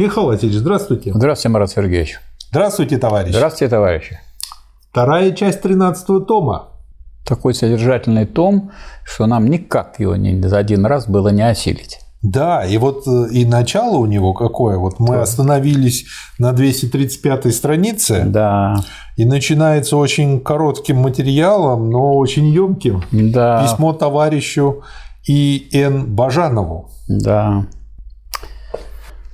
Михаил Васильевич, здравствуйте. Здравствуйте, Марат Сергеевич. Здравствуйте, товарищ. Здравствуйте, товарищи. Вторая часть 13 тома. Такой содержательный том, что нам никак его ни за один раз было не осилить. Да, и вот э, и начало у него какое. Вот мы остановились на 235 странице. Да. И начинается очень коротким материалом, но очень емким. Да. Письмо товарищу И. Н. Бажанову. Да.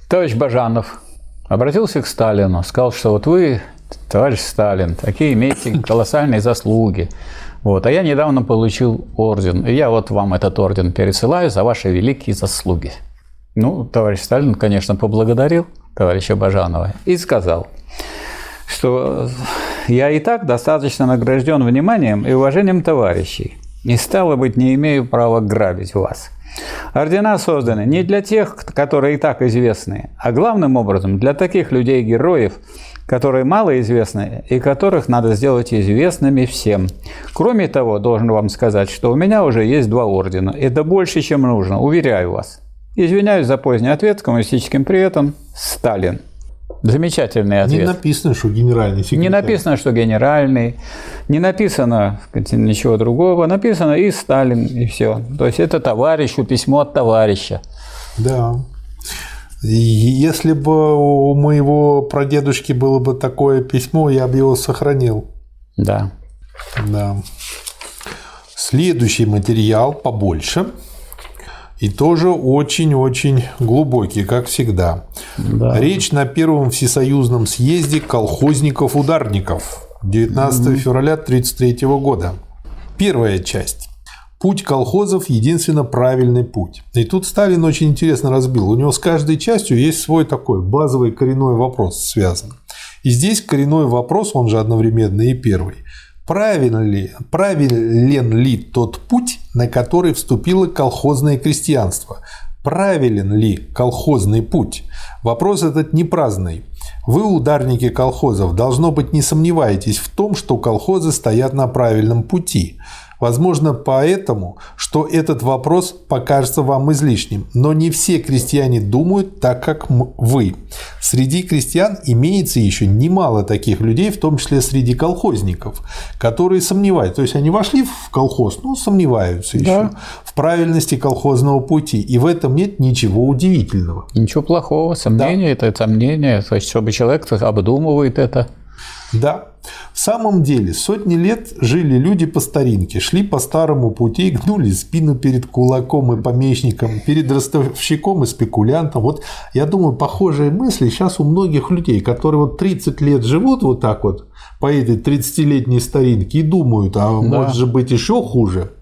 Товарищ Бажанов обратился к Сталину, сказал, что вот вы, товарищ Сталин, такие имеете колоссальные заслуги. Вот. А я недавно получил орден. И я вот вам этот орден пересылаю за ваши великие заслуги. Ну, товарищ Сталин, конечно, поблагодарил товарища Бажанова и сказал, что я и так достаточно награжден вниманием и уважением товарищей, и стало быть, не имею права грабить вас. Ордена созданы не для тех, которые и так известны, а главным образом для таких людей-героев, которые малоизвестны и которых надо сделать известными всем. Кроме того, должен вам сказать, что у меня уже есть два ордена. Это больше, чем нужно, уверяю вас. Извиняюсь за поздний ответ с коммунистическим приветом. Сталин. Замечательный ответ. Не написано, что генеральный секретарь. Не написано, что генеральный, не написано ничего другого, написано и Сталин, и все. То есть это товарищу, письмо от товарища. Да. Если бы у моего прадедушки было бы такое письмо, я бы его сохранил. Да. Да. Следующий материал побольше. И тоже очень-очень глубокий, как всегда. Да. Речь на первом всесоюзном съезде колхозников-ударников 19 mm-hmm. февраля 1933 года. Первая часть. Путь колхозов – единственно правильный путь. И тут Сталин очень интересно разбил. У него с каждой частью есть свой такой базовый коренной вопрос связан. И здесь коренной вопрос, он же одновременно и первый. Правильно ли, правилен ли тот путь, на который вступило колхозное крестьянство? Правилен ли колхозный путь? Вопрос этот не праздный. Вы, ударники колхозов, должно быть не сомневаетесь в том, что колхозы стоят на правильном пути – Возможно, поэтому, что этот вопрос покажется вам излишним. Но не все крестьяне думают так, как вы. Среди крестьян имеется еще немало таких людей, в том числе среди колхозников, которые сомневаются. То есть они вошли в колхоз, но сомневаются да. еще в правильности колхозного пути. И в этом нет ничего удивительного. Ничего плохого. Сомнение да. – это сомнение. То есть, чтобы человек обдумывает это. Да. В самом деле, сотни лет жили люди по старинке, шли по старому пути, гнули спину перед кулаком и помещником, перед ростовщиком и спекулянтом. Вот я думаю, похожие мысли сейчас у многих людей, которые вот 30 лет живут вот так вот по этой 30-летней старинке и думают, а да. может же быть еще хуже.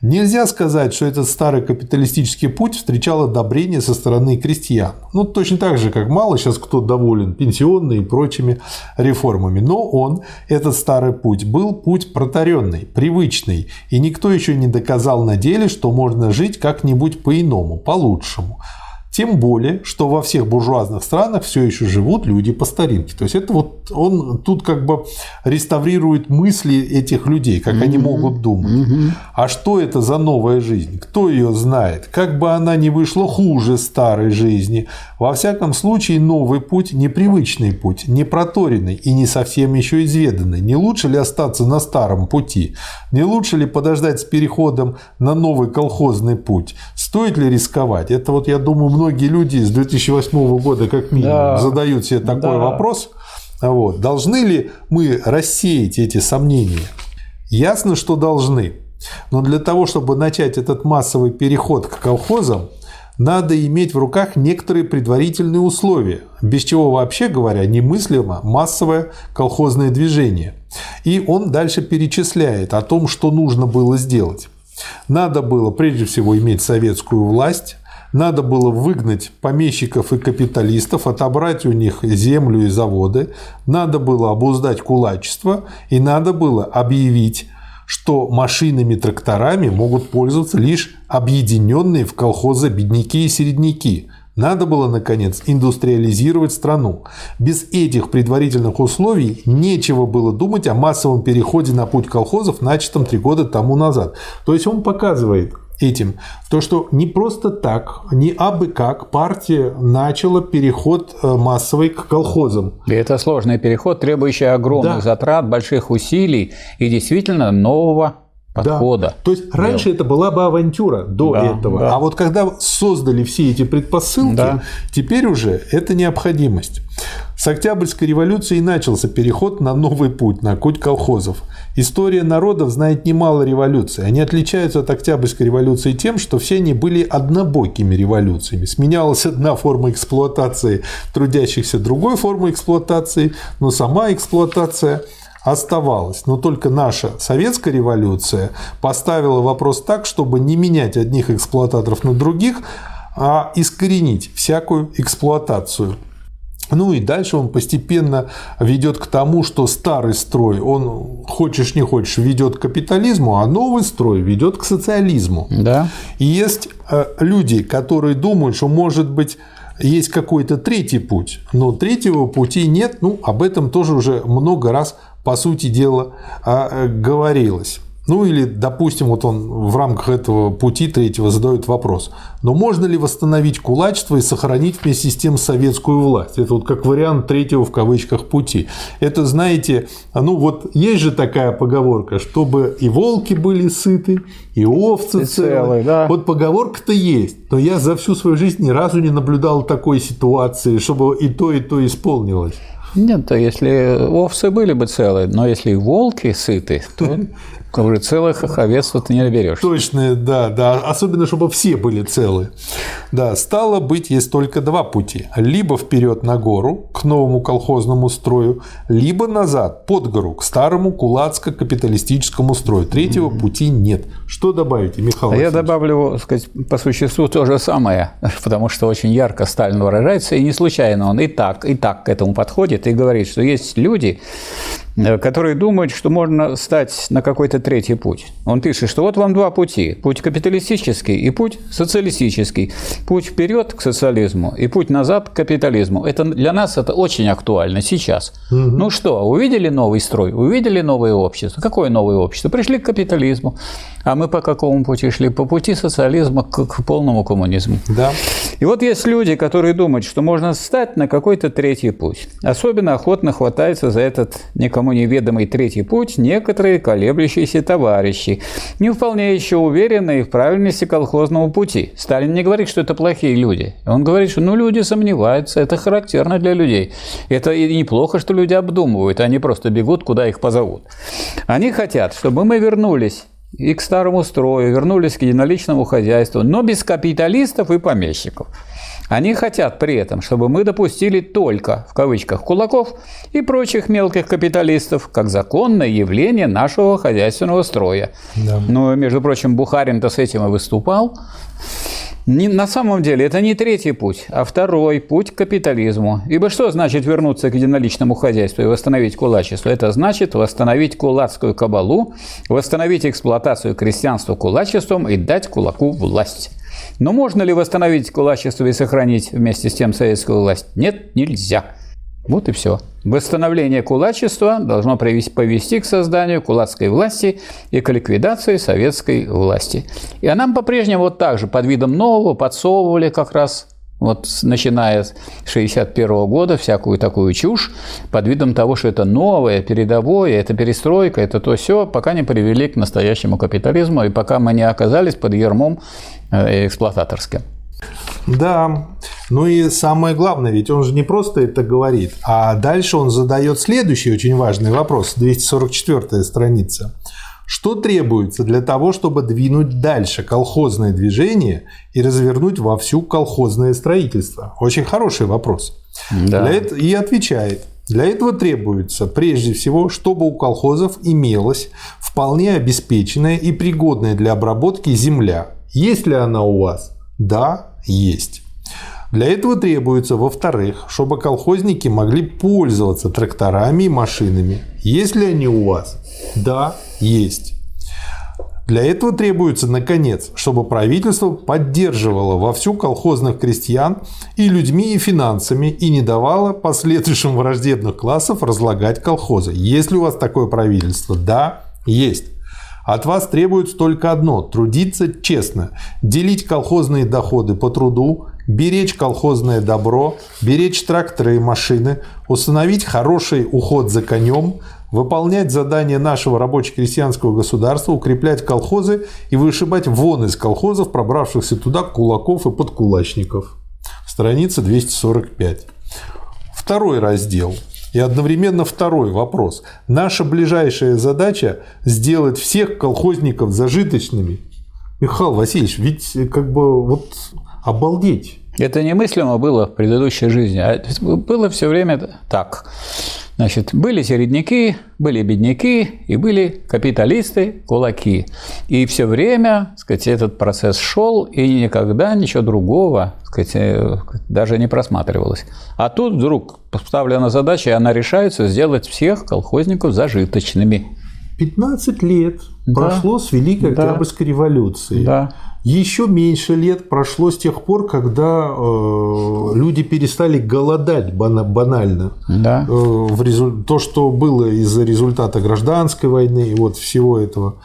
Нельзя сказать, что этот старый капиталистический путь встречал одобрение со стороны крестьян. Ну, точно так же, как мало сейчас кто доволен пенсионными и прочими реформами. Но он, этот старый путь, был путь протаренный, привычный, и никто еще не доказал на деле, что можно жить как-нибудь по-иному, по-лучшему. Тем более, что во всех буржуазных странах все еще живут люди по старинке. То есть это вот он тут как бы реставрирует мысли этих людей, как mm-hmm. они могут думать. Mm-hmm. А что это за новая жизнь? Кто ее знает? Как бы она ни вышла хуже старой жизни. Во всяком случае, новый путь – непривычный путь, не проторенный и не совсем еще изведанный. Не лучше ли остаться на старом пути? Не лучше ли подождать с переходом на новый колхозный путь? Стоит ли рисковать? Это вот, я думаю, многие многие люди с 2008 года как минимум да. задают себе такой да. вопрос. Вот. Должны ли мы рассеять эти сомнения? Ясно, что должны. Но для того, чтобы начать этот массовый переход к колхозам, надо иметь в руках некоторые предварительные условия, без чего, вообще говоря, немыслимо массовое колхозное движение. И он дальше перечисляет о том, что нужно было сделать. Надо было прежде всего иметь советскую власть, надо было выгнать помещиков и капиталистов, отобрать у них землю и заводы, надо было обуздать кулачество и надо было объявить, что машинами тракторами могут пользоваться лишь объединенные в колхозы бедняки и середняки. Надо было, наконец, индустриализировать страну. Без этих предварительных условий нечего было думать о массовом переходе на путь колхозов, начатом три года тому назад. То есть он показывает, этим, то что не просто так, не абы как партия начала переход э, массовый к колхозам. И это сложный переход, требующий огромных да. затрат, больших усилий и действительно нового подхода. Да. То есть раньше это была бы авантюра до да, этого. Да. А вот когда создали все эти предпосылки, да. теперь уже это необходимость. С Октябрьской революции начался переход на новый путь, на путь колхозов. История народов знает немало революций. Они отличаются от Октябрьской революции тем, что все они были однобокими революциями. Сменялась одна форма эксплуатации трудящихся другой формой эксплуатации, но сама эксплуатация оставалась. Но только наша советская революция поставила вопрос так, чтобы не менять одних эксплуататоров на других, а искоренить всякую эксплуатацию. Ну и дальше он постепенно ведет к тому, что старый строй, он хочешь не хочешь, ведет к капитализму, а новый строй ведет к социализму. Да. И есть э, люди, которые думают, что может быть есть какой-то третий путь, но третьего пути нет. Ну, об этом тоже уже много раз, по сути дела, а, э, говорилось. Ну или, допустим, вот он в рамках этого пути третьего задает вопрос, но можно ли восстановить кулачество и сохранить вместе с тем советскую власть? Это вот как вариант третьего в кавычках пути. Это, знаете, ну вот есть же такая поговорка, чтобы и волки были сыты, и овцы и целые. целые да. Вот поговорка-то есть, но я за всю свою жизнь ни разу не наблюдал такой ситуации, чтобы и то, и то исполнилось. Нет, то если овцы были бы целые, но если волки сыты, то Говорю, целых овец ты не наберешь. Точно, да, да. Особенно, чтобы все были целы. Да, стало быть, есть только два пути. Либо вперед на гору, к новому колхозному строю, либо назад, под гору, к старому кулацко-капиталистическому строю. Третьего mm-hmm. пути нет. Что добавите, Михаил? А я добавлю, сказать, по существу то же самое, потому что очень ярко Сталин выражается, и не случайно он и так, и так к этому подходит и говорит, что есть люди, которые думают, что можно стать на какой-то третий путь. Он пишет, что вот вам два пути. Путь капиталистический и путь социалистический. Путь вперед к социализму и путь назад к капитализму. Это для нас это очень актуально сейчас. Угу. Ну что, увидели новый строй, увидели новое общество. Какое новое общество? Пришли к капитализму. А мы по какому пути шли? По пути социализма к, к полному коммунизму. Да. И вот есть люди, которые думают, что можно встать на какой-то третий путь. Особенно охотно хватается за этот никому неведомый третий путь некоторые колеблющиеся товарищи, не вполне еще уверенные в правильности колхозного пути. Сталин не говорит, что это плохие люди. Он говорит, что ну, люди сомневаются, это характерно для людей. Это и неплохо, что люди обдумывают, они просто бегут, куда их позовут. Они хотят, чтобы мы вернулись и к старому строю, вернулись к единоличному хозяйству, но без капиталистов и помещиков. Они хотят при этом, чтобы мы допустили только, в кавычках, кулаков и прочих мелких капиталистов, как законное явление нашего хозяйственного строя. Да. Но, между прочим, Бухарин-то с этим и выступал. Не, на самом деле это не третий путь, а второй путь к капитализму. Ибо что значит вернуться к единоличному хозяйству и восстановить кулачество? Это значит восстановить кулацкую кабалу, восстановить эксплуатацию крестьянства кулачеством и дать кулаку власть. Но можно ли восстановить кулачество и сохранить вместе с тем советскую власть? Нет, нельзя. Вот и все. Восстановление кулачества должно повести к созданию кулацкой власти и к ликвидации советской власти. И нам по-прежнему вот так же под видом нового подсовывали как раз вот начиная с 1961 года всякую такую чушь под видом того, что это новое, передовое, это перестройка, это то все, пока не привели к настоящему капитализму и пока мы не оказались под ермом э, эксплуататорским. Да, ну и самое главное, ведь он же не просто это говорит, а дальше он задает следующий очень важный вопрос, 244 страница. Что требуется для того, чтобы двинуть дальше колхозное движение и развернуть вовсю колхозное строительство? Очень хороший вопрос. Да. Для этого, и отвечает. Для этого требуется, прежде всего, чтобы у колхозов имелась вполне обеспеченная и пригодная для обработки земля. Есть ли она у вас? Да, есть. Для этого требуется, во-вторых, чтобы колхозники могли пользоваться тракторами и машинами. Есть ли они у вас? Да, есть. Для этого требуется, наконец, чтобы правительство поддерживало вовсю колхозных крестьян и людьми, и финансами, и не давало последующим враждебных классов разлагать колхозы. Есть ли у вас такое правительство? Да, есть. От вас требуется только одно – трудиться честно, делить колхозные доходы по труду, беречь колхозное добро, беречь тракторы и машины, установить хороший уход за конем, выполнять задания нашего рабоче-крестьянского государства, укреплять колхозы и вышибать вон из колхозов, пробравшихся туда кулаков и подкулачников. Страница 245. Второй раздел. И одновременно второй вопрос. Наша ближайшая задача – сделать всех колхозников зажиточными. Михаил Васильевич, ведь как бы вот обалдеть. Это немыслимо было в предыдущей жизни. А было все время так. Значит, были середняки, были бедняки и были капиталисты, кулаки. И все время, сказать, этот процесс шел, и никогда ничего другого, сказать, э, даже не просматривалось. А тут вдруг поставлена задача, и она решается сделать всех колхозников зажиточными. 15 лет да. прошло с Великой да. Октябрьской революции. Да. Еще меньше лет прошло с тех пор, когда э, люди перестали голодать банально. Да. Э, в резу... То, что было из-за результата гражданской войны и вот всего этого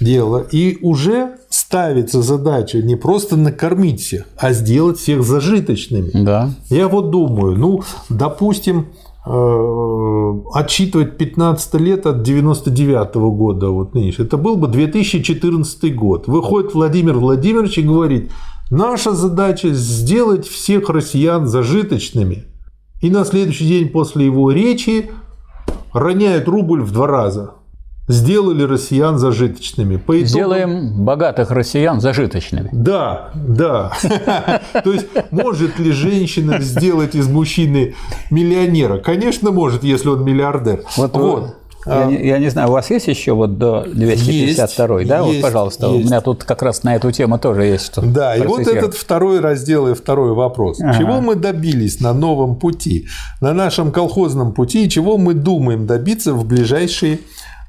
дела. И уже ставится задача не просто накормить всех, а сделать всех зажиточными. Да. Я вот думаю, ну, допустим, Э, отсчитывать 15 лет от 99 -го года, вот нынешний, это был бы 2014 год. Выходит Владимир Владимирович и говорит, наша задача сделать всех россиян зажиточными. И на следующий день после его речи роняют рубль в два раза сделали россиян зажиточными. По итогам... Сделаем богатых россиян зажиточными. Да, да. То есть, может ли женщина сделать из мужчины миллионера? Конечно, может, если он миллиардер. Вот, вот. Я, не, я не знаю, у вас есть еще вот до 252 есть, да? Есть, вот, пожалуйста, есть. у меня тут как раз на эту тему тоже есть что. Да, и вот этот второй раздел и второй вопрос. Ага. Чего мы добились на новом пути, на нашем колхозном пути, и чего мы думаем добиться в ближайшие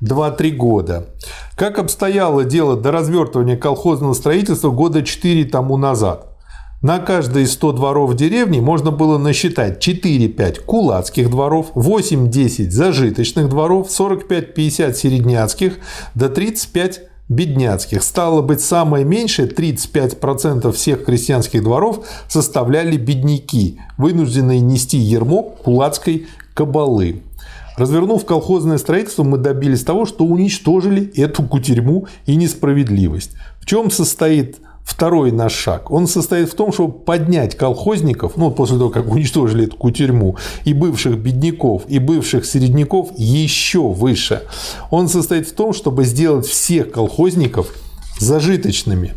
2-3 года. Как обстояло дело до развертывания колхозного строительства года 4 тому назад? На каждые 100 дворов в деревне можно было насчитать 4-5 кулацких дворов, 8-10 зажиточных дворов, 45-50 середняцких, до 35 бедняцких. Стало быть, самое меньшее 35% всех крестьянских дворов составляли бедняки, вынужденные нести ермо кулацкой кабалы. Развернув колхозное строительство, мы добились того, что уничтожили эту кутерьму и несправедливость. В чем состоит второй наш шаг? Он состоит в том, чтобы поднять колхозников, ну, после того, как уничтожили эту кутерьму, и бывших бедняков, и бывших середняков еще выше. Он состоит в том, чтобы сделать всех колхозников зажиточными.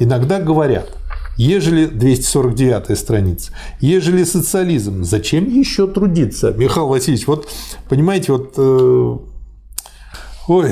Иногда говорят – Ежели 249 страница, ежели социализм, зачем еще трудиться? Михаил Васильевич, вот понимаете, вот э, Ой,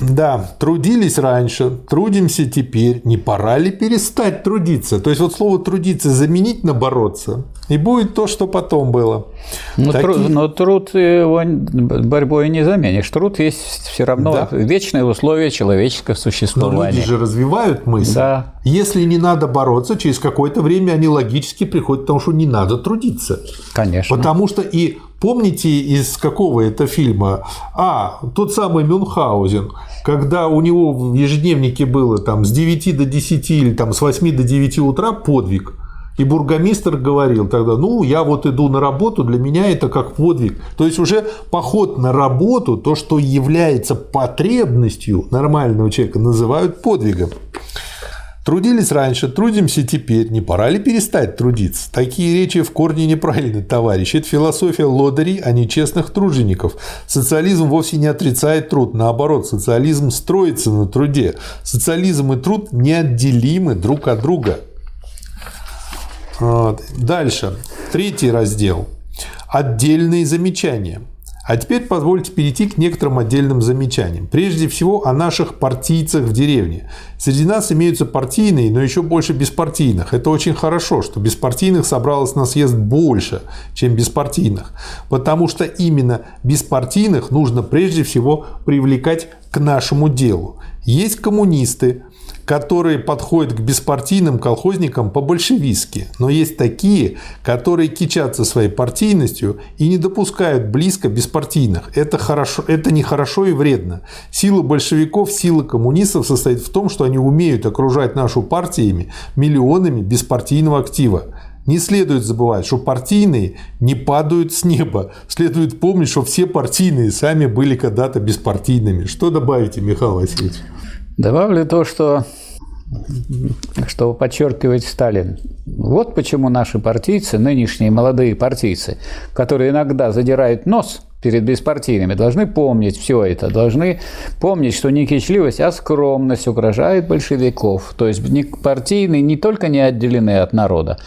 да, трудились раньше, трудимся теперь. Не пора ли перестать трудиться? То есть вот слово трудиться заменить на бороться, и будет то, что потом было. Но, Такие... труд, но труд его борьбой не заменишь. Труд есть все равно да. вечное условие человеческого существования. Но люди же развивают мысль. Да. Если не надо бороться, через какое-то время они логически приходят к тому, что не надо трудиться. Конечно. Потому что и Помните из какого это фильма? А, тот самый Мюнхгаузен, когда у него в ежедневнике было там с 9 до 10 или там с 8 до 9 утра подвиг. И бургомистр говорил тогда, ну, я вот иду на работу, для меня это как подвиг. То есть уже поход на работу, то, что является потребностью нормального человека, называют подвигом. Трудились раньше, трудимся теперь, не пора ли перестать трудиться? Такие речи в корне неправильны, товарищ. Это философия лодырей, а не честных тружеников. Социализм вовсе не отрицает труд, наоборот, социализм строится на труде. Социализм и труд неотделимы друг от друга. Вот. Дальше, третий раздел. Отдельные замечания – а теперь позвольте перейти к некоторым отдельным замечаниям. Прежде всего о наших партийцах в деревне. Среди нас имеются партийные, но еще больше беспартийных. Это очень хорошо, что беспартийных собралось на съезд больше, чем беспартийных. Потому что именно беспартийных нужно прежде всего привлекать к нашему делу. Есть коммунисты, которые подходят к беспартийным колхозникам по-большевистски, но есть такие, которые кичатся своей партийностью и не допускают близко беспартийных. Это, хорошо, это нехорошо и вредно. Сила большевиков, сила коммунистов состоит в том, что они умеют окружать нашу партиями миллионами беспартийного актива. Не следует забывать, что партийные не падают с неба. Следует помнить, что все партийные сами были когда-то беспартийными. Что добавите, Михаил Васильевич? Добавлю то, что что подчеркивает Сталин. Вот почему наши партийцы, нынешние молодые партийцы, которые иногда задирают нос перед беспартийными, должны помнить все это, должны помнить, что не кичливость, а скромность угрожает большевиков. То есть партийные не только не отделены от народа,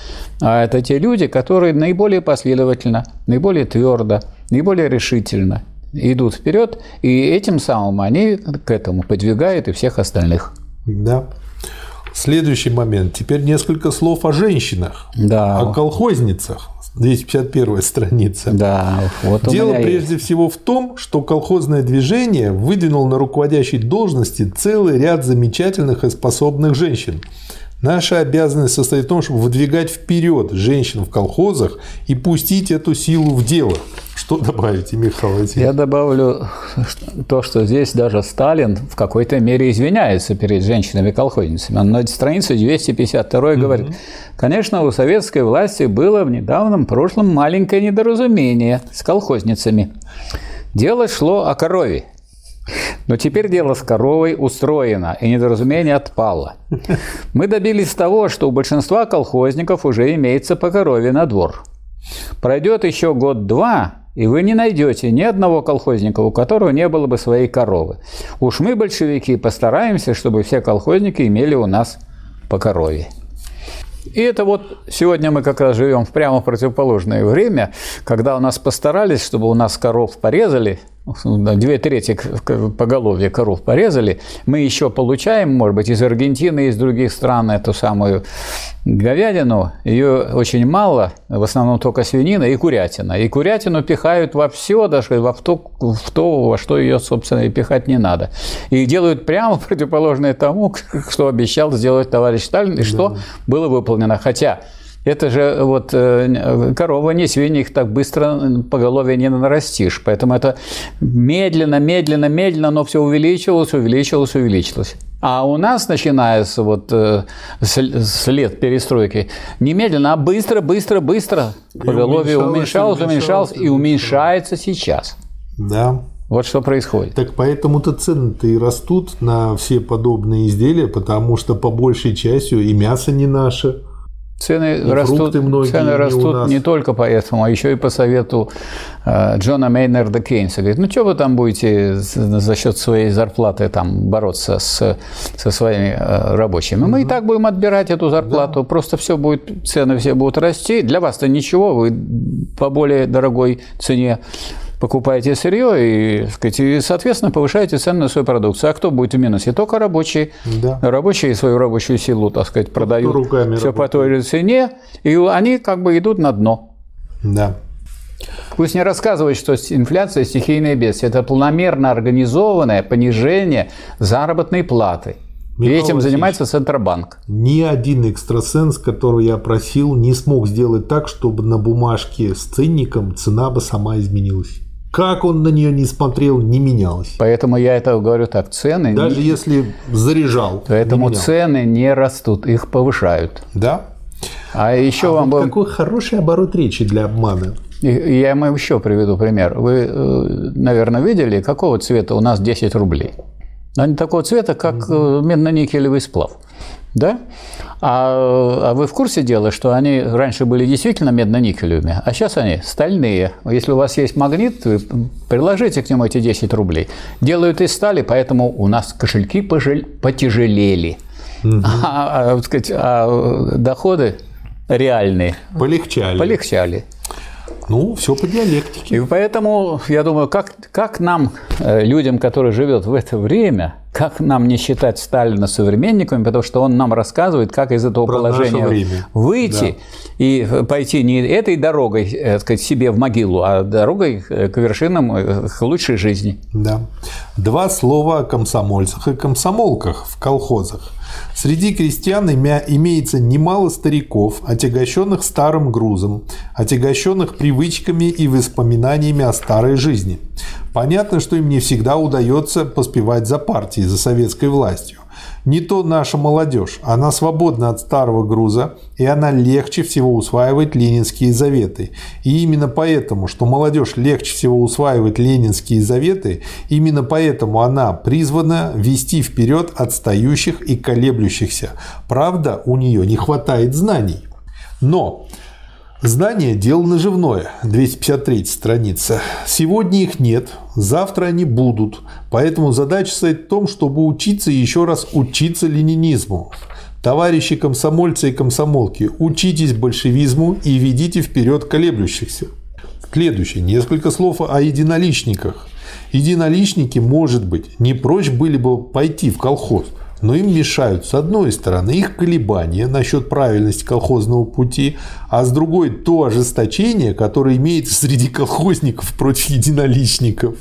а это те люди, которые наиболее последовательно, наиболее твердо, наиболее решительно идут вперед, и этим самым они к этому подвигают и всех остальных. Да. Следующий момент. Теперь несколько слов о женщинах, да. о колхозницах. 251 страница. Да, вот Дело прежде есть. всего в том, что колхозное движение выдвинул на руководящей должности целый ряд замечательных и способных женщин. Наша обязанность состоит в том, чтобы выдвигать вперед женщин в колхозах и пустить эту силу в дело. Что добавите, Михаил Васильевич? Я добавлю то, что здесь даже Сталин в какой-то мере извиняется перед женщинами-колхозницами. Он на странице 252 mm-hmm. говорит, конечно, у советской власти было в недавнем прошлом маленькое недоразумение с колхозницами. Дело шло о корове. Но теперь дело с коровой устроено, и недоразумение отпало. Мы добились того, что у большинства колхозников уже имеется по корове на двор. Пройдет еще год-два, и вы не найдете ни одного колхозника, у которого не было бы своей коровы. Уж мы, большевики, постараемся, чтобы все колхозники имели у нас по корове. И это вот сегодня мы как раз живем в прямо противоположное время, когда у нас постарались, чтобы у нас коров порезали, две трети поголовья коров порезали, мы еще получаем, может быть, из Аргентины, из других стран эту самую говядину. Ее очень мало, в основном только свинина и курятина. И курятину пихают во все, даже во то, в то, во что ее, собственно, и пихать не надо. И делают прямо противоположное тому, что обещал сделать товарищ Сталин, и что было выполнено. Хотя это же вот э, корова, не свиньи, их так быстро по голове не нарастишь. Поэтому это медленно, медленно, медленно, но все увеличивалось, увеличивалось, увеличилось. А у нас, начиная с, вот, э, с лет перестройки, немедленно, а быстро, быстро, быстро поголовье уменьшалось, уменьшалось, и уменьшается сейчас. Да. Вот что происходит. Так поэтому-то цены-то и растут на все подобные изделия, потому что по большей части и мясо не наше, Цены и растут, цены растут не только поэтому, а еще и по совету э, Джона Мейнарда Кейнса. Говорит, ну что вы там будете за счет своей зарплаты там бороться с, со своими э, рабочими? Мы и так будем отбирать эту зарплату, да. просто все будет, цены все будут расти. Для вас-то ничего, вы по более дорогой цене покупаете сырье и, сказать, и, соответственно, повышаете цену на свою продукцию. А кто будет в минусе? Только рабочие. Да. Рабочие свою рабочую силу, так сказать, продают руками все работает. по той же цене, и они как бы идут на дно. Да. Пусть не рассказывают, что инфляция – стихийное бедствие. Это планомерно организованное понижение заработной платы. Михаил и этим занимается Центробанк. Ни один экстрасенс, которого я просил, не смог сделать так, чтобы на бумажке с ценником цена бы сама изменилась. Как он на нее не смотрел, не менялось. Поэтому я это говорю так, цены... Даже не... если заряжал. Поэтому не цены не растут, их повышают. Да. А еще а вам... Вот какой хороший оборот речи для обмана. Я вам еще приведу пример. Вы, э, наверное, видели, какого цвета у нас 10 рублей? Они такого цвета, как угу. медно-никелевый сплав. Да? А, а вы в курсе дела, что они раньше были действительно медно-никелевыми, а сейчас они стальные. Если у вас есть магнит, вы приложите к нему эти 10 рублей. Делают из стали, поэтому у нас кошельки потяжелели. Угу. А, а, сказать, а доходы реальные полегчали. полегчали. Ну, все по диалектике. И поэтому, я думаю, как, как нам, э, людям, которые живут в это время, как нам не считать Сталина современниками, потому что он нам рассказывает, как из этого Про положения выйти и пойти не этой дорогой, э, так сказать, себе в могилу, а дорогой э, к вершинам э, к лучшей жизни. Да. Два слова о комсомольцах и комсомолках в колхозах. Среди крестьян имеется немало стариков, отягощенных старым грузом, отягощенных привычками и воспоминаниями о старой жизни. Понятно, что им не всегда удается поспевать за партией, за советской властью. Не то наша молодежь. Она свободна от старого груза, и она легче всего усваивает ленинские заветы. И именно поэтому, что молодежь легче всего усваивает ленинские заветы, именно поэтому она призвана вести вперед отстающих и колеблющихся. Правда, у нее не хватает знаний. Но Знание – дело наживное, 253 страница. Сегодня их нет, завтра они будут. Поэтому задача стоит в том, чтобы учиться и еще раз учиться ленинизму. Товарищи комсомольцы и комсомолки, учитесь большевизму и ведите вперед колеблющихся. Следующее. Несколько слов о единоличниках. Единоличники, может быть, не прочь были бы пойти в колхоз, но им мешают, с одной стороны, их колебания насчет правильности колхозного пути, а с другой то ожесточение, которое имеется среди колхозников против единоличников.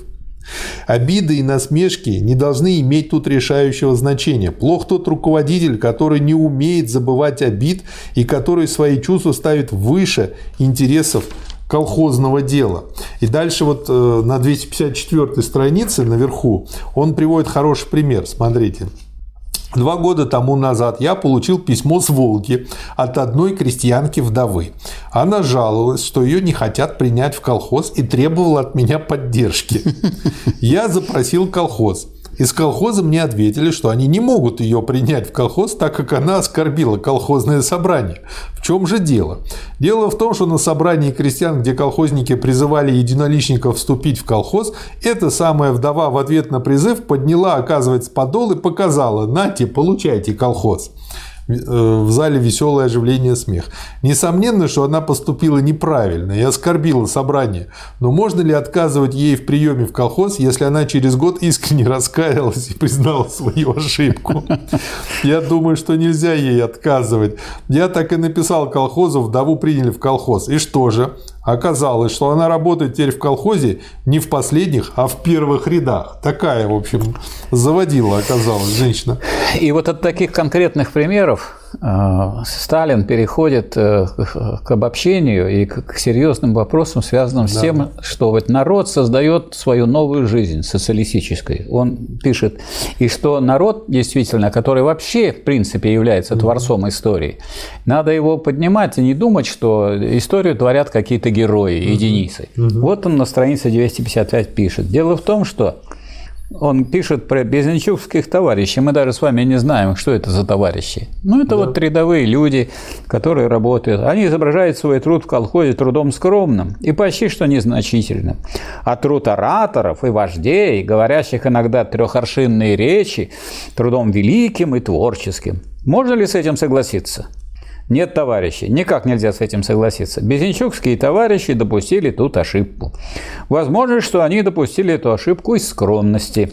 Обиды и насмешки не должны иметь тут решающего значения. Плох тот руководитель, который не умеет забывать обид и который свои чувства ставит выше интересов колхозного дела. И дальше вот э, на 254 странице наверху он приводит хороший пример. Смотрите. Два года тому назад я получил письмо с Волги от одной крестьянки-вдовы. Она жаловалась, что ее не хотят принять в колхоз и требовала от меня поддержки. Я запросил колхоз. Из колхоза мне ответили, что они не могут ее принять в колхоз, так как она оскорбила колхозное собрание. В чем же дело? Дело в том, что на собрании крестьян, где колхозники призывали единоличников вступить в колхоз, эта самая вдова в ответ на призыв подняла, оказывается, подол и показала «Нате, получайте колхоз» в зале веселое оживление смех. Несомненно, что она поступила неправильно и оскорбила собрание. Но можно ли отказывать ей в приеме в колхоз, если она через год искренне раскаялась и признала свою ошибку? Я думаю, что нельзя ей отказывать. Я так и написал колхозу, вдову приняли в колхоз. И что же? Оказалось, что она работает теперь в колхозе не в последних, а в первых рядах. Такая, в общем, заводила оказалась женщина. И вот от таких конкретных примеров Сталин переходит э, к обобщению и к серьезным вопросам, связанным с Да. тем, что вот народ создает свою новую жизнь социалистической. Он пишет, и что народ, действительно, который вообще, в принципе, является творцом истории, надо его поднимать и не думать, что историю творят какие-то герои, единицы. Вот он на странице 255 пишет. Дело в том, что он пишет про безенчугских товарищей. Мы даже с вами не знаем, что это за товарищи. Ну, это вот рядовые люди, которые работают. Они изображают свой труд в колхозе трудом скромным и почти что незначительным. А труд ораторов и вождей, говорящих иногда трехоршинные речи, трудом великим и творческим. Можно ли с этим согласиться? Нет, товарищи, никак нельзя с этим согласиться. Безенчугские товарищи допустили тут ошибку. Возможно, что они допустили эту ошибку из скромности.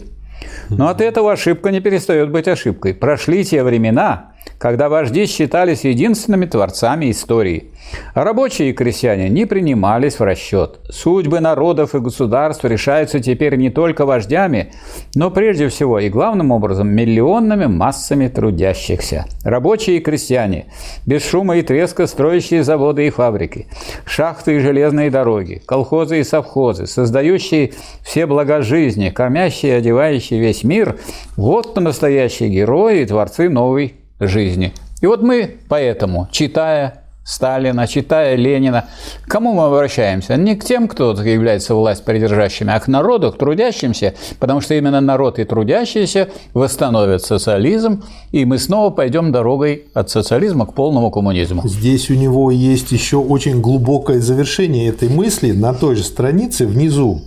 Но от этого ошибка не перестает быть ошибкой. Прошли те времена, когда вожди считались единственными творцами истории. Рабочие и крестьяне не принимались в расчет. Судьбы народов и государств решаются теперь не только вождями, но прежде всего и главным образом миллионными массами трудящихся. Рабочие и крестьяне, без шума и треска строящие заводы и фабрики, шахты и железные дороги, колхозы и совхозы, создающие все блага жизни, кормящие и одевающие весь мир – вот настоящие герои и творцы новой жизни. И вот мы поэтому, читая Сталина, читая Ленина, к кому мы обращаемся? Не к тем, кто является власть придержащими, а к народу, к трудящимся, потому что именно народ и трудящиеся восстановят социализм, и мы снова пойдем дорогой от социализма к полному коммунизму. Здесь у него есть еще очень глубокое завершение этой мысли на той же странице внизу.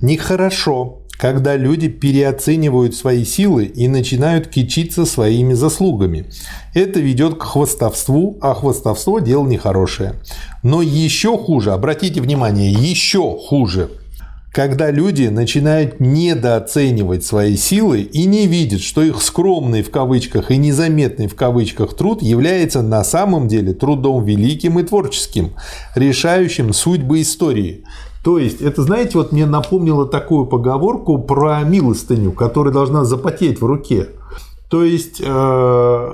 Нехорошо, когда люди переоценивают свои силы и начинают кичиться своими заслугами. Это ведет к хвостовству, а хвостовство – дело нехорошее. Но еще хуже, обратите внимание, еще хуже – когда люди начинают недооценивать свои силы и не видят, что их скромный в кавычках и незаметный в кавычках труд является на самом деле трудом великим и творческим, решающим судьбы истории. То есть, это, знаете, вот мне напомнило такую поговорку про милостыню, которая должна запотеть в руке. То есть, э,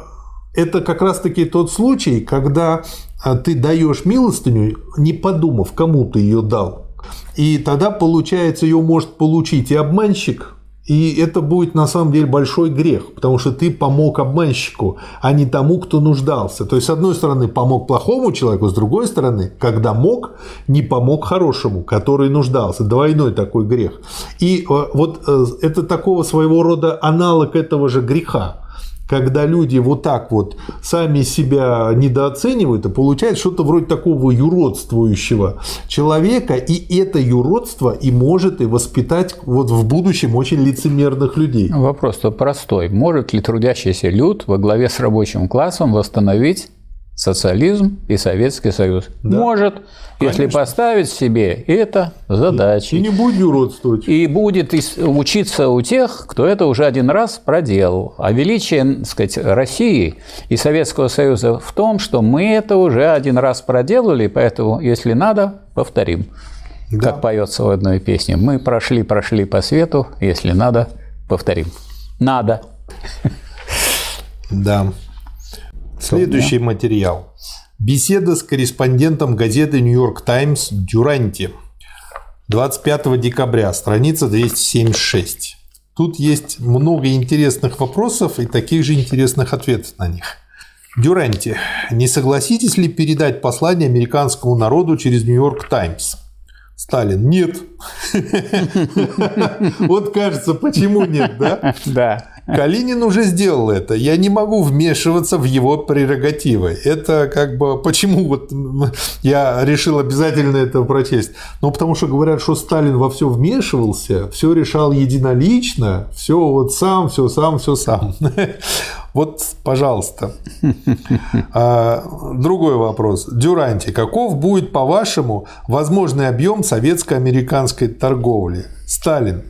это как раз-таки тот случай, когда э, ты даешь милостыню, не подумав, кому ты ее дал. И тогда, получается, ее может получить и обманщик, и это будет на самом деле большой грех, потому что ты помог обманщику, а не тому, кто нуждался. То есть, с одной стороны, помог плохому человеку, с другой стороны, когда мог, не помог хорошему, который нуждался. Двойной такой грех. И э, вот э, это такого своего рода аналог этого же греха когда люди вот так вот сами себя недооценивают, и получается что-то вроде такого юродствующего человека, и это юродство и может и воспитать вот в будущем очень лицемерных людей. Вопрос-то простой. Может ли трудящийся люд во главе с рабочим классом восстановить социализм и Советский Союз. Да. Может, Конечно. если поставить себе это задачей. И не будет юродствовать. И будет учиться у тех, кто это уже один раз проделал. А величие, так сказать, России и Советского Союза в том, что мы это уже один раз проделали, поэтому, если надо, повторим. Да. Как поется в одной песне. Мы прошли, прошли по свету, если надо, повторим. Надо. Да. Следующий да. материал. Беседа с корреспондентом газеты «Нью-Йорк Таймс» Дюранти. 25 декабря, страница 276. Тут есть много интересных вопросов и таких же интересных ответов на них. Дюранти, не согласитесь ли передать послание американскому народу через Нью-Йорк Таймс? Сталин, нет. Вот кажется, почему нет, да? Да. Калинин уже сделал это. Я не могу вмешиваться в его прерогативы. Это как бы... Почему вот я решил обязательно это прочесть? Ну, потому что говорят, что Сталин во все вмешивался, все решал единолично, все вот сам, все сам, все сам. Вот, пожалуйста. А, другой вопрос. Дюранти, каков будет, по-вашему, возможный объем советско-американской торговли? Сталин,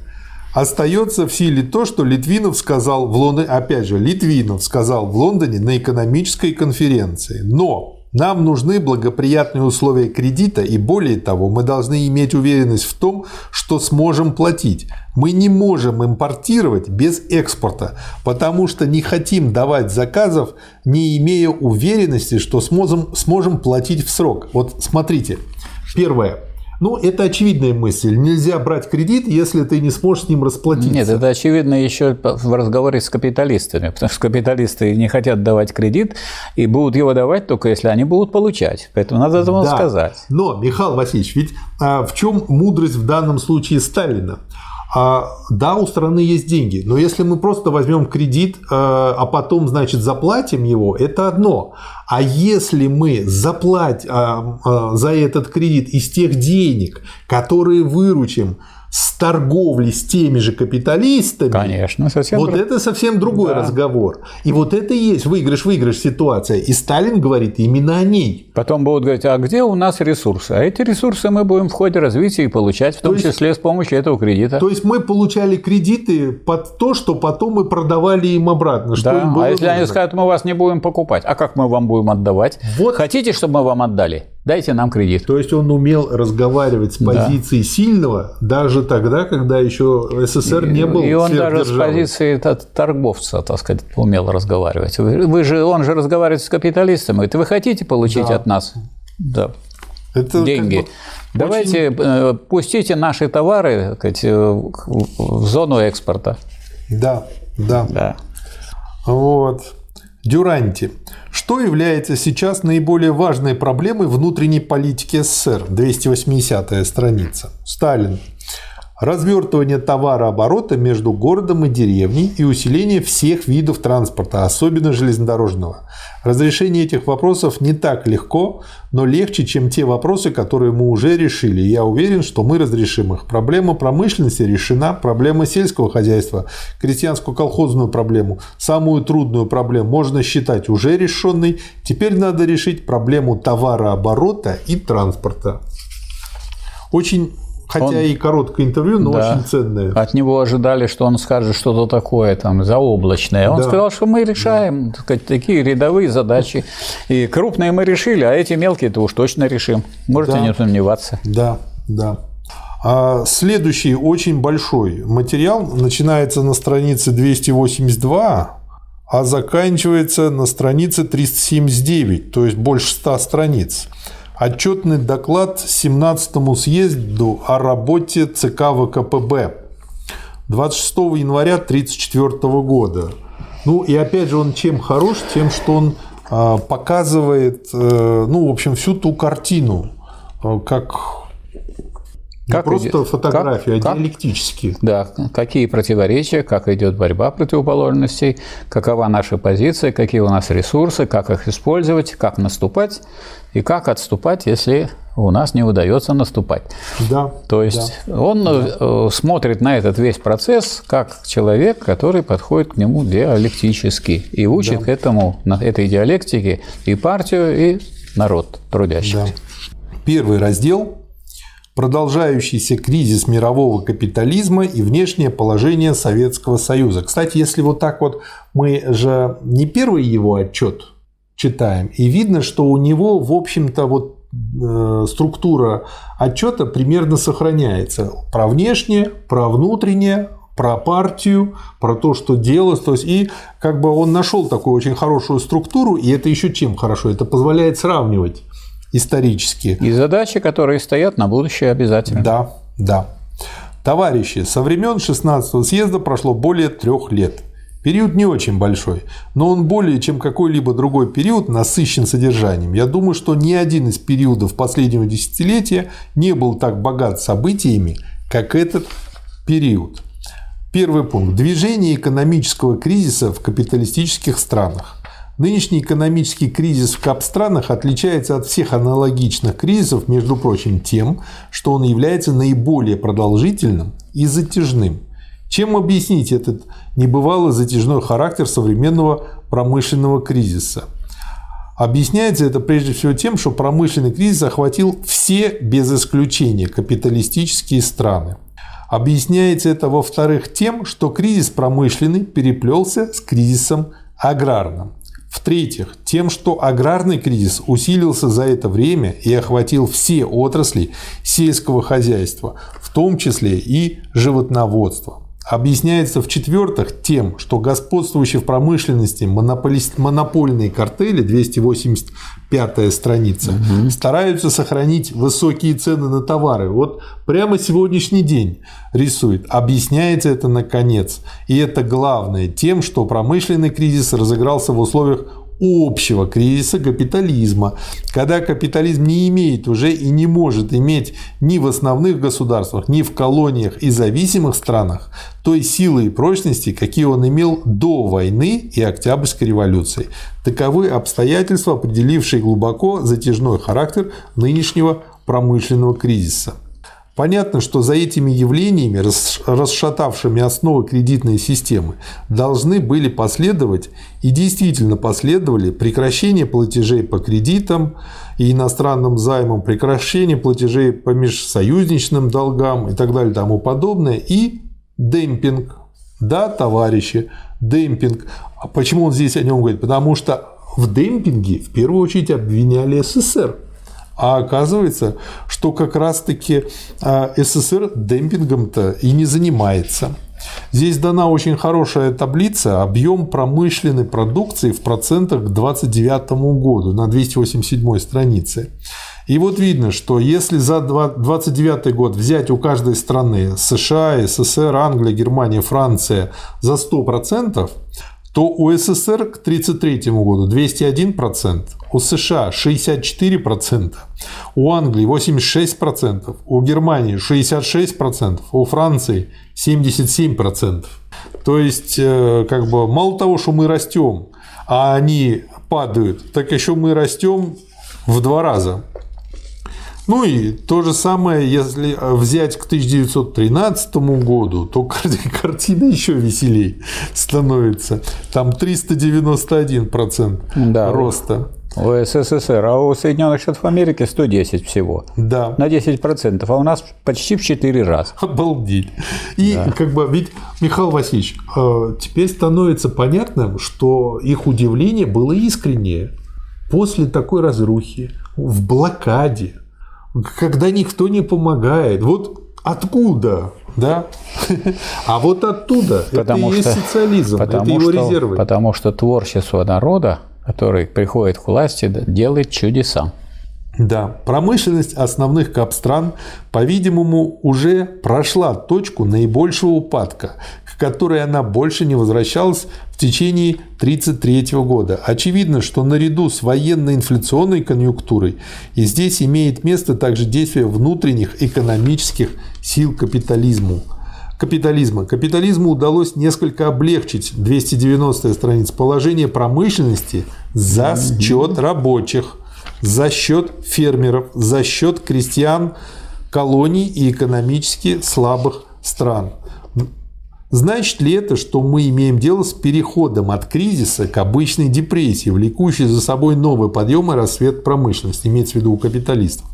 Остается в силе то, что Литвинов сказал в Лондоне, опять же, Литвинов сказал в Лондоне на экономической конференции. Но нам нужны благоприятные условия кредита, и более того, мы должны иметь уверенность в том, что сможем платить. Мы не можем импортировать без экспорта, потому что не хотим давать заказов, не имея уверенности, что сможем, сможем платить в срок. Вот смотрите, первое. Ну, это очевидная мысль. Нельзя брать кредит, если ты не сможешь с ним расплатиться. Нет, это очевидно еще в разговоре с капиталистами, потому что капиталисты не хотят давать кредит и будут его давать только если они будут получать. Поэтому надо этому да. сказать. Но, Михаил Васильевич, ведь а, в чем мудрость в данном случае Сталина? А, да, у страны есть деньги, но если мы просто возьмем кредит, а, а потом, значит, заплатим его, это одно. А если мы заплатим а, за этот кредит из тех денег, которые выручим с торговли с теми же капиталистами, Конечно, совсем вот друг... это совсем другой да. разговор. И вот это и есть выигрыш-выигрыш ситуация. И Сталин говорит именно о ней. Потом будут говорить, а где у нас ресурсы? А эти ресурсы мы будем в ходе развития получать, в том то числе есть, с помощью этого кредита. То есть мы получали кредиты под то, что потом мы продавали им обратно. Что да, им было а если нужно. они скажут, мы вас не будем покупать, а как мы вам будем отдавать? Вот. Хотите, чтобы мы вам отдали? Дайте нам кредит. То есть он умел разговаривать с позиции да. сильного даже тогда, когда еще СССР не был. И он даже с позиции торговца, так сказать, умел разговаривать. Вы же, он же разговаривает с капиталистами. Говорит, вы хотите получить да. от нас да, Это деньги? Как бы Давайте очень... Э, пустите наши товары сказать, э, в зону экспорта. Да, да. да. Вот. Дюранти. Что является сейчас наиболее важной проблемой внутренней политики СССР? 280-я страница. Сталин. Развертывание товарооборота между городом и деревней и усиление всех видов транспорта, особенно железнодорожного. Разрешение этих вопросов не так легко, но легче, чем те вопросы, которые мы уже решили. Я уверен, что мы разрешим их. Проблема промышленности решена, проблема сельского хозяйства, крестьянскую колхозную проблему, самую трудную проблему можно считать уже решенной. Теперь надо решить проблему товарооборота и транспорта. Очень Хотя он, и короткое интервью, но да, очень ценное. От него ожидали, что он скажет что-то такое там заоблачное. Он да. сказал, что мы решаем да. сказать, такие рядовые задачи. И крупные мы решили, а эти мелкие-то уж точно решим. Можете да. не сомневаться. Да, да. А следующий очень большой материал начинается на странице 282, а заканчивается на странице 379, то есть больше 100 страниц отчетный доклад 17-му съезду о работе ЦК ВКПБ 26 января 1934 года. Ну и опять же он чем хорош, тем, что он а, показывает, э, ну, в общем, всю ту картину, э, как как просто идет, фотография, как, а диалектически. Да, какие противоречия, как идет борьба противоположностей, какова наша позиция, какие у нас ресурсы, как их использовать, как наступать и как отступать, если у нас не удается наступать. Да. То есть да. он да. Э, смотрит на этот весь процесс как человек, который подходит к нему диалектически и учит да. этому, на этой диалектике и партию, и народ трудящихся. Да. Первый раздел продолжающийся кризис мирового капитализма и внешнее положение Советского Союза. Кстати, если вот так вот мы же не первый его отчет читаем, и видно, что у него, в общем-то, вот э, структура отчета примерно сохраняется. Про внешнее, про внутреннее, про партию, про то, что делалось. То есть, и как бы он нашел такую очень хорошую структуру, и это еще чем хорошо? Это позволяет сравнивать исторически. И задачи, которые стоят на будущее обязательно. Да, да. Товарищи, со времен 16 съезда прошло более трех лет. Период не очень большой, но он более чем какой-либо другой период насыщен содержанием. Я думаю, что ни один из периодов последнего десятилетия не был так богат событиями, как этот период. Первый пункт. Движение экономического кризиса в капиталистических странах. Нынешний экономический кризис в кап-странах отличается от всех аналогичных кризисов, между прочим, тем, что он является наиболее продолжительным и затяжным. Чем объяснить этот небывалый затяжной характер современного промышленного кризиса? Объясняется это прежде всего тем, что промышленный кризис охватил все без исключения капиталистические страны. Объясняется это, во-вторых, тем, что кризис промышленный переплелся с кризисом аграрным. В-третьих, тем, что аграрный кризис усилился за это время и охватил все отрасли сельского хозяйства, в том числе и животноводство. Объясняется в-четвертых тем, что господствующие в промышленности монопольные картели, 285 страница, угу. стараются сохранить высокие цены на товары. Вот прямо сегодняшний день рисует. Объясняется это наконец. И это главное тем, что промышленный кризис разыгрался в условиях общего кризиса капитализма, когда капитализм не имеет уже и не может иметь ни в основных государствах, ни в колониях и зависимых странах той силы и прочности, какие он имел до войны и Октябрьской революции. Таковы обстоятельства, определившие глубоко затяжной характер нынешнего промышленного кризиса. Понятно, что за этими явлениями, расшатавшими основы кредитной системы, должны были последовать и действительно последовали прекращение платежей по кредитам и иностранным займам, прекращение платежей по межсоюзничным долгам и так далее тому подобное, и демпинг. Да, товарищи, демпинг. А почему он здесь о нем говорит? Потому что в демпинге в первую очередь обвиняли СССР. А оказывается, что как раз-таки а, СССР демпингом-то и не занимается. Здесь дана очень хорошая таблица объем промышленной продукции в процентах к 29 году на 287 странице. И вот видно, что если за 29 год взять у каждой страны США, СССР, Англия, Германия, Франция за 100%, то у СССР к 1933 году 201%, у США 64%, у Англии 86%, у Германии 66%, у Франции 77%. То есть, э, как бы, мало того, что мы растем, а они падают, так еще мы растем в два раза. Ну и то же самое, если взять к 1913 году, то картина еще веселее становится. Там 391% да, роста. У СССР, а у Соединенных Штатов Америки 110 всего. Да. На 10%, а у нас почти в 4 раза. Обалдеть. И да. как бы, ведь, Михаил Васильевич, э, теперь становится понятным, что их удивление было искреннее. После такой разрухи, в блокаде, когда никто не помогает. Вот откуда? Да? А вот оттуда потому это что, и есть социализм, потому это его что, резервы. Потому что творчество народа, который приходит к власти, делает чудеса. Да, промышленность основных капстран, по-видимому, уже прошла точку наибольшего упадка, к которой она больше не возвращалась течение 1933 года. Очевидно, что наряду с военно-инфляционной конъюнктурой и здесь имеет место также действие внутренних экономических сил капитализму. Капитализма. Капитализму удалось несколько облегчить 290 страниц положение промышленности за счет рабочих за счет фермеров, за счет крестьян колоний и экономически слабых стран. Значит ли это, что мы имеем дело с переходом от кризиса к обычной депрессии, влекущей за собой новый подъем и рассвет промышленности, имеется в виду у капиталистов?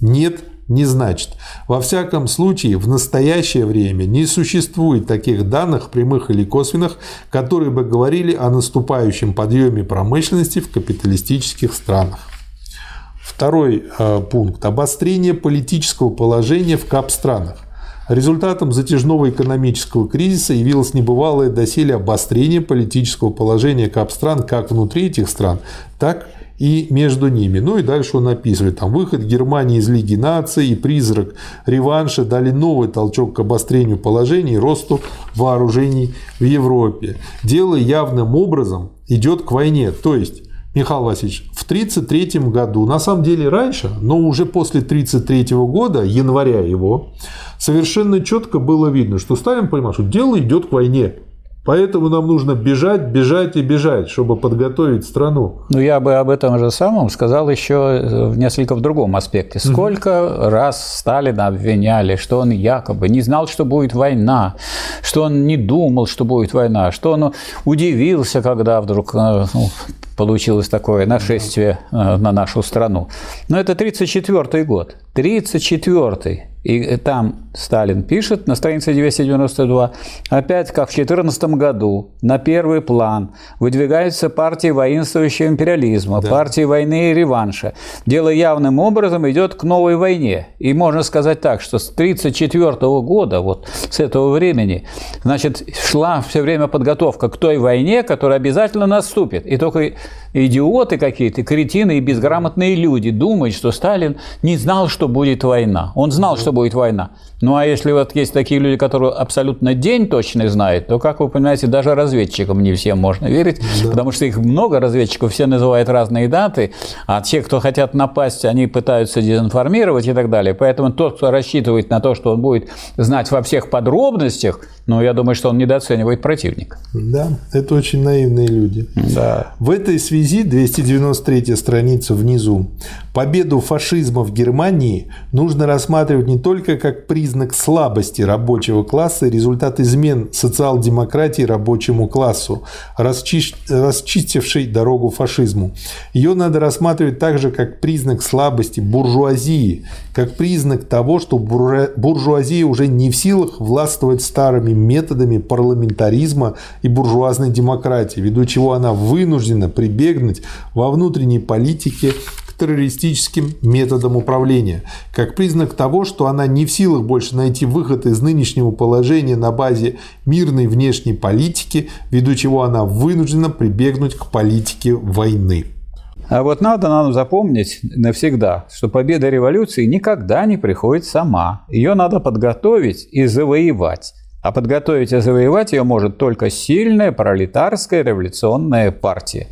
Нет, не значит. Во всяком случае, в настоящее время не существует таких данных, прямых или косвенных, которые бы говорили о наступающем подъеме промышленности в капиталистических странах. Второй э, пункт – обострение политического положения в КАП-странах. Результатом затяжного экономического кризиса явилось небывалое доселе обострение политического положения КАП-стран как внутри этих стран, так и между ними. Ну и дальше он описывает, там выход Германии из Лиги наций и призрак реванша дали новый толчок к обострению положения и росту вооружений в Европе. Дело явным образом идет к войне, то есть Михаил Васильевич, в 1933 году, на самом деле раньше, но уже после 1933 года, января его, совершенно четко было видно, что Сталин понимал, что дело идет к войне. Поэтому нам нужно бежать, бежать и бежать, чтобы подготовить страну. Ну, я бы об этом же самом сказал еще э, в несколько в другом аспекте. Сколько mm-hmm. раз Сталина обвиняли, что он якобы не знал, что будет война, что он не думал, что будет война, что он удивился, когда вдруг э, ну, получилось такое нашествие э, на нашу страну. Но это 1934 год. 1934 и там Сталин пишет на странице 292, опять как в 2014 году на первый план выдвигается партия воинствующего империализма, да. партия войны и реванша. Дело явным образом идет к новой войне. И можно сказать так, что с 1934 года, вот с этого времени, значит, шла все время подготовка к той войне, которая обязательно наступит. И только идиоты какие-то, кретины и безграмотные люди думают, что Сталин не знал, что будет война. Он знал, что будет война. Ну а если вот есть такие люди, которые абсолютно день точно знают, то, как вы понимаете, даже разведчикам не всем можно верить, да. потому что их много разведчиков, все называют разные даты, а те, кто хотят напасть, они пытаются дезинформировать и так далее. Поэтому тот, кто рассчитывает на то, что он будет знать во всех подробностях, ну, я думаю, что он недооценивает противника. Да, это очень наивные люди. Да. В этой связи 293 страница внизу. Победу фашизма в Германии нужно рассматривать не только как признак признак слабости рабочего класса и результат измен социал-демократии рабочему классу, расчи... расчистившей дорогу фашизму. Ее надо рассматривать также как признак слабости буржуазии, как признак того, что буржуазия уже не в силах властвовать старыми методами парламентаризма и буржуазной демократии, ввиду чего она вынуждена прибегнуть во внутренней политике террористическим методом управления, как признак того, что она не в силах больше найти выход из нынешнего положения на базе мирной внешней политики, ввиду чего она вынуждена прибегнуть к политике войны. А вот надо нам запомнить навсегда, что победа революции никогда не приходит сама. Ее надо подготовить и завоевать. А подготовить и завоевать ее может только сильная пролетарская революционная партия.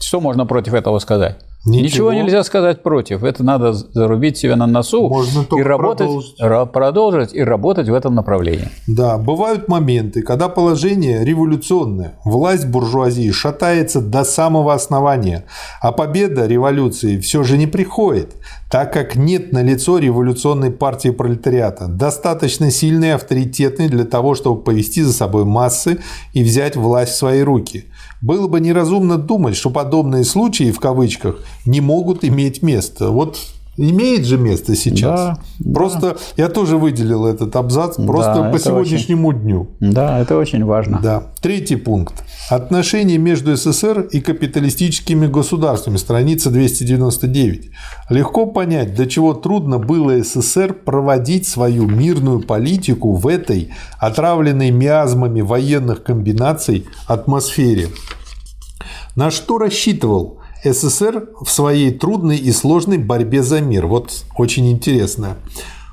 Что можно против этого сказать? Ничего. Ничего нельзя сказать против. Это надо зарубить себе на носу Можно и работать, продолжить. продолжить и работать в этом направлении. Да, бывают моменты, когда положение революционное, власть буржуазии шатается до самого основания, а победа революции все же не приходит, так как нет на лицо революционной партии пролетариата, достаточно сильной и авторитетной для того, чтобы повести за собой массы и взять власть в свои руки – было бы неразумно думать, что подобные случаи, в кавычках, не могут иметь место. Вот имеет же место сейчас. Да, просто да. я тоже выделил этот абзац просто да, по сегодняшнему очень, дню. Да, это очень важно. Да. Третий пункт. Отношения между СССР и капиталистическими государствами. Страница 299. Легко понять, до чего трудно было СССР проводить свою мирную политику в этой отравленной миазмами военных комбинаций атмосфере. На что рассчитывал СССР в своей трудной и сложной борьбе за мир. Вот очень интересно.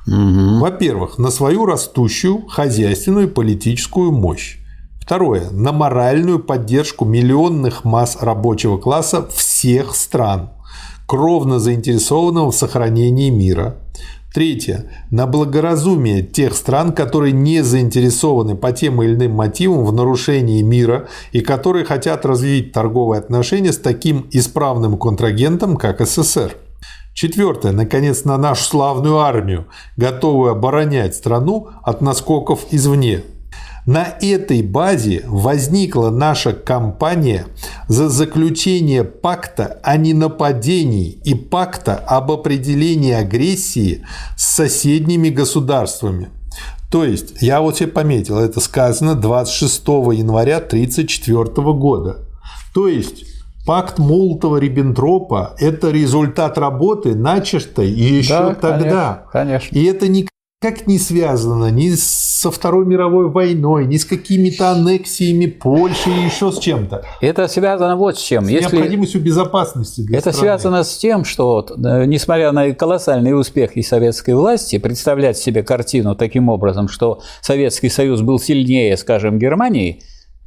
Угу. Во-первых, на свою растущую хозяйственную и политическую мощь. Второе. На моральную поддержку миллионных масс рабочего класса всех стран, кровно заинтересованного в сохранении мира. Третье. На благоразумие тех стран, которые не заинтересованы по тем или иным мотивам в нарушении мира и которые хотят развить торговые отношения с таким исправным контрагентом, как СССР. Четвертое. Наконец, на нашу славную армию, готовую оборонять страну от наскоков извне. На этой базе возникла наша кампания за заключение пакта о ненападении и пакта об определении агрессии с соседними государствами. То есть, я вот себе пометил, это сказано 26 января 1934 года. То есть, Пакт Молотова-Риббентропа – это результат работы, начатой еще да, тогда. Конечно, конечно. И это не как не связано ни со Второй мировой войной, ни с какими-то аннексиями Польши и еще с чем-то. Это связано вот с чем. С Если... необходимостью безопасности для Это страны. связано с тем, что, э, несмотря на колоссальный успех и советской власти, представлять себе картину таким образом, что Советский Союз был сильнее, скажем, Германии,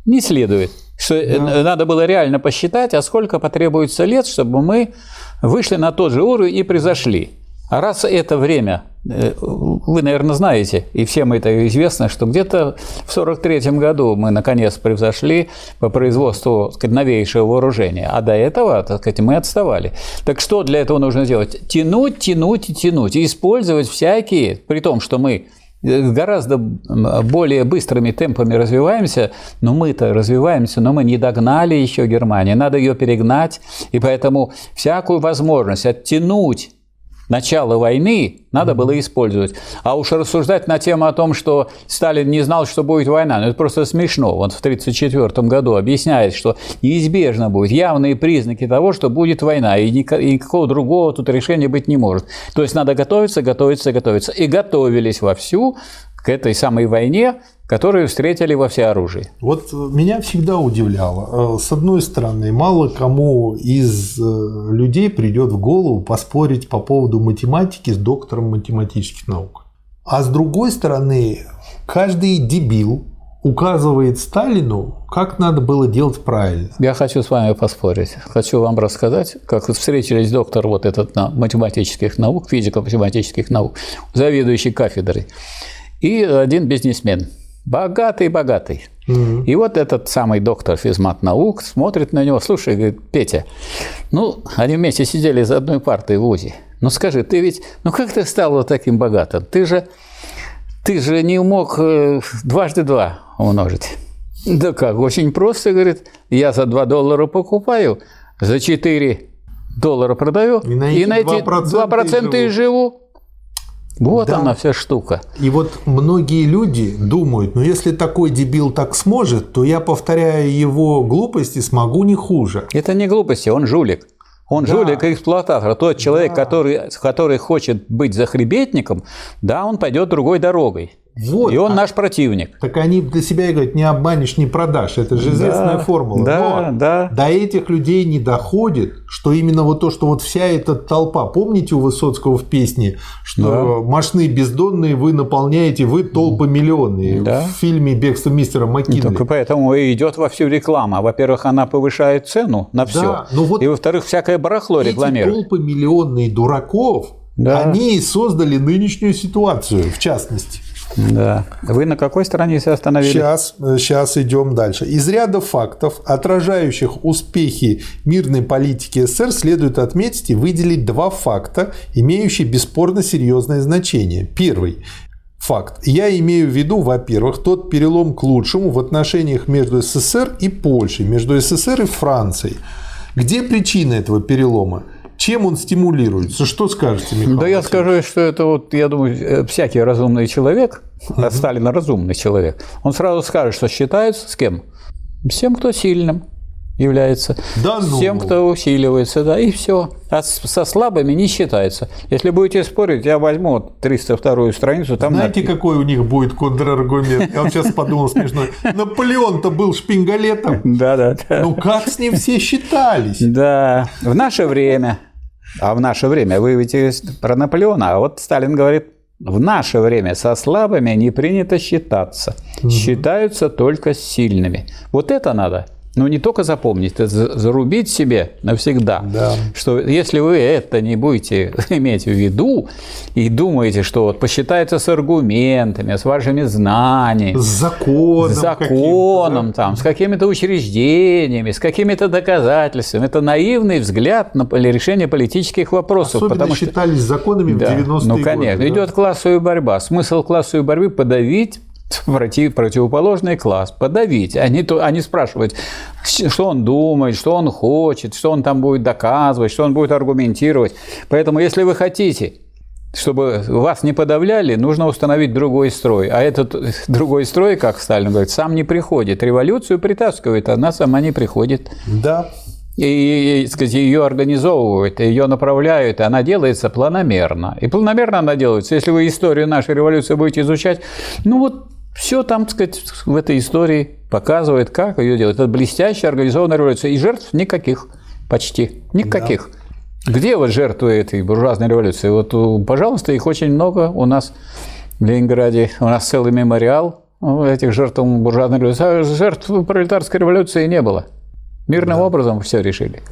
не следует. Что э, да. Надо было реально посчитать, а сколько потребуется лет, чтобы мы вышли на тот же уровень и произошли. А раз это время, э, вы, наверное, знаете, и всем это известно, что где-то в 1943 году мы наконец превзошли по производству сказать, новейшего вооружения, а до этого так сказать, мы отставали. Так что для этого нужно делать? Тянуть, тянуть и тянуть, использовать всякие, при том, что мы гораздо более быстрыми темпами развиваемся, но мы-то развиваемся, но мы не догнали еще Германию, надо ее перегнать, и поэтому всякую возможность оттянуть начало войны надо было использовать. А уж рассуждать на тему о том, что Сталин не знал, что будет война, ну это просто смешно. Он в 1934 году объясняет, что неизбежно будет явные признаки того, что будет война, и никакого другого тут решения быть не может. То есть надо готовиться, готовиться, готовиться. И готовились вовсю к этой самой войне, которую встретили во всеоружии. Вот меня всегда удивляло. Э, с одной стороны, мало кому из э, людей придет в голову поспорить по поводу математики с доктором математических наук. А с другой стороны, каждый дебил указывает Сталину, как надо было делать правильно. Я хочу с вами поспорить. Хочу вам рассказать, как встретились доктор вот этот на математических наук, физико-математических наук, заведующий кафедрой, и один бизнесмен – Богатый-богатый. Угу. И вот этот самый доктор физмат наук смотрит на него, слушай, говорит, Петя, ну, они вместе сидели за одной партой в УЗИ. Ну скажи, ты ведь, ну как ты стал вот таким богатым? Ты же, ты же не мог э, дважды два умножить. Да как, очень просто, говорит, я за 2 доллара покупаю, за 4 доллара продаю, и на эти, и на эти 2%, 2% и живу. Вот да. она вся штука. И вот многие люди думают, ну если такой дебил так сможет, то я, повторяя его глупости, смогу не хуже. Это не глупости, он жулик. Он да. жулик и эксплуататор. Тот человек, да. который, который хочет быть захребетником, да, он пойдет другой дорогой. Вот, и он а- наш противник. Так они для себя и говорят, не обманешь, не продашь. Это же известная формула. да, Но да. до этих людей не доходит, что именно вот то, что вот вся эта толпа, помните у Высоцкого в песне, что мощные бездонные вы наполняете, вы толпы миллионные. Да. В фильме «Бегство мистера Маккинли». Только поэтому и идет во всю реклама. Во-первых, она повышает цену на все. ну вот и во-вторых, всякое барахло Эти рекламирует. толпы миллионные дураков, Да. они и создали нынешнюю ситуацию, в частности. Да. Вы на какой себя остановились? Сейчас, сейчас идем дальше. Из ряда фактов, отражающих успехи мирной политики СССР, следует отметить и выделить два факта, имеющие бесспорно серьезное значение. Первый факт. Я имею в виду, во-первых, тот перелом к лучшему в отношениях между СССР и Польшей, между СССР и Францией. Где причина этого перелома? Чем он стимулируется? Что скажете, Михаил? Да я скажу, что это вот, я думаю, э, всякий разумный человек, а Сталин разумный человек, он сразу скажет, что считается с кем? С тем, кто сильным является, Да с ну. тем, кто усиливается, да, и все. А со слабыми не считается. Если будете спорить, я возьму вот 302 страницу, там Знаете, написано- какой у них будет контраргумент? Я вот сейчас подумал смешно. Наполеон-то был шпингалетом. Да, да, да. Ну как с ним все считались? Да, в наше время, а в наше время, вы ведь про Наполеона, а вот Сталин говорит, в наше время со слабыми не принято считаться, считаются только сильными. Вот это надо. Ну, не только запомнить, это за- зарубить себе навсегда, Да. что если вы это не будете иметь в виду и думаете, что вот посчитается с аргументами, с вашими знаниями, С законом. с законом, там, с какими-то учреждениями, с какими-то доказательствами. Это наивный взгляд на решение политических вопросов. Особенно потому что считались законами в да, 90-е ну, конечно, годы. да. идет классовая борьба. Смысл классовой борьбы – подавить против, противоположный класс, подавить. Они, то, они спрашивают, с- что он думает, что он хочет, что он там будет доказывать, что он будет аргументировать. Поэтому, если вы хотите, чтобы вас не подавляли, нужно установить другой строй. А этот другой строй, как Сталин говорит, сам не приходит. Революцию притаскивает, она сама не приходит Да. И, и, сказать, ее организовывают, ее направляют, и она делается планомерно. И планомерно она делается. Если вы историю нашей революции будете изучать, ну вот все там, так сказать, в этой истории показывает, как ее делать. Это блестящая организованная революция. И жертв никаких почти. Никаких. Где вот жертвы этой буржуазной революции? Вот, у- пожалуйста, их очень много у нас в Ленинграде. У нас целый мемориал ну, этих жертв буржуазной революции. А жертв пролетарской революции не было. Мирным образом все решили.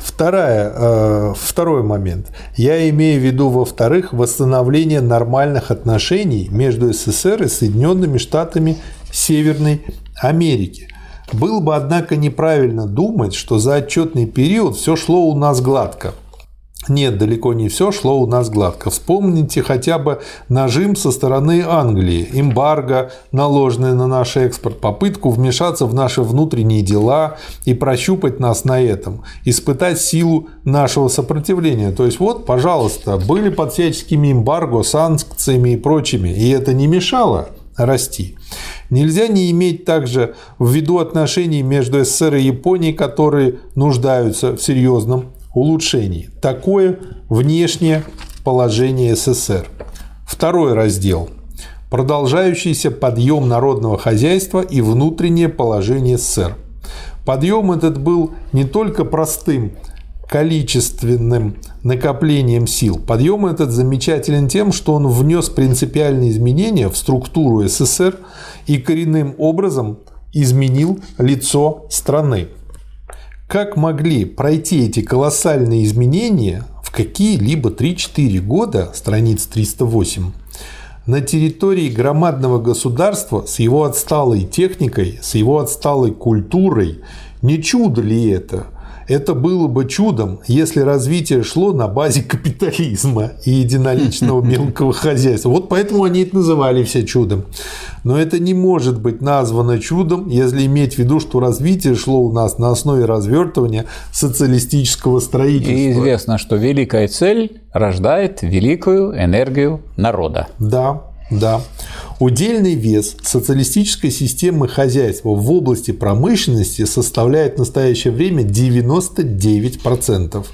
Вторая, э, второй момент. Я имею в виду, во-вторых, восстановление нормальных отношений между СССР и Соединенными Штатами Северной Америки. Было бы, однако, неправильно думать, что за отчетный период все шло у нас гладко. Нет, далеко не все шло у нас гладко. Вспомните хотя бы нажим со стороны Англии, эмбарго, наложенное на наш экспорт, попытку вмешаться в наши внутренние дела и прощупать нас на этом, испытать силу нашего сопротивления. То есть вот, пожалуйста, были под всяческими эмбарго, санкциями и прочими, и это не мешало расти. Нельзя не иметь также в виду отношений между СССР и Японией, которые нуждаются в серьезном улучшении. Такое внешнее положение СССР. Второй раздел. Продолжающийся подъем народного хозяйства и внутреннее положение СССР. Подъем этот был не только простым количественным накоплением сил. Подъем этот замечателен тем, что он внес принципиальные изменения в структуру СССР и коренным образом изменил лицо страны. Как могли пройти эти колоссальные изменения в какие-либо 3-4 года, страниц 308, на территории громадного государства с его отсталой техникой, с его отсталой культурой, не чудо ли это? Это было бы чудом, если развитие шло на базе капитализма и единоличного мелкого хозяйства. Вот поэтому они это называли все чудом. Но это не может быть названо чудом, если иметь в виду, что развитие шло у нас на основе развертывания социалистического строительства. И известно, что великая цель рождает великую энергию народа. Да, да. Удельный вес социалистической системы хозяйства в области промышленности составляет в настоящее время 99%,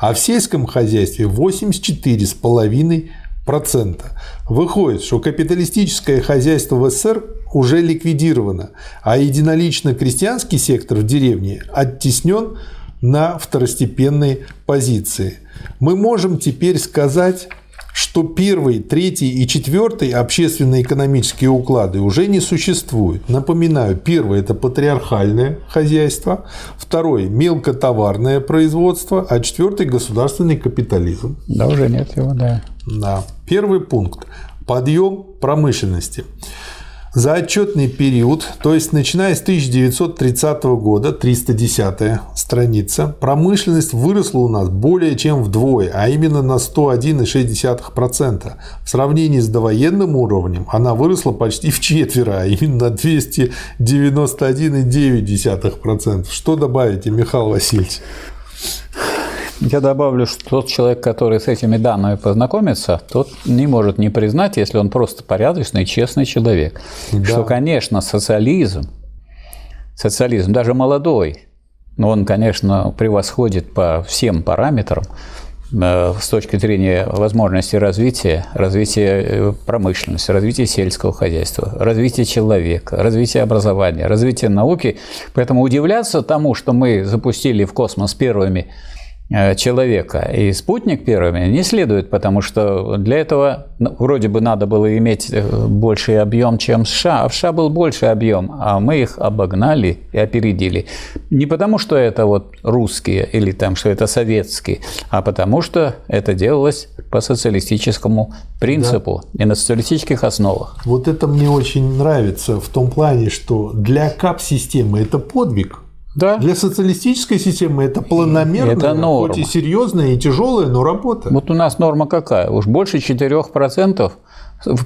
а в сельском хозяйстве 84,5%. процента. Выходит, что капиталистическое хозяйство в СССР уже ликвидировано, а единолично крестьянский сектор в деревне оттеснен на второстепенные позиции. Мы можем теперь сказать, что первый, третий и четвертый общественно-экономические уклады уже не существуют. Напоминаю, первый – это патриархальное хозяйство, второй – мелкотоварное производство, а четвертый – государственный капитализм. Да, уже нет его, да. Да. Первый пункт – подъем промышленности. За отчетный период, то есть начиная с 1930 года, 310 страница, промышленность выросла у нас более чем вдвое, а именно на 101,6%. В сравнении с довоенным уровнем она выросла почти в четверо, а именно на 291,9%. Что добавите, Михаил Васильевич? Я добавлю, что тот человек, который с этими данными познакомится, тот не может не признать, если он просто порядочный, честный человек, да. что, конечно, социализм, социализм, даже молодой, но он, конечно, превосходит по всем параметрам э, с точки зрения возможности развития, развития э, промышленности, развития сельского хозяйства, развития человека, развития образования, развития науки. Поэтому удивляться тому, что мы запустили в космос первыми человека. И спутник первыми не следует, потому что для этого ну, вроде бы надо было иметь э, больший объем, чем США, а в США был больший объем, а мы их обогнали и опередили. Не потому, что это вот русские или там, что это советские, а потому, что это делалось по социалистическому принципу да. и на социалистических основах. Вот это мне очень нравится в том плане, что для КАП-системы это подвиг, да. Для социалистической системы это планомерная, это норма. хоть и серьезная и тяжелая, но работа. Вот у нас норма какая? Уж больше 4%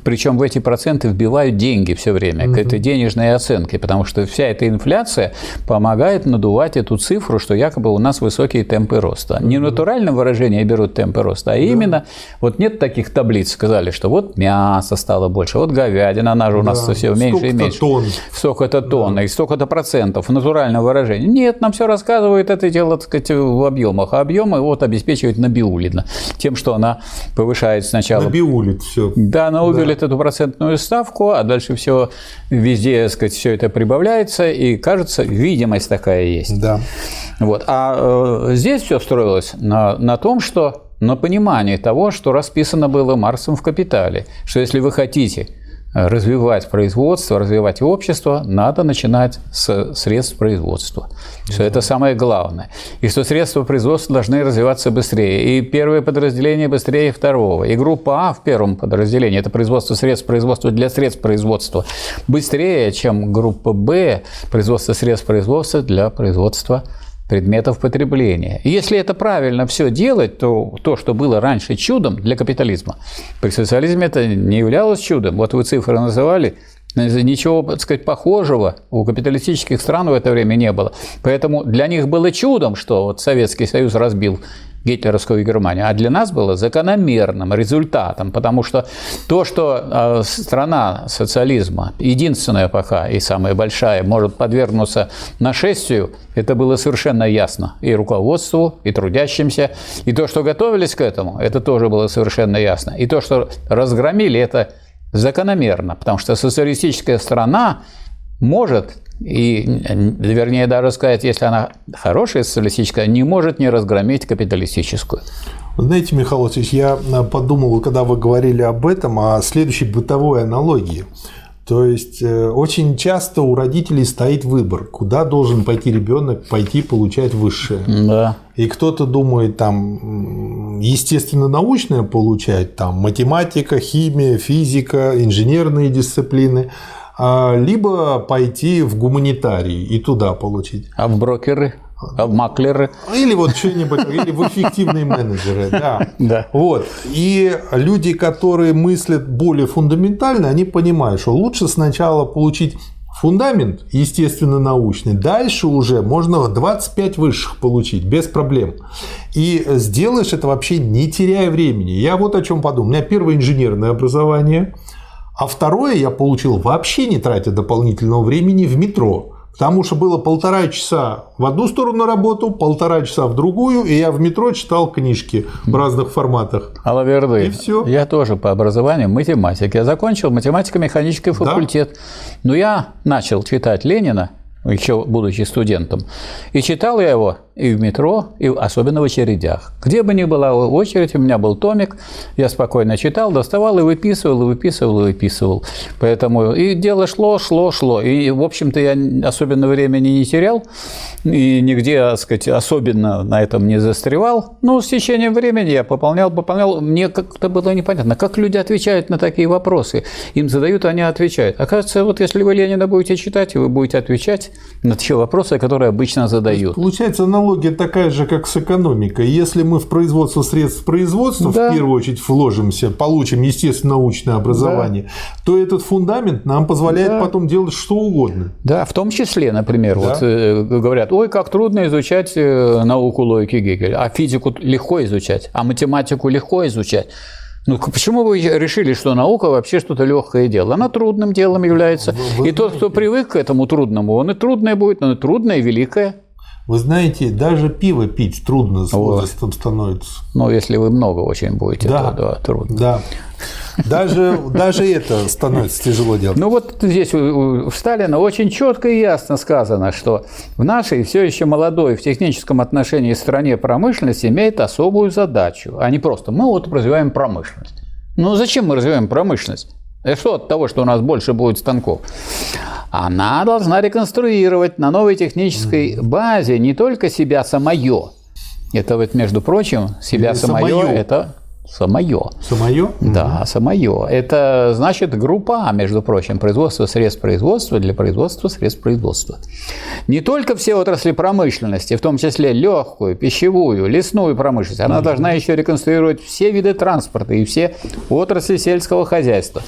причем в эти проценты вбивают деньги все время, к этой денежной оценке, потому что вся эта инфляция помогает надувать эту цифру, что якобы у нас высокие темпы роста. Не в натуральном выражении берут темпы роста, а именно, вот нет таких таблиц, сказали, что вот мясо стало больше, вот говядина, она же у нас да. все меньше и меньше. Тонн. Столько-то тонн, да. и столько-то процентов в натуральном выражении. Нет, нам все рассказывает это дело, так сказать, в объемах, а объемы вот обеспечивает Набиулина тем, что она повышает сначала. Набиулит все. Да, на уберет да. эту процентную ставку, а дальше все везде, так сказать, все это прибавляется, и кажется, видимость такая есть. Да. Вот. А э, здесь все строилось на, на том, что на понимании того, что расписано было Марсом в «Капитале», что если вы хотите развивать производство, развивать общество, надо начинать с средств производства. Что это самое главное. И что средства производства должны развиваться быстрее. И первое подразделение быстрее второго. И группа А в первом подразделении – это производство средств производства для средств производства быстрее, чем группа Б – производство средств производства для производства предметов потребления. И если это правильно все делать, то то, что было раньше чудом для капитализма, при социализме это не являлось чудом. Вот вы цифры называли, ничего, так сказать, похожего у капиталистических стран в это время не было. Поэтому для них было чудом, что вот Советский Союз разбил гитлеровскую Германию, а для нас было закономерным результатом, потому что то, что а, страна социализма, единственная пока и самая большая, может подвергнуться нашествию, это было совершенно ясно и руководству, и трудящимся, и то, что готовились к этому, это тоже было совершенно ясно, и то, что разгромили, это закономерно, потому что социалистическая страна может и, вернее, даже сказать, если она хорошая социалистическая, не может не разгромить капиталистическую. Знаете, Михаил Васильевич, я подумал, когда вы говорили об этом, о следующей бытовой аналогии. То есть э, очень часто у родителей стоит выбор, куда должен пойти ребенок, пойти получать высшее. Да. И кто-то думает там естественно-научное получать, там математика, химия, физика, инженерные дисциплины. А, либо пойти в гуманитарий и туда получить. А в брокеры? А маклеры? Или вот что-нибудь, или в эффективные менеджеры, да. да. Вот. И люди, которые мыслят более фундаментально, они понимают, что лучше сначала получить фундамент естественно-научный, дальше уже можно 25 высших получить без проблем. И сделаешь это вообще не теряя времени. Я вот о чем подумал. У меня первое инженерное образование – а второе я получил вообще не тратя дополнительного времени в метро. Потому что было полтора часа в одну сторону работу, полтора часа в другую, и я в метро читал книжки в разных форматах. Алаверды. И всё. Я тоже по образованию математик. Я закончил математико-механический факультет. Но я начал читать Ленина, еще будучи студентом. И читал я его и в метро, и особенно в очередях. Где бы ни была очередь, у меня был томик, я спокойно читал, доставал и выписывал, и выписывал, и выписывал. Поэтому и дело шло, шло, шло. И, в общем-то, я особенно времени не терял, и нигде, так сказать, особенно на этом не застревал. Но с течением времени я пополнял, пополнял. Мне как-то было непонятно, как люди отвечают на такие вопросы. Им задают, они отвечают. Оказывается, вот если вы Ленина будете читать, вы будете отвечать на те вопросы, которые обычно задают. Получается, аналогия такая же, как с экономикой. Если мы в производство средств производства Да. в первую очередь вложимся, получим естественно-научное образование, то этот фундамент нам позволяет Да. потом делать что угодно. Да, в том числе, например, Да. вот э, говорят, ой, как трудно изучать э, науку логики Гегеля, а физику легко изучать, а математику легко изучать. Ну, почему вы решили, что наука вообще что-то легкое дело? Она трудным делом является. вы и тот, кто привык к этому трудному, он и трудное будет, но и трудное, и великое. Вы знаете, даже пиво пить трудно с возрастом становится. Ну, если вы много очень будете, Да. то да, трудно. Да. Даже, даже это становится тяжело делать. Ну вот здесь у, у Сталина очень четко и ясно сказано, что в нашей все еще молодой в техническом отношении стране промышленность имеет особую задачу, а не просто мы вот развиваем промышленность. Ну зачем мы развиваем промышленность? И что от того, что у нас больше будет станков? Она должна реконструировать на новой технической базе не только себя самое. Это вот, между прочим, себя Или самое, самое. это самое. Самое? Да, самое. Это значит группа между прочим, производство средств производства для производства средств производства. Не только все отрасли промышленности, в том числе легкую, пищевую, лесную промышленность, она должна еще реконструировать все виды транспорта и все отрасли сельского хозяйства.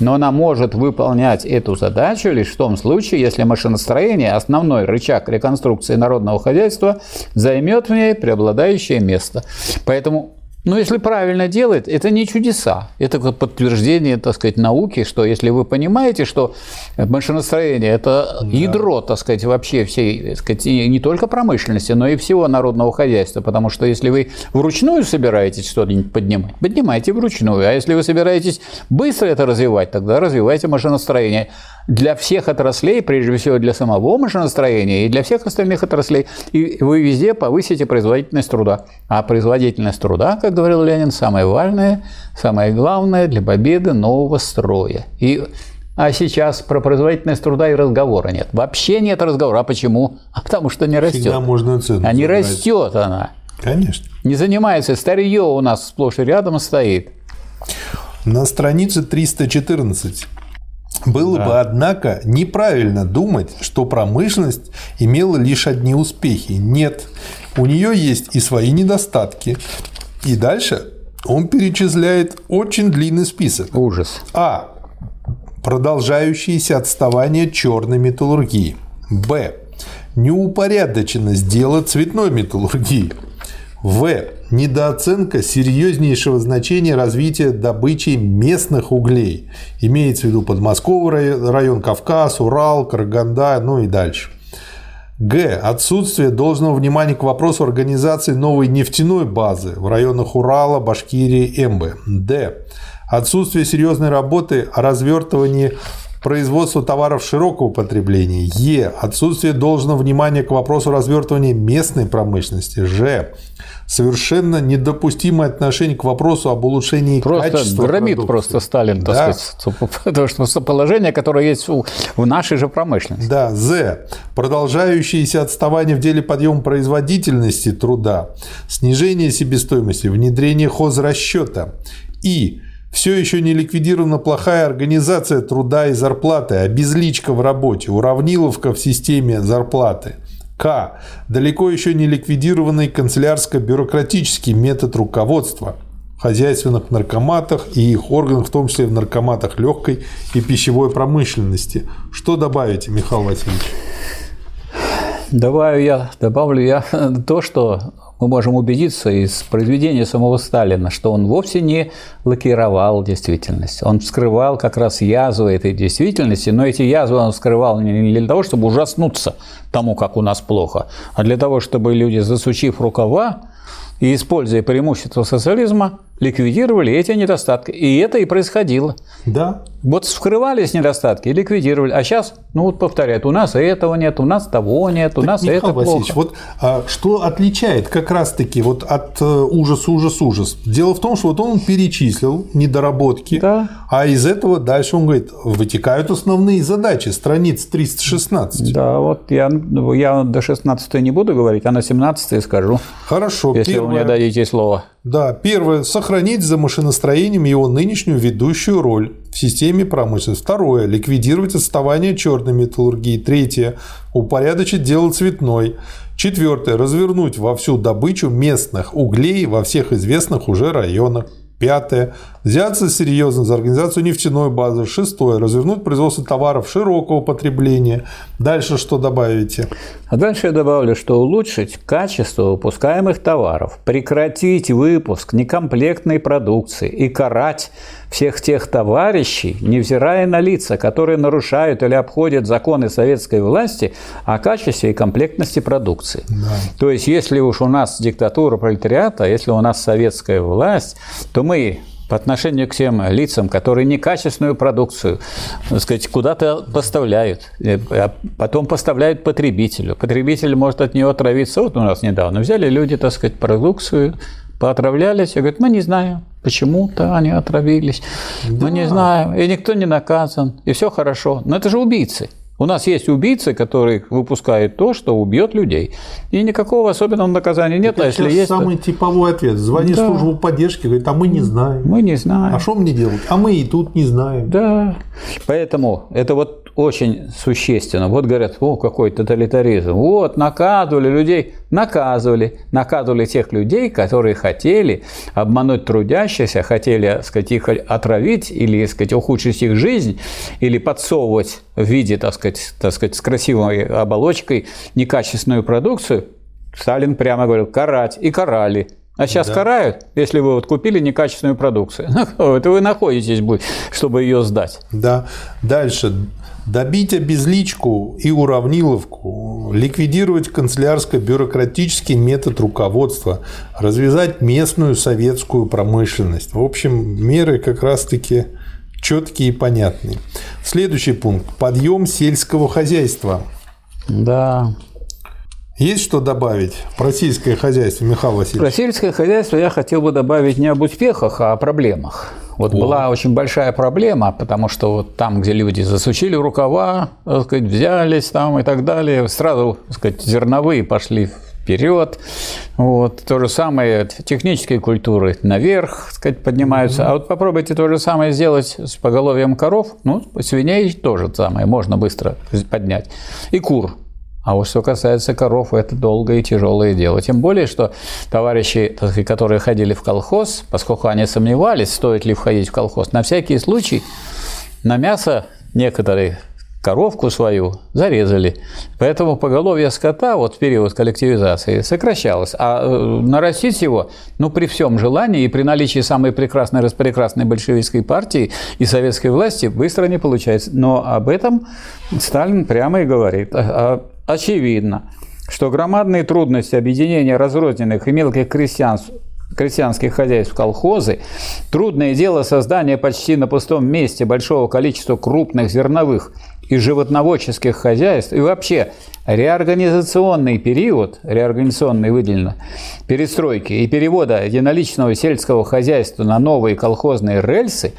Но она может выполнять эту задачу лишь в том случае, если машиностроение, основной рычаг реконструкции народного хозяйства, займет в ней преобладающее место. Поэтому но если правильно делает, это не чудеса. Это подтверждение, так сказать, науки, что если вы понимаете, что машиностроение – это ядро, так сказать, вообще всей, так сказать, не только промышленности, но и всего народного хозяйства. Потому что если вы вручную собираетесь что-нибудь поднимать, поднимайте вручную. А если вы собираетесь быстро это развивать, тогда развивайте машиностроение. Для всех отраслей, прежде всего для самого машиностроения и для всех остальных отраслей, и вы везде повысите производительность труда. А производительность труда, как говорил Ленин, самое важное, самое главное для победы нового строя. И а сейчас про производительность труда и разговора нет. Вообще нет разговора. А почему? А потому что не растет. Всегда можно цену А не забрать. растет она. Конечно. Не занимается. Старье у нас сплошь и рядом стоит. На странице 314. Было бы, однако, неправильно думать, что промышленность имела лишь одни успехи. Нет, у нее есть и свои недостатки. И дальше он перечисляет очень длинный список. Ужас. А. Продолжающееся отставание черной металлургии. Б. Неупорядоченность дела цветной металлургии. В. Недооценка серьезнейшего значения развития добычи местных углей. Имеется в виду Подмосковный рай- район, Кавказ, Урал, Караганда, ну и дальше. Г. Отсутствие должного внимания к вопросу организации новой нефтяной базы в районах Урала, Башкирии, Эмбы. Д. Отсутствие серьезной работы о развертывании производства товаров широкого потребления. Е. Отсутствие должного внимания к вопросу развертывания местной промышленности. Ж. Совершенно недопустимое отношение к вопросу об улучшении Просто качества громит продукции. просто Сталин, так Да. сказать, потому что положение, которое есть у- в нашей же промышленности. Да, З. Продолжающееся отставание в деле подъема производительности труда, снижение себестоимости, внедрение хозрасчета. И. Все еще не ликвидирована плохая организация труда и зарплаты, обезличка в работе, уравниловка в системе зарплаты. Далеко еще не ликвидированный канцелярско-бюрократический метод руководства в хозяйственных наркоматах и их органах, в том числе в наркоматах легкой и пищевой промышленности. Что добавите, Михаил Васильевич? Добавлю я, добавлю я то, что мы можем убедиться из произведения самого Сталина, что он вовсе не лакировал действительность. Он вскрывал как раз язвы этой действительности, но эти язвы он вскрывал не для того, чтобы ужаснуться тому, как у нас плохо, а для того, чтобы люди, засучив рукава и используя преимущества социализма, ликвидировали эти недостатки. И это и происходило. Да. Вот вскрывались недостатки и ликвидировали. А сейчас, ну вот повторяют, у нас этого нет, у нас того нет, у Так, нас Михаил это Васильевич, плохо. вот а, что отличает как раз-таки вот от э, ужас, ужас, ужас? Дело в том, что вот он перечислил недоработки, Да. а из этого дальше он говорит, вытекают основные задачи, страниц 316. Да, вот я, я до 16 не буду говорить, а на 17 скажу, Хорошо, если вы мне первое, дадите слово. Да, первое, сохранить за машиностроением его нынешнюю ведущую роль в системе промышленности. Второе, ликвидировать отставание черной металлургии. Третье, упорядочить дело цветной. Четвертое, развернуть во всю добычу местных углей во всех известных уже районах. Пятое. Взяться серьезно за организацию нефтяной базы. Шестое. Развернуть производство товаров широкого потребления. Дальше что добавите? А дальше я добавлю, что улучшить качество выпускаемых товаров, прекратить выпуск некомплектной продукции и карать всех тех товарищей, невзирая на лица, которые нарушают или обходят законы советской власти о качестве и комплектности продукции. То есть, если уж у нас диктатура пролетариата, если у нас советская власть, то мы по отношению к тем лицам, которые некачественную продукцию так сказать, куда-то поставляют, э, а потом поставляют потребителю. Потребитель может от нее отравиться. Вот у нас недавно взяли люди, так сказать, продукцию, поотравлялись, и говорят, мы не знаем, почему-то они отравились, мы не знаем, и никто не наказан, и все хорошо. Но это же убийцы. У нас есть убийцы, которые выпускают то, что убьет людей. И никакого особенного наказания нет, а Это если сейчас есть, то самый типовой ответ. Звони Да. службу поддержки, говорит, а мы не знаем. мы не знаем. А что мне делать? А мы и тут не знаем. Да. Поэтому это вот очень существенно. Вот говорят, о, какой тоталитаризм. Вот, наказывали людей. Наказывали. Наказывали тех людей, которые хотели обмануть трудящихся, хотели, так сказать, их отравить или, так сказать, ухудшить их жизнь, или подсовывать в виде, так сказать, так сказать, с красивой оболочкой некачественную продукцию. Сталин прямо говорил, карать. И карали. А сейчас карают, если вы вот купили некачественную продукцию. Это вы находитесь будет, чтобы ее сдать. Да. Дальше. Добить обезличку и уравниловку, ликвидировать канцелярско-бюрократический метод руководства, развязать местную советскую промышленность. В общем, меры как раз-таки четкие и понятные. Следующий пункт. Подъем сельского хозяйства. Да. Есть что добавить про сельское хозяйство, Михаил Васильевич? Про сельское хозяйство я хотел бы добавить не об успехах, а о проблемах. Вот была очень большая проблема, потому что вот там, где люди засучили рукава, так сказать, взялись там и так далее, сразу так сказать, зерновые пошли вперед. Вот. То же самое технические культуры наверх так сказать, поднимаются. А вот попробуйте то же самое сделать с поголовьем коров, ну, свиней тоже самое, можно быстро поднять. И кур. А вот что касается коров, это долгое и тяжелое дело. Тем более, что товарищи, которые ходили в колхоз, поскольку они сомневались, стоит ли входить в колхоз, на всякий случай на мясо некоторые коровку свою зарезали. Поэтому поголовье скота вот в период коллективизации сокращалось. А э, нарастить его, ну, при всем желании и при наличии самой прекрасной, распрекрасной большевистской партии и советской власти быстро не получается. Но об этом Сталин прямо и говорит. Очевидно, что громадные трудности объединения разрозненных и мелких крестьян крестьянских хозяйств колхозы, трудное дело создания почти на пустом месте большого количества крупных зерновых и животноводческих хозяйств и вообще реорганизационный период, реорганизационный выделено, перестройки и перевода единоличного сельского хозяйства на новые колхозные рельсы,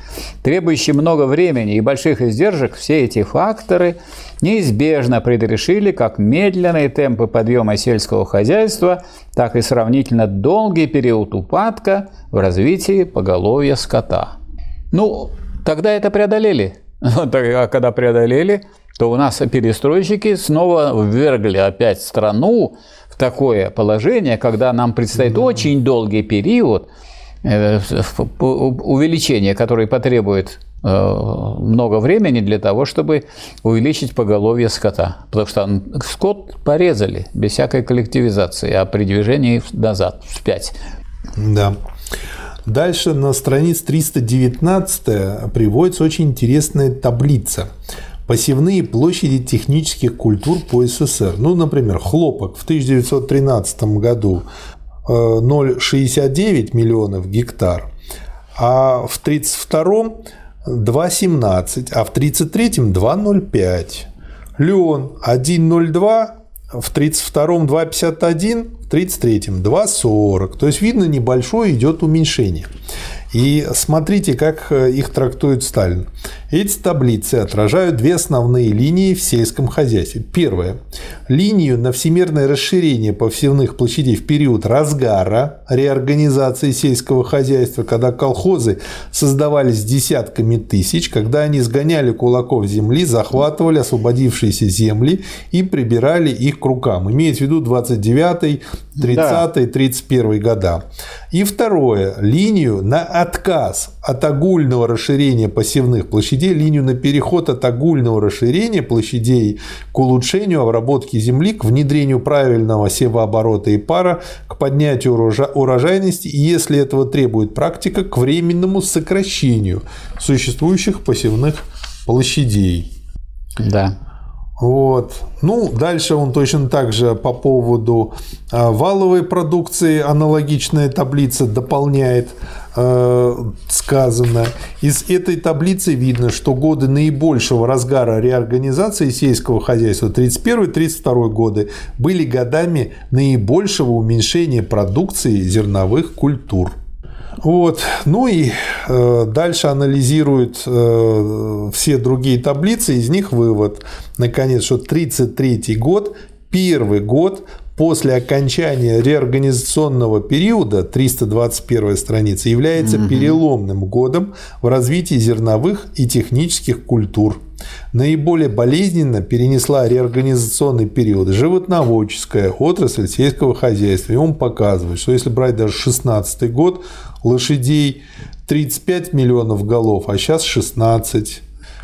требующие много времени и больших издержек, все эти факторы неизбежно предрешили как медленные темпы подъема сельского хозяйства, так и сравнительно долгий период упадка в развитии поголовья скота. Ну, тогда это преодолели. А когда преодолели, то у нас перестройщики снова ввергли опять страну в такое положение, когда нам предстоит очень долгий период э, увеличения, который потребует много времени для того, чтобы увеличить поголовье скота. Потому что скот порезали без всякой коллективизации, а при движении назад, вспять. Да. Дальше на странице 319 приводится очень интересная таблица. Посевные площади технических культур по СССР. Ну, например, хлопок в 1913 году 0,69 э, миллионов гектар, а в 1932 2,17, а в 1933 2,05. Леон 1,02, в 1932 2,51, в 1933 2,40. То есть видно небольшое идет уменьшение. И смотрите, как э, их трактует Сталин. Эти таблицы отражают две основные линии в сельском хозяйстве. Первая. Линию на всемирное расширение повсевных площадей в период разгара реорганизации сельского хозяйства, когда колхозы создавались десятками тысяч, когда они сгоняли кулаков земли, захватывали освободившиеся земли и прибирали их к рукам. Имеется в виду 29 30 да. 31 года. И второе. Линию на отказ от огульного расширения посевных площадей, линию на переход от огульного расширения площадей к улучшению обработки земли, к внедрению правильного севооборота и пара, к поднятию урожайности и, если этого требует практика, к временному сокращению существующих посевных площадей. Да. Вот. Ну, дальше он точно так же по поводу а, валовой продукции аналогичная таблица дополняет э, сказано. Из этой таблицы видно, что годы наибольшего разгара реорганизации сельского хозяйства 31-32 годы были годами наибольшего уменьшения продукции зерновых культур. Вот. Ну и э, дальше анализирует э, все другие таблицы, из них вывод, наконец, что 1933 год, первый год после окончания реорганизационного периода, 321 страница, является угу. переломным годом в развитии зерновых и технических культур. Наиболее болезненно перенесла реорганизационный период животноводческая отрасль сельского хозяйства. И он показывает, что если брать даже 16 год, лошадей 35 миллионов голов, а сейчас 16.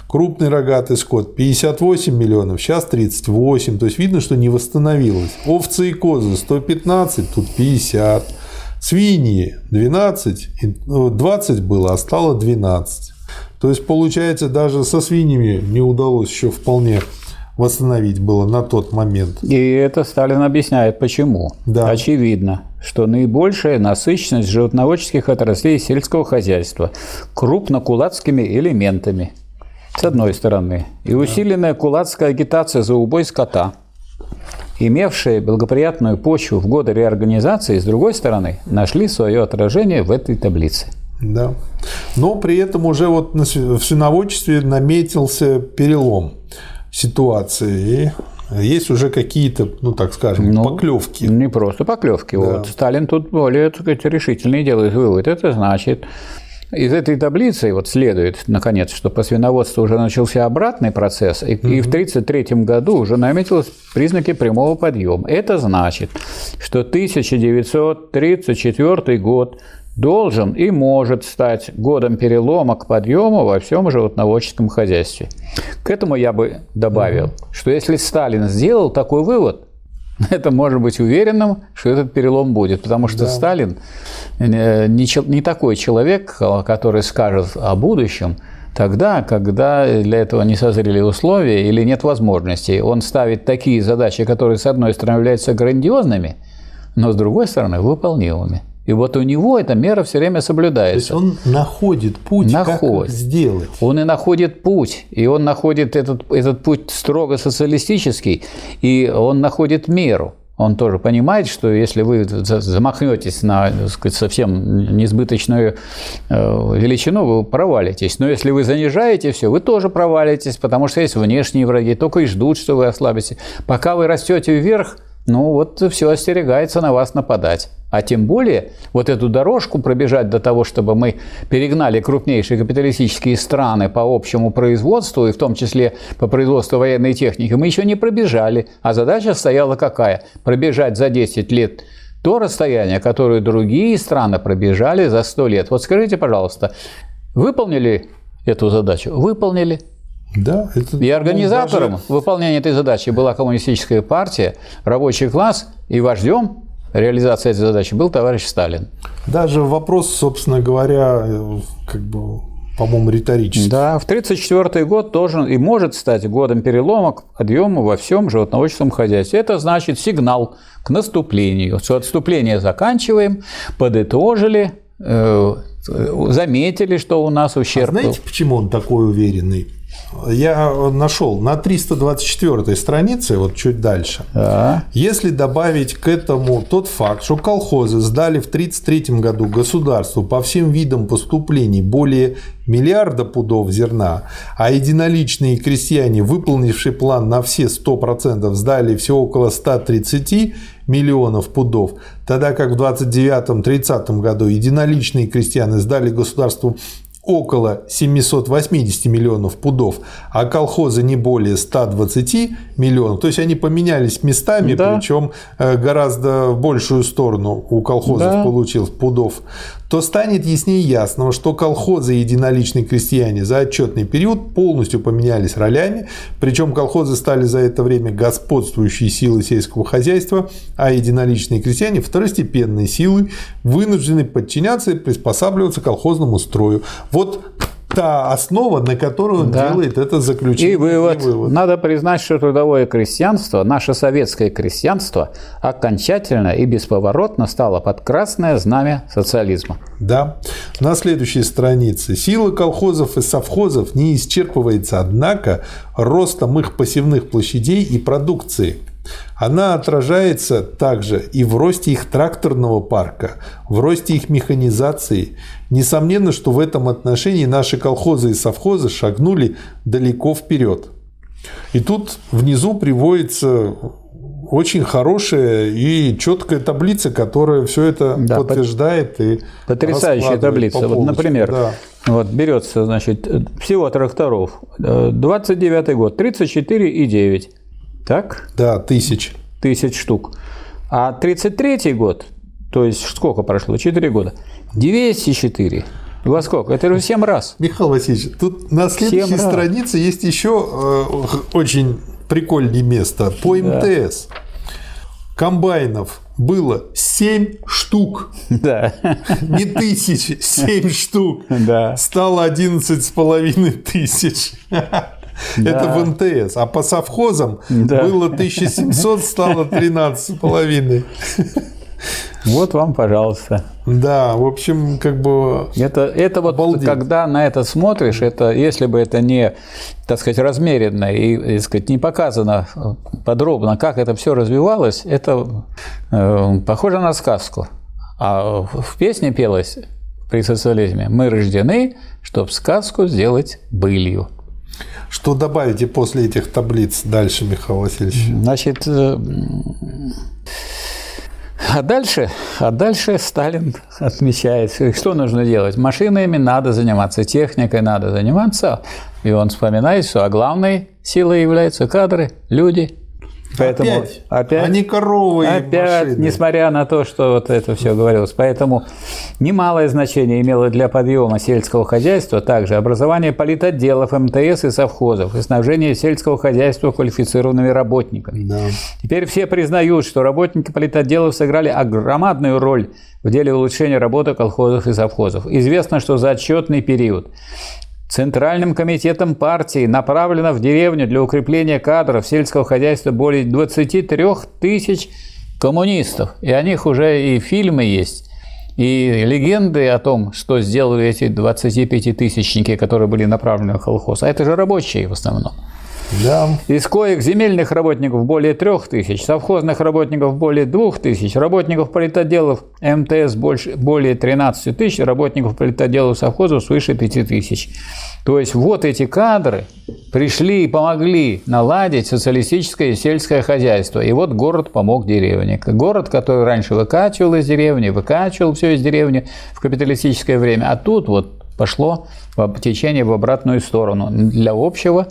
Крупный рогатый скот 58 миллионов, сейчас 38. То есть видно, что не восстановилось. Овцы и козы 115, тут 50. Свиньи 12, 20 ну, было, а стало 12. То есть, получается, даже со свиньями не удалось еще вполне восстановить было на тот момент. И это Сталин объясняет, почему. Да. Очевидно, что наибольшая насыщенность животноводческих отраслей сельского хозяйства крупнокулацкими элементами, с одной стороны, и усиленная кулацкая агитация за убой скота, имевшие благоприятную почву в годы реорганизации, с другой стороны, нашли свое отражение в этой таблице. Да. Но при этом уже вот в свиноводчестве наметился перелом ситуации. И есть уже какие-то, ну так скажем, ну, поклевки. Не просто поклевки. Да. Вот Сталин тут более так сказать, решительный делает вывод. Это значит, из этой таблицы вот следует, наконец, что по свиноводству уже начался обратный процесс, и, угу. и в 1933 году уже наметились признаки прямого подъема. Это значит, что 1934 год должен и может стать годом перелома к подъему во всем животноводческом хозяйстве. К этому я бы добавил, угу. что если Сталин сделал такой вывод, это может быть уверенным, что этот перелом будет, потому что да. Сталин э, не, не такой человек, который скажет о будущем, тогда, когда для этого не созрели условия или нет возможностей. Он ставит такие задачи, которые, с одной стороны, являются грандиозными, но с другой стороны, выполнимыми. И вот у него эта мера все время соблюдается. То есть он находит путь, находит. как сделать. Он и находит путь, и он находит этот, этот путь строго социалистический, и он находит меру. Он тоже понимает, что если вы замахнетесь на сказать, совсем несбыточную э, величину, вы провалитесь. Но если вы занижаете все, вы тоже провалитесь, потому что есть внешние враги, только и ждут, что вы ослабите. Пока вы растете вверх – ну вот все остерегается на вас нападать. А тем более вот эту дорожку пробежать до того, чтобы мы перегнали крупнейшие капиталистические страны по общему производству, и в том числе по производству военной техники, мы еще не пробежали. А задача стояла какая? Пробежать за 10 лет то расстояние, которое другие страны пробежали за 100 лет. Вот скажите, пожалуйста, выполнили эту задачу, выполнили. Да, это, И организатором ну, даже- выполнения этой задачи была коммунистическая партия, рабочий класс, и вождем реализации этой задачи был товарищ Сталин. Даже вопрос, собственно говоря, как бы, по-моему, риторический. Да, в 1934 год должен и может стать годом перелома к подъему во всем животноводческом хозяйстве. Это значит сигнал к наступлению. Что отступление заканчиваем, подытожили, э, заметили, что у нас ущерб. А Знаете, почему он такой уверенный? Я нашел на 324 странице, вот чуть дальше. Да. Если добавить к этому тот факт, что колхозы сдали в 1933 году государству по всем видам поступлений более миллиарда пудов зерна, а единоличные крестьяне, выполнившие план на все 100%, сдали всего около 130 миллионов пудов, тогда как в 29-30 году единоличные крестьяне сдали государству около 780 миллионов пудов, а колхозы не более 120 миллионов. То есть они поменялись местами, Да. причем э, гораздо в большую сторону у колхозов Да. получилось пудов, то станет яснее ясного, что колхозы и единоличные крестьяне за отчетный период полностью поменялись ролями, причем колхозы стали за это время господствующей силой сельского хозяйства, а единоличные крестьяне – второстепенной силой, вынуждены подчиняться и приспосабливаться к колхозному строю. Вот та основа, на которую он Да. делает это заключение. И вывод. И вывод. Надо признать, что трудовое крестьянство, наше советское крестьянство, окончательно и бесповоротно стало под красное знамя социализма. Да. На следующей странице. Сила колхозов и совхозов не исчерпывается, однако, ростом их посевных площадей и продукции. Она отражается также и в росте их тракторного парка, в росте их механизации. Несомненно, что в этом отношении наши колхозы и совхозы шагнули далеко вперед. И тут внизу приводится очень хорошая и четкая таблица, которая все это Да, под- подтверждает и Потрясающая таблица. по Вот, например, Да. вот берется, значит, всего тракторов. Э, 29 год 34,9. Так? Да, тысяч. тысяч штук. А 33 год, то есть сколько прошло? 4 года. 204. Во сколько? Это же в 7 раз. Михаил Васильевич, тут на следующей раз. странице есть еще э, очень прикольное место. По МТС комбайнов было 7 штук. Да. Не тысяч, 7 штук. Да. Стало 11 с половиной тысяч. Это в МТС. А по совхозам Да. было 1700, стало 13 с половиной. Вот вам, пожалуйста. Да, в общем, как бы Это, это вот, Обалдеть. когда на это смотришь, это, если бы это не, так сказать, размеренно и, и, сказать, не показано подробно, как это все развивалось, это э, похоже на сказку. А в в песне пелось при социализме «Мы рождены, чтобы сказку сделать былью». Что добавите после этих таблиц дальше, Михаил Васильевич? Значит, э, а дальше, а дальше Сталин отмечает, что нужно делать. Машинами надо заниматься, техникой надо заниматься. И он вспоминает, что а главной силой являются кадры, люди. Поэтому опять, опять не коровы Опять, машины. несмотря на то, что вот это все говорилось. Поэтому немалое значение имело для подъема сельского хозяйства также образование политотделов МТС и совхозов и снабжение сельского хозяйства квалифицированными работниками. Да. Теперь все признают, что работники политотделов сыграли огромадную роль в деле улучшения работы колхозов и совхозов. Известно, что за отчетный период Центральным комитетом партии направлено в деревню для укрепления кадров сельского хозяйства более 23 тысяч коммунистов. И о них уже и фильмы есть, и легенды о том, что сделали эти 25-тысячники, которые были направлены в колхоз. А это же рабочие в основном. Да. Из коек земельных работников более трех тысяч, совхозных работников более двух тысяч, работников политотделов МТС больше, более 13 тысяч, работников политотделов совхозов свыше 5 тысяч. То есть вот эти кадры пришли и помогли наладить социалистическое сельское хозяйство. И вот город помог деревне. Город, который раньше выкачивал из деревни, выкачивал все из деревни в капиталистическое время. А тут вот пошло в течение в обратную сторону для общего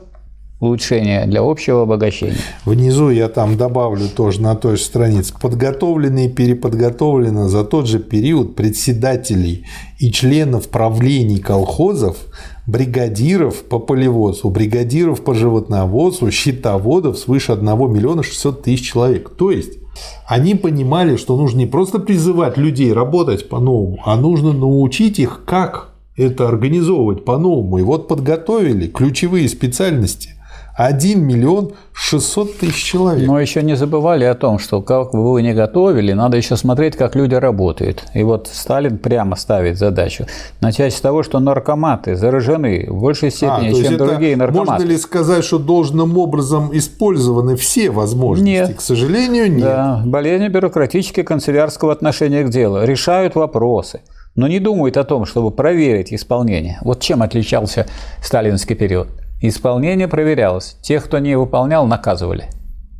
улучшения, для общего обогащения. Внизу я там добавлю тоже на той же странице. Подготовлено и переподготовлено за тот же период председателей и членов правлений колхозов бригадиров по полеводству, бригадиров по животноводству, щитоводов свыше 1 миллиона 600 тысяч человек. То есть они понимали, что нужно не просто призывать людей работать по-новому, а нужно научить их, как это организовывать по-новому. И вот подготовили ключевые специальности. 1 миллион 600 тысяч человек. Но еще не забывали о том, что как бы вы не готовили, надо еще смотреть, как люди работают. И вот Сталин прямо ставит задачу. Начать с того, что наркоматы заражены в большей степени, а, чем другие наркоматы. Можно ли сказать, что должным образом использованы все возможности? Нет. К сожалению, нет. Да. Болезни бюрократические канцелярского отношения к делу. Решают вопросы но не думают о том, чтобы проверить исполнение. Вот чем отличался сталинский период. Исполнение проверялось. Тех, кто не выполнял, наказывали.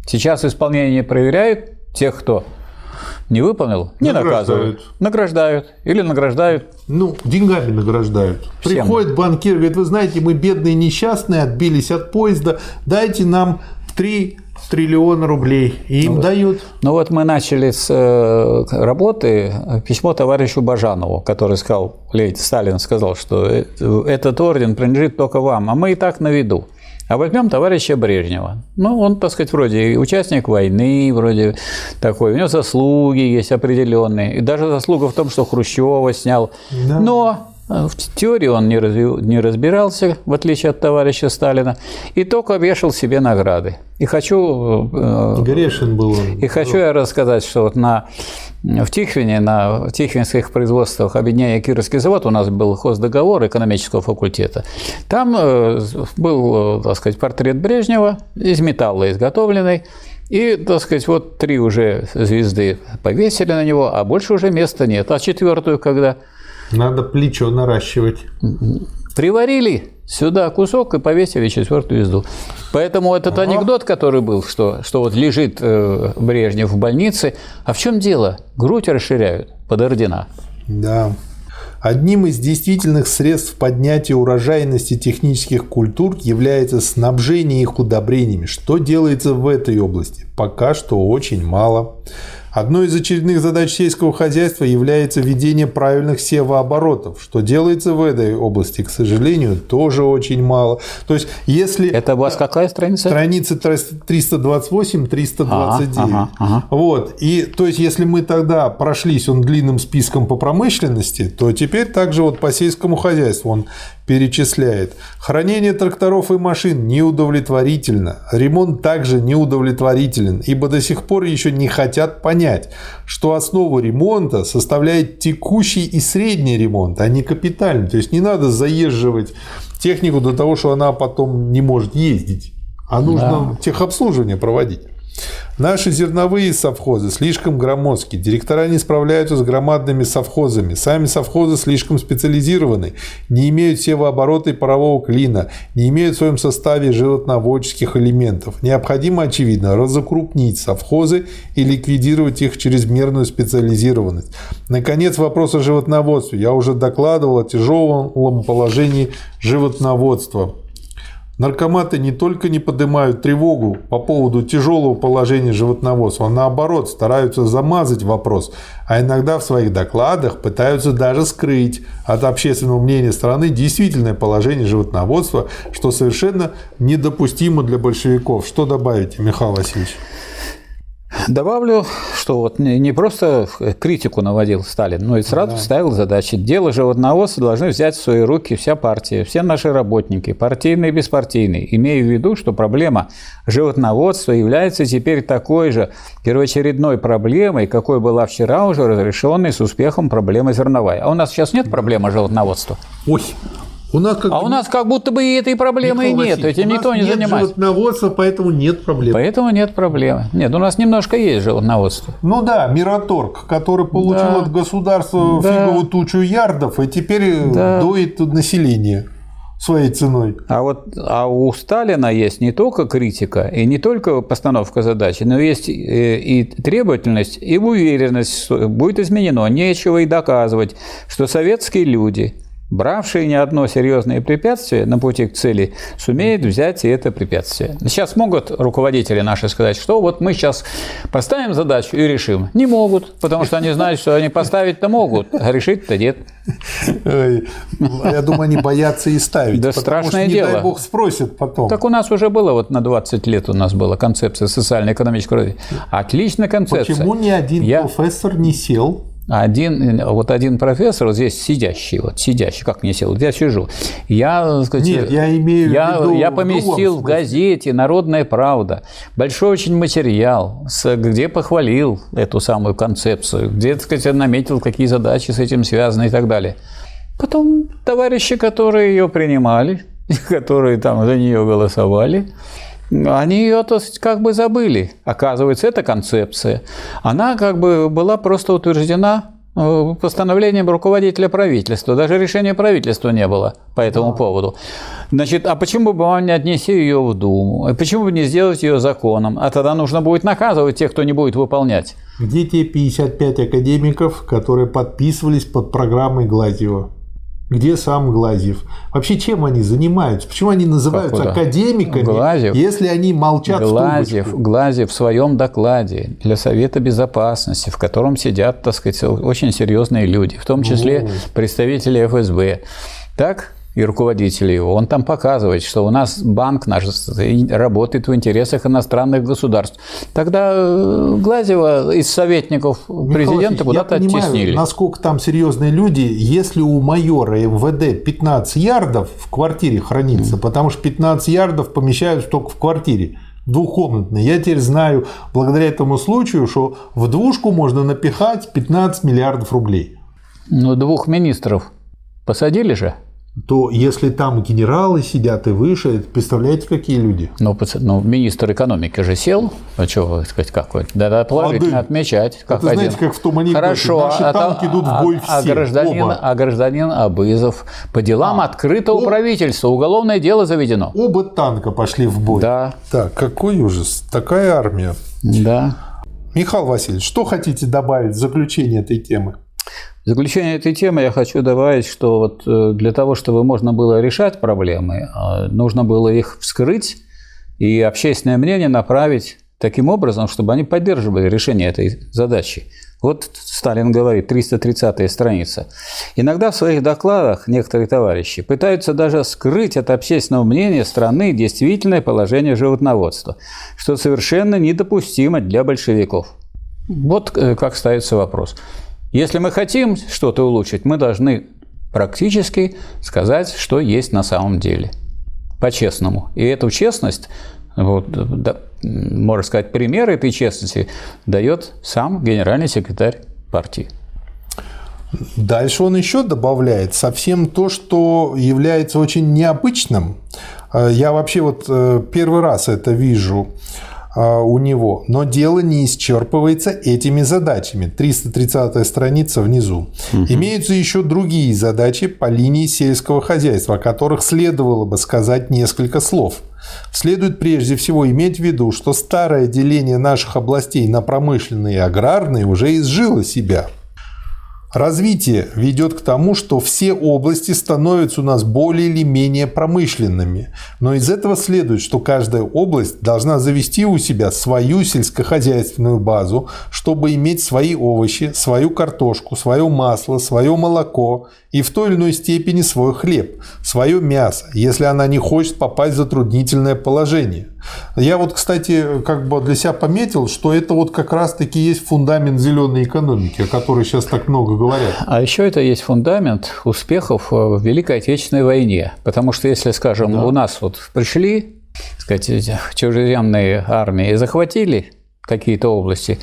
Сейчас исполнение не проверяют. Тех, кто не выполнил, не наказывают. Награждают. Или награждают. Ну, деньгами награждают. Всем. Приходит банкир, говорит, вы знаете, мы бедные несчастные, отбились от поезда, дайте нам три триллиона рублей. И им ну, дают. Ну вот мы начали с э, работы письмо товарищу Бажанову, который сказал, Лейтенант Сталин сказал, что э, этот орден принадлежит только вам, а мы и так на виду. А возьмем товарища Брежнева. Ну, он, так сказать, вроде участник войны, вроде такой. У него заслуги есть определенные. И даже заслуга в том, что Хрущева снял. Да. Но в теории он не, разви... не разбирался, в отличие от товарища Сталина, и только вешал себе награды. И хочу... Э, Грешен был он. И хочу я рассказать, что вот на, в Тихвине, на тихвинских производствах объединения Кировский завод у нас был хоздоговор экономического факультета. Там э, был, э, так сказать, портрет Брежнева из металла изготовленный, и, так сказать, вот три уже звезды повесили на него, а больше уже места нет. А четвертую когда? Надо плечо наращивать. Приварили сюда кусок и повесили четвертую звезду. Поэтому этот ага. анекдот, который был, что, что вот лежит э, Брежнев в больнице, а в чем дело? Грудь расширяют под ордена. Да. Одним из действительных средств поднятия урожайности технических культур является снабжение их удобрениями. Что делается в этой области? Пока что очень мало. Одной из очередных задач сельского хозяйства является введение правильных севооборотов, что делается в этой области, к сожалению, тоже очень мало. То есть, если... Это у вас какая страница? Страница 328-329. Ага, ага, ага. Вот. И то есть, если мы тогда прошлись он длинным списком по промышленности, то теперь также вот по сельскому хозяйству он перечисляет. Хранение тракторов и машин неудовлетворительно. Ремонт также неудовлетворителен, ибо до сих пор еще не хотят понять, что основу ремонта составляет текущий и средний ремонт, а не капитальный. То есть не надо заезживать технику до того, что она потом не может ездить, а нужно да. техобслуживание проводить. Наши зерновые совхозы слишком громоздкие, директора не справляются с громадными совхозами, сами совхозы слишком специализированы, не имеют севооборота и парового клина, не имеют в своем составе животноводческих элементов. Необходимо, очевидно, разокрупнить совхозы и ликвидировать их чрезмерную специализированность. Наконец, вопрос о животноводстве. Я уже докладывал о тяжелом положении животноводства. Наркоматы не только не поднимают тревогу по поводу тяжелого положения животноводства, а наоборот стараются замазать вопрос, а иногда в своих докладах пытаются даже скрыть от общественного мнения страны действительное положение животноводства, что совершенно недопустимо для большевиков. Что добавите, Михаил Васильевич? Добавлю, что вот не просто критику наводил Сталин, но и сразу да. ставил задачи. Дело животноводства должны взять в свои руки вся партия, все наши работники, партийные и беспартийные, имея в виду, что проблема животноводства является теперь такой же первоочередной проблемой, какой была вчера уже разрешенной с успехом проблема зерновая. А у нас сейчас нет проблемы животноводства? Ой, у нас как а бы... у нас как будто бы и этой проблемы и нет, этим никто не нет занимается. животноводства, поэтому нет проблем. Поэтому нет проблемы. Нет, у нас немножко есть животноводство. Ну да, Мираторг, который получил да. от государства да. фиговую тучу ярдов, и теперь да. доит население своей ценой. А вот а у Сталина есть не только критика и не только постановка задачи, но есть и, и требовательность, и уверенность, что будет изменено. Нечего и доказывать, что советские люди – бравший не одно серьезное препятствие на пути к цели, сумеет взять и это препятствие. Сейчас могут руководители наши сказать, что вот мы сейчас поставим задачу и решим. Не могут, потому что они знают, что они поставить-то могут, а решить-то нет. Я думаю, они боятся и ставить. Да страшное что, дело. Не дай бог спросят потом. Так у нас уже было, вот на 20 лет у нас была концепция социально-экономического развития. Отличная концепция. Почему ни один Я... профессор не сел один, вот один профессор, вот здесь сидящий, вот сидящий, как не сел, я сижу. Я, сказать, Нет, я имею я, в виду я поместил в, в газете «Народная правда» большой очень материал, где похвалил эту самую концепцию, где, так сказать, наметил, какие задачи с этим связаны и так далее. Потом товарищи, которые ее принимали, которые там за нее голосовали, они ее то как бы забыли. Оказывается, эта концепция, она как бы была просто утверждена э, постановлением руководителя правительства. Даже решения правительства не было по этому да. поводу. Значит, а почему бы вам не отнести ее в Думу? Почему бы не сделать ее законом? А тогда нужно будет наказывать тех, кто не будет выполнять. Где те 55 академиков, которые подписывались под программой Глазьева? Где сам Глазьев. Вообще, чем они занимаются? Почему они называются Походу. академиками, Глазьев, если они молчат Глазьев, в Глазьев в своем докладе для Совета Безопасности, в котором сидят, так сказать, очень серьезные люди, в том числе О. представители ФСБ. Так и руководители его, он там показывает, что у нас банк наш работает в интересах иностранных государств. Тогда э, Глазева из советников президента куда-то оттеснили. насколько там серьезные люди, если у майора МВД 15 ярдов в квартире хранится, mm. потому что 15 ярдов помещаются только в квартире, двухкомнатной. Я теперь знаю, благодаря этому случаю, что в двушку можно напихать 15 миллиардов рублей. Ну, двух министров посадили же то если там генералы сидят и выше, представляете, какие люди? Ну, ну министр экономики же сел, а что сказать, как вот, да, положительно Лады. отмечать. Как Это, один. знаете, как в том анекдоте, Хорошо, наши а, танки идут а, в бой а, все, а гражданин, оба. а гражданин Абызов по делам а, открытого об... правительства, уголовное дело заведено. Оба танка пошли в бой. Да. Так, какой ужас, такая армия. Да. Михаил Васильевич, что хотите добавить в заключение этой темы? В заключение этой темы я хочу добавить, что вот э, для того, чтобы можно было решать проблемы, э, нужно было их вскрыть и общественное мнение направить таким образом, чтобы они поддерживали решение этой задачи. Вот Сталин говорит, 330-я страница. Иногда в своих докладах некоторые товарищи пытаются даже скрыть от общественного мнения страны действительное положение животноводства, что совершенно недопустимо для большевиков. Вот э, как ставится вопрос. Если мы хотим что-то улучшить, мы должны практически сказать, что есть на самом деле. По-честному. И эту честность, вот, да, можно сказать, пример этой честности дает сам генеральный секретарь партии. Дальше он еще добавляет совсем то, что является очень необычным. Я вообще вот э, первый раз это вижу у него. Но дело не исчерпывается этими задачами. 330 страница внизу. Угу. Имеются еще другие задачи по линии сельского хозяйства, о которых следовало бы сказать несколько слов. Следует прежде всего иметь в виду, что старое деление наших областей на промышленные и аграрные уже изжило себя – Развитие ведет к тому, что все области становятся у нас более или менее промышленными. Но из этого следует, что каждая область должна завести у себя свою сельскохозяйственную базу, чтобы иметь свои овощи, свою картошку, свое масло, свое молоко и в той или иной степени свой хлеб, свое мясо, если она не хочет попасть в затруднительное положение. Я вот, кстати, как бы для себя пометил, что это вот как раз-таки есть фундамент зеленой экономики, о которой сейчас так много говорят. А еще это есть фундамент успехов в Великой Отечественной войне. Потому что если, скажем, да. у нас вот пришли, так сказать, чужеземные армии и захватили какие-то области,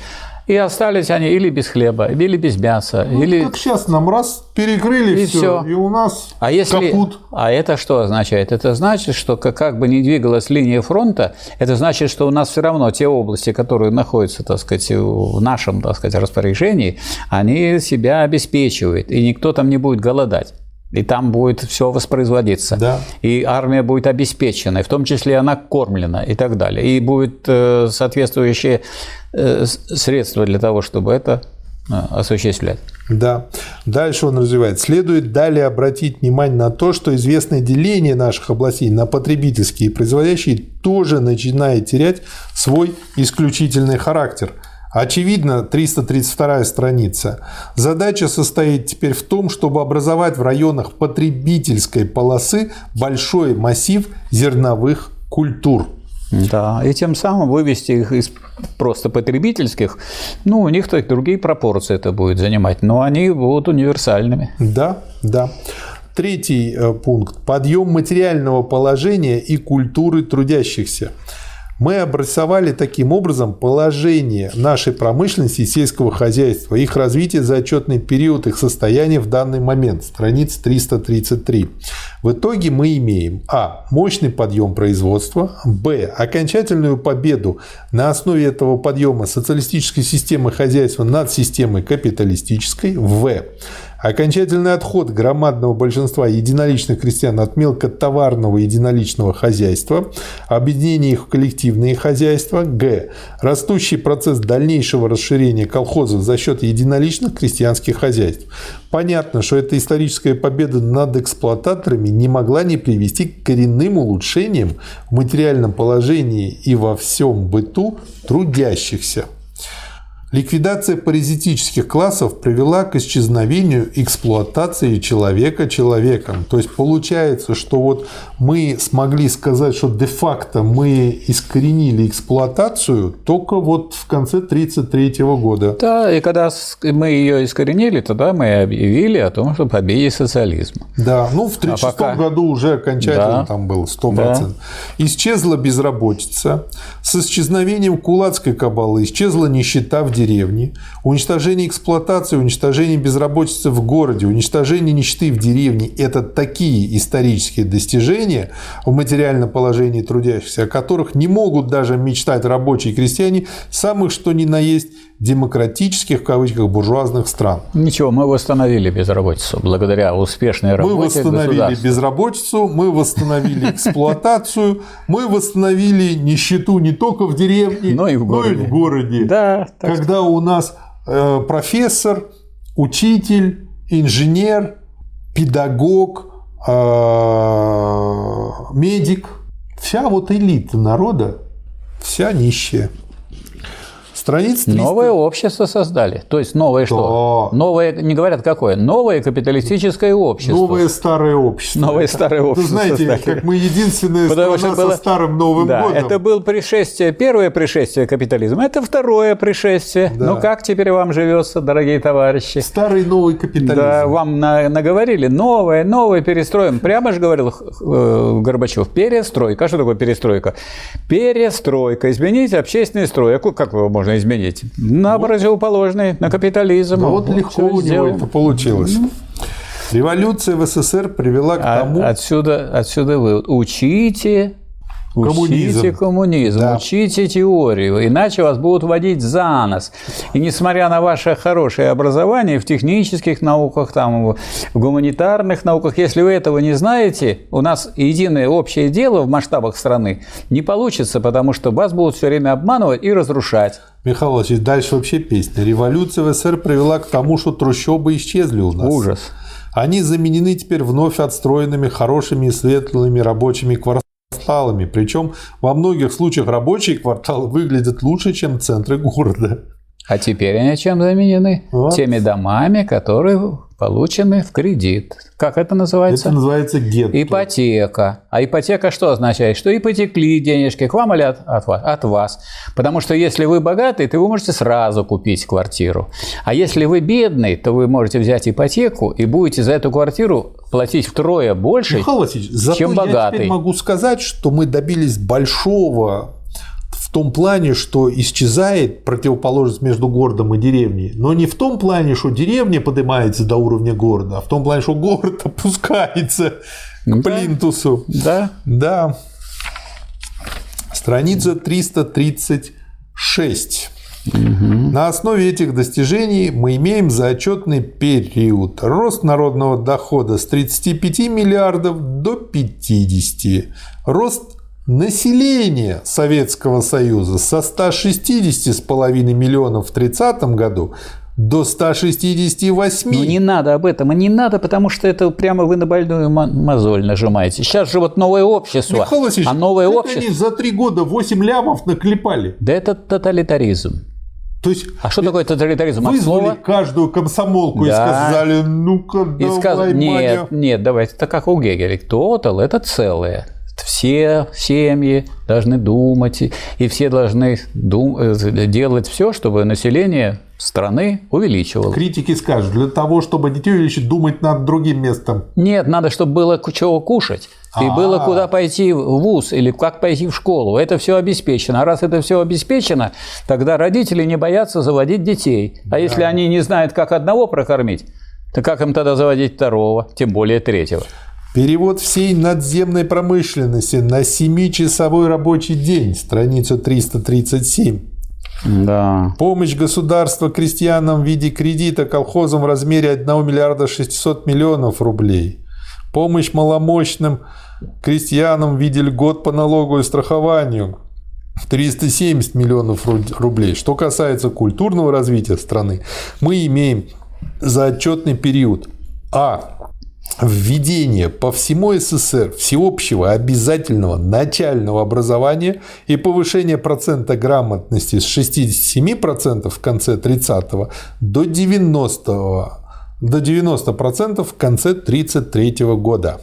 и остались они или без хлеба, или без мяса, ну, или как сейчас нам раз перекрыли и все, все, и у нас а если, капут. А это что означает? Это значит, что как, бы ни двигалась линия фронта, это значит, что у нас все равно те области, которые находятся, так сказать, в нашем, так сказать, распоряжении, они себя обеспечивают, и никто там не будет голодать. И там будет все воспроизводиться. Да. И армия будет обеспечена, и в том числе она кормлена и так далее. И будет э, соответствующие э, средства для того, чтобы это э, осуществлять. Да. Дальше он развивает. Следует далее обратить внимание на то, что известное деление наших областей на потребительские и производящие тоже начинает терять свой исключительный характер. Очевидно, 332 страница. Задача состоит теперь в том, чтобы образовать в районах потребительской полосы большой массив зерновых культур – да, и тем самым вывести их из просто потребительских, ну, у них то другие пропорции это будет занимать, но они будут универсальными. Да, да. Третий э, пункт. Подъем материального положения и культуры трудящихся. Мы обрисовали таким образом положение нашей промышленности и сельского хозяйства, их развитие за отчетный период, их состояние в данный момент, страница 333. В итоге мы имеем а. мощный подъем производства, б. окончательную победу на основе этого подъема социалистической системы хозяйства над системой капиталистической, в. Окончательный отход громадного большинства единоличных крестьян от мелкотоварного единоличного хозяйства, объединение их в коллективные хозяйства. Г. Растущий процесс дальнейшего расширения колхозов за счет единоличных крестьянских хозяйств. Понятно, что эта историческая победа над эксплуататорами не могла не привести к коренным улучшениям в материальном положении и во всем быту трудящихся. Ликвидация паразитических классов привела к исчезновению эксплуатации человека человеком. То есть получается, что вот мы смогли сказать, что де-факто мы искоренили эксплуатацию только вот в конце 1933 года. Да, и когда мы ее искоренили, тогда мы объявили о том, что победе социализма. Да, ну в 1936 а пока... году уже окончательно да. там было 100%. Да. Исчезла безработица. С исчезновением кулацкой кабалы исчезла нищета в деревне, уничтожение эксплуатации, уничтожение безработицы в городе, уничтожение нищеты в деревне – это такие исторические достижения в материальном положении трудящихся, о которых не могут даже мечтать рабочие и крестьяне самых что ни на есть демократических, в кавычках, буржуазных стран. Ничего, мы восстановили безработицу благодаря успешной работе Мы восстановили безработицу, мы восстановили эксплуатацию, мы восстановили нищету не только в деревне, но и в городе. Но и в городе. Да, Когда у нас э, профессор, учитель, инженер, педагог, э, медик, вся вот элита народа, вся нищая. Страниц 300. Новое общество создали. То есть новое да. что? Новое, не говорят какое, новое капиталистическое общество. Новое старое общество. Новое старое общество. Вы знаете, создали. как мы единственная Потому страна было... со старым Новым да, годом. Это было пришествие, первое пришествие капитализма, это второе пришествие. Да. Ну как теперь вам живется, дорогие товарищи? Старый новый капитализм. Да, вам на, наговорили новое, новое перестроим. Прямо же говорил э, Горбачев, перестройка. Что такое перестройка? Перестройка. Изменить общественный строй. А как его можно изменить? На вот. противоположный, на капитализм. Ну, вот, вот легко у него это получилось. Революция в СССР привела к а, тому... Отсюда, отсюда вывод. Учите Коммунизм. Учите коммунизм, да. учите теорию, иначе вас будут водить за нос. И несмотря на ваше хорошее образование в технических науках, там, в гуманитарных науках, если вы этого не знаете, у нас единое общее дело в масштабах страны не получится, потому что вас будут все время обманывать и разрушать. Михаил Владимирович, дальше вообще песня. Революция в СССР привела к тому, что трущобы исчезли у нас. Ужас. Они заменены теперь вновь отстроенными хорошими и светлыми рабочими кварталами кварталами. Причем во многих случаях рабочие кварталы выглядят лучше, чем центры города. А теперь они чем заменены? Вот. Теми домами, которые получены в кредит. Как это называется? Это называется гетто. Ипотека. А ипотека что означает? Что ипотекли денежки к вам или от, от, вас? от вас. Потому что если вы богатый, то вы можете сразу купить квартиру. А если вы бедный, то вы можете взять ипотеку и будете за эту квартиру платить втрое больше, Михаил Васильевич, чем богатый. Я могу сказать, что мы добились большого в том плане, что исчезает противоположность между городом и деревней. Но не в том плане, что деревня поднимается до уровня города, а в том плане, что город опускается к плинтусу. Да. Да. Страница 336. Угу. На основе этих достижений мы имеем за отчетный период рост народного дохода с 35 миллиардов до 50, рост Население Советского Союза со 160,5 миллионов в 30 году до 168. Ну не надо об этом, и не надо, потому что это прямо вы на больную мозоль нажимаете. Сейчас же вот новое общество. Михаил Васильевич, а новое общество... они за три года 8 лямов наклепали. Да это тоталитаризм. То есть А что такое тоталитаризм? От вызвали слова? каждую комсомолку и Да. сказали, ну-ка, И давай, сказ- Нет, Маня. нет, давайте, это как у Гегеля. Тотал – это целое. Все семьи должны думать, и- все должны дум- э, делать все, чтобы население страны увеличивалось. Критики скажут, для того, чтобы детей увеличить, думать над другим местом. Нет, надо, чтобы было чего кушать. И А. было куда пойти в ВУЗ или как пойти в школу. Это все обеспечено. А раз это все обеспечено, тогда родители не боятся заводить детей. А если они не знают, как одного прокормить, то как им тогда заводить второго, тем более третьего? Перевод всей надземной промышленности на 7-часовой рабочий день, страница 337. Да. Помощь государства крестьянам в виде кредита колхозам в размере 1 миллиарда 600 миллионов рублей. Помощь маломощным крестьянам в виде льгот по налогу и страхованию 370 миллионов ру- рублей. Что касается культурного развития страны, мы имеем за отчетный период А. Введение по всему СССР всеобщего обязательного начального образования и повышение процента грамотности с 67% в конце 30-го до 90% до 90% в конце 1933 года.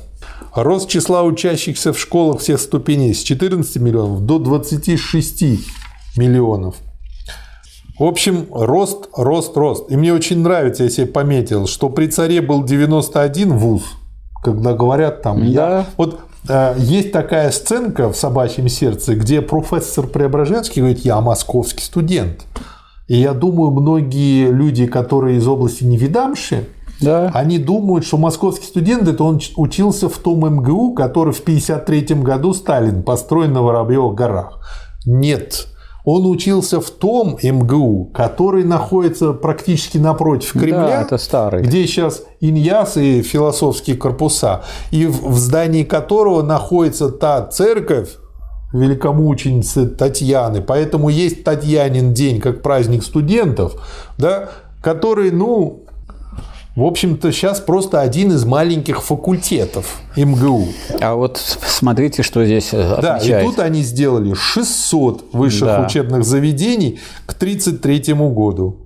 Рост числа учащихся в школах всех ступеней с 14 миллионов до 26 миллионов. В общем, рост, рост, рост. И мне очень нравится, я себе пометил, что при царе был 91 вуз, когда говорят там... Я... Да. Вот э, есть такая сценка в «Собачьем сердце», где профессор Преображенский говорит, я московский студент. И я думаю, многие люди, которые из области Невидамши, Да. они думают, что московский студент это он учился в том МГУ, который в 1953 году Сталин построен на Воробьевых горах. Нет. Он учился в том МГУ, который находится практически напротив Кремля, Да, это старый. где сейчас Иньяс и философские корпуса, и в здании которого находится та церковь, великомученицы Татьяны. Поэтому есть Татьянин день как праздник студентов, да, который, ну, в общем-то, сейчас просто один из маленьких факультетов МГУ. А вот смотрите, что здесь э, Да, и тут они сделали 600 высших Да. учебных заведений к 1933 году.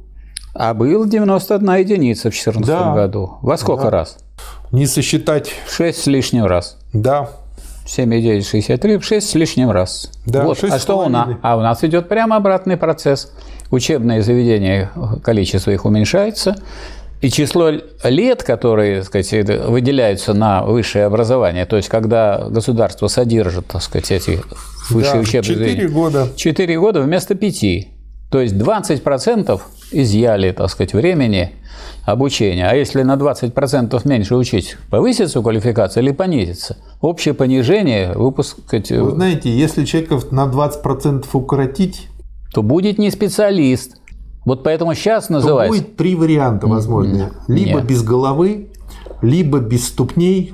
А был 91 единица в 2014 Да. году. Во сколько раз? Не сосчитать, Шесть с лишним раз. да, 7,9, 63, 6 с лишним раз. Да, вот. шесть А с что у нас? А у нас идет прямо обратный процесс. Учебные заведения, количество их уменьшается, и число лет, которые так сказать, выделяются на высшее образование, то есть когда государство содержит так сказать, эти высшие да, учебные 4 заведения, года. 4 года вместо 5. То есть 20% изъяли, так сказать, времени обучения. А если на 20% меньше учить, повысится квалификация или понизится? Общее понижение, выпуск, сказать, Вы знаете, если человеков на 20% укоротить, то будет не специалист. Вот поэтому сейчас то называется. будет три варианта возможные. Либо Нет. без головы, либо без ступней,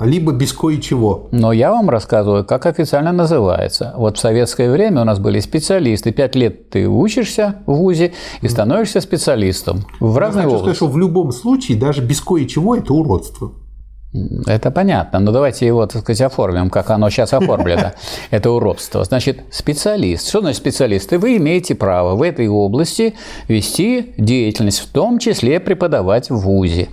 либо без кое-чего. Но я вам рассказываю, как официально называется. Вот в советское время у нас были специалисты. Пять лет ты учишься в ВУЗе и становишься специалистом в разные Хочу сказать, области. что в любом случае, даже без кое-чего, это уродство. Это понятно, но давайте его, так сказать, оформим, как оно сейчас оформлено. Это уродство. Значит, специалист. Что значит специалист? И вы имеете право в этой области вести деятельность, в том числе преподавать в ВУЗе.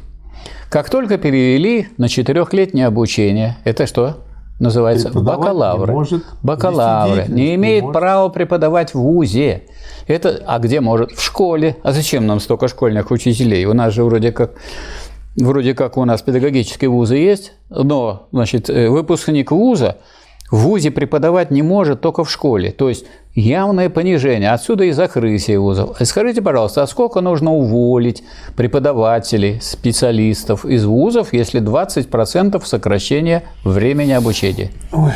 Как только перевели на четырехлетнее обучение, это что? Называется Преподавать не бакалавры. может, бакалавры. Не деятельность не имеет может. права преподавать в ВУЗе. Это, а где может? В школе. А зачем нам столько школьных учителей? У нас же вроде как Вроде как у нас педагогические вузы есть, но значит, э, выпускник вуза в вузе преподавать не может только в школе. То есть явное понижение. Отсюда и закрытие вузов. И Скажите, пожалуйста, а сколько нужно уволить преподавателей, специалистов из вузов, если 20% сокращения времени обучения?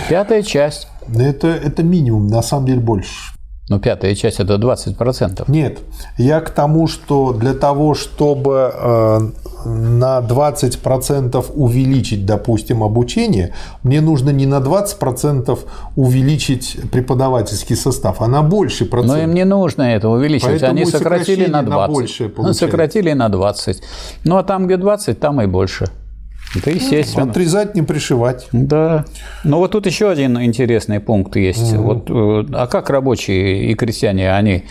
Пятая часть. Это, это минимум, на самом деле больше. Ну, пятая часть – это 20%. Нет, я к тому, что для того, чтобы э, на 20% увеличить, допустим, обучение, мне нужно не на 20% увеличить преподавательский состав, а на больший процент. Но им не нужно это увеличивать. Поэтому Они сократили на 20. на большее Ну, сократили на 20. Ну, а там, где 20, там и больше. Это естественно. Отрезать, не пришивать. Да. Ну вот тут еще один интересный пункт есть. Вот, э, а как рабочие и крестьяне, они